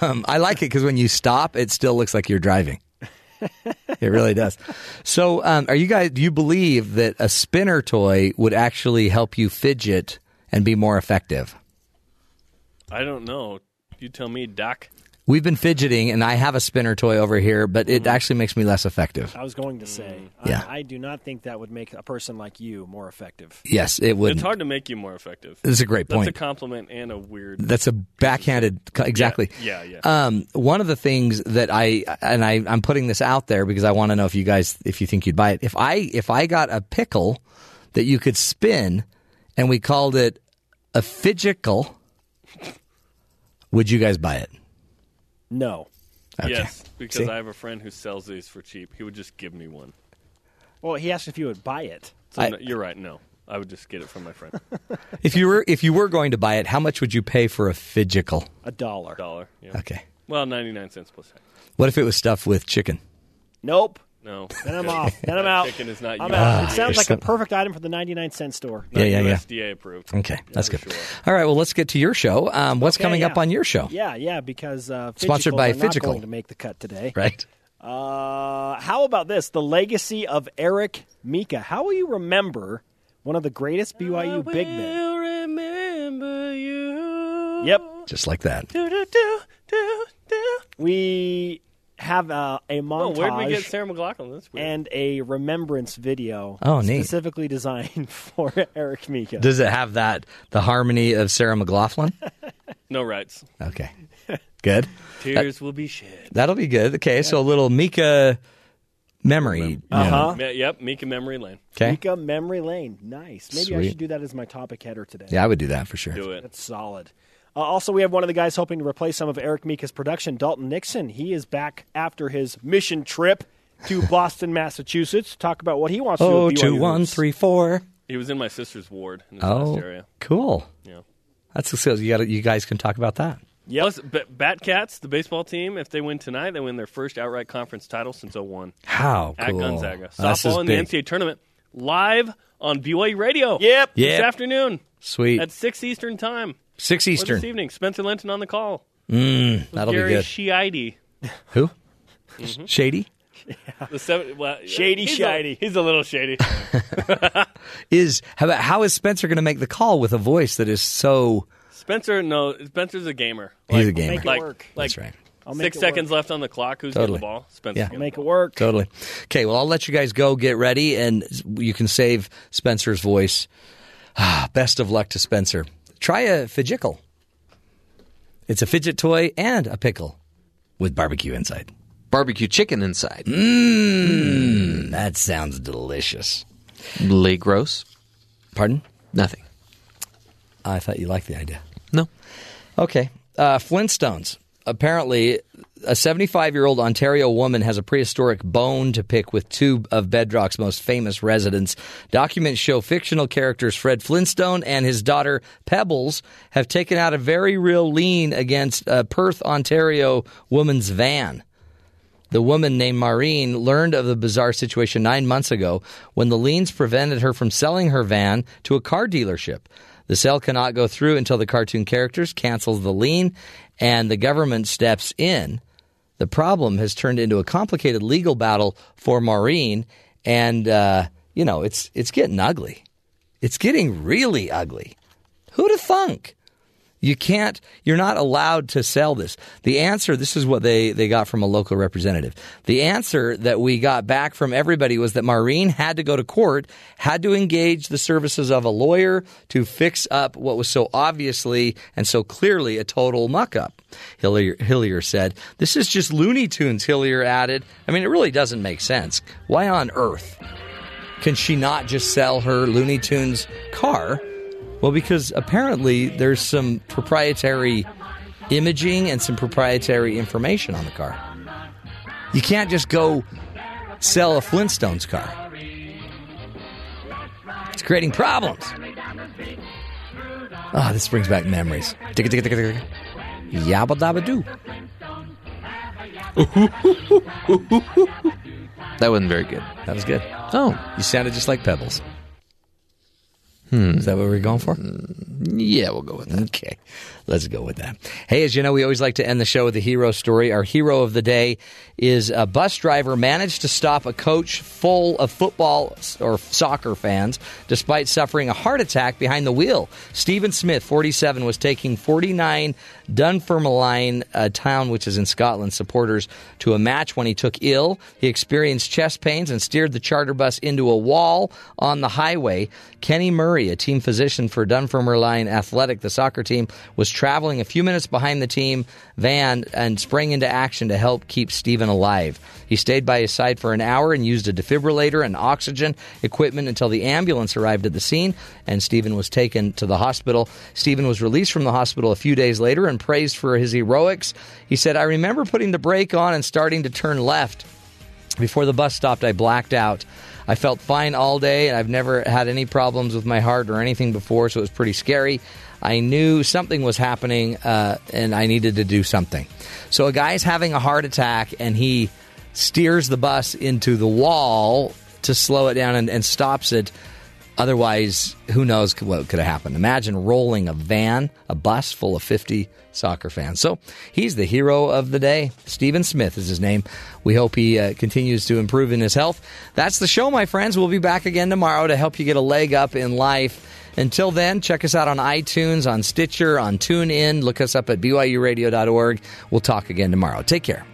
Um, I like it because when you stop, it still looks like you're driving. It really does. So, um, are you guys? Do you believe that a spinner toy would actually help you fidget and be more effective? I don't know. You tell me, Doc. We've been fidgeting, and I have a spinner toy over here, but it actually makes me less effective. I was going to say, Yeah. I, I do not think that would make a person like you more effective. Yes, it would. It's hard to make you more effective. This is a great That's point. a compliment and a weird. That's a backhanded, exactly. Yeah, yeah. Um, one of the things that I and I, I'm putting this out there because I want to know if you guys, if you think you'd buy it. If I if I got a pickle that you could spin, and we called it a fidgicle, would you guys buy it? No. Okay. Yes, because See? I have a friend who sells these for cheap. He would just give me one. Well, he asked if you would buy it. So I- no, you're right. No, I would just get it from my friend. If you were if you were going to buy it, how much would you pay for a fidgicle? A dollar. Dollar. Yeah. Okay. Well, ninety nine cents plus tax. What if it was stuffed with chicken? Nope. No. Then I'm off. Then I'm out. Chicken is not. I'm out. It sounds like a perfect item for the 99 cent store. Yeah, yeah, yeah. USDA approved. Okay, that's good. sure. All right, well, let's get to your show. Um, what's Okay, coming up on your show? Yeah, yeah, because uh, Sponsored by are not going to make the cut today. Right. Uh, how about this? The legacy of Eric Mika. How will you remember one of the greatest BYU big men? remember you. Yep. Just like that. Do, do, do, We have uh, a Oh, montage where'd we get Sarah McLachlan? That's weird. and a remembrance video Oh, neat. specifically designed for Eric Mika. Does it have that the harmony of Sarah McLachlan? no rights. Okay, good. Tears will be shed. That'll be good. Okay, so a little Mika memory. Uh-huh. Yeah, yep, Mika Memory Lane. Okay. Mika Memory Lane. Nice. Maybe I should do that as my topic header today. Yeah, I would do that for sure. Do it. That's solid. Uh, also, we have one of the guys hoping to replace some of Eric Mika's production, Dalton Nixon. He is back after his mission trip to Boston, Massachusetts. to Talk about what he wants to Oh, do. with two, BYU one, hoops. three, four. He was in my sister's ward in this Oh, last area. cool. Yeah. That's so you got. You guys can talk about that. Plus, B- Batcats, the baseball team, if they win tonight, they win their first outright conference title since 01. How At cool. Gonzaga. Oh, this is Softball in the. NCAA tournament. Live on BYU Radio. Yep. This afternoon Sweet. at 6 Eastern time. Six Or Eastern. this evening. Spencer Linton on the call. Mm, that'll Gary be good. Sheide. Who? Mm-hmm. Shady The seven, well, Shady he's Shady. A, he's a little shady. is how about how is Spencer going to make the call with a voice that is so? Spencer, no, Spencer's a gamer. He's a gamer. Make it Like, work. like That's right. I'll make six seconds work. left on the clock. Who's Totally. getting the ball? Spencer. Yeah. I'll make it work. Totally. Okay, well, I'll let you guys go get ready, and you can save Spencer's voice. Ah, Best of luck to Spencer. Try a fidgicle. It's a fidget toy and a pickle with barbecue inside. Barbecue chicken inside. Mmm, that sounds delicious. Leg gross. Pardon? Nothing. I thought you liked the idea. No. Okay. Uh, Flintstones. Apparently, a 75 year old Ontario woman has a prehistoric bone to pick with two of Bedrock's most famous residents. Documents show fictional characters Fred Flintstone and his daughter Pebbles have taken out a very real lien against a Perth, Ontario woman's van. The woman named Maureen learned of the bizarre situation nine months ago when the liens prevented her from selling her van to a car dealership. The sale cannot go through until the cartoon characters cancels the lien and the government steps in. The problem has turned into a complicated legal battle for Maureen, and uh, you know it's it's getting ugly. It's getting really ugly. Who'd have thunk? You can't, you're not allowed to sell this. The answer, this is what they, they got from a local representative. The answer that we got back from everybody was that Maureen had to go to court, had to engage the services of a lawyer to fix up what was so obviously and so clearly a total muck up. Hillier, Hillier said, This is just Looney Tunes, Hillier added. I mean, it really doesn't make sense. Why on earth can she not just sell her Looney Tunes car? Well, because apparently there's some proprietary imaging and some proprietary information on the car. You can't just go sell a Flintstones car. It's creating problems. Ah, this brings back memories. Ticka, ticka, ticka, ticka. Yabba dabba doo. That wasn't very good. That was good. Oh. You sounded just like Pebbles. Hmm. Is that what we're going for? Yeah, we'll go with that. Okay, let's go with that. Hey, as you know, we always like to end the show with a hero story. Our hero of the day is a bus driver managed to stop a coach full of football or soccer fans despite suffering a heart attack behind the wheel. Stephen Smith, 47, was taking 49 Dunfermline, a town which is in Scotland, supporters to a match when he took ill. He experienced chest pains and steered the charter bus into a wall on the highway. Kenny Murray, a team physician for Dunfermline Athletic, the soccer team, was traveling a few minutes behind the team van and sprang into action to help keep Stephen alive. He stayed by his side for an hour and used a defibrillator and oxygen equipment until the ambulance arrived at the scene and Stephen was taken to the hospital. Stephen was released from the hospital a few days later and praised for his heroics. He said, I remember putting the brake on and starting to turn left. Before the bus stopped, I blacked out. I felt fine all day, and I've never had any problems with my heart or anything before, so it was pretty scary. I knew something was happening, uh, and I needed to do something. So a guy's having a heart attack, and he steers the bus into the wall to slow it down and, and stops it. Otherwise, who knows what could have happened? Imagine rolling a van, a bus full of 50 soccer fans. So he's the hero of the day. Stephen Smith is his name. We hope he uh, continues to improve in his health. That's the show, my friends. We'll be back again tomorrow to help you get a leg up in life. Until then, check us out on iTunes, on Stitcher, on TuneIn. Look us up at BYURadio.org. We'll talk again tomorrow. Take care.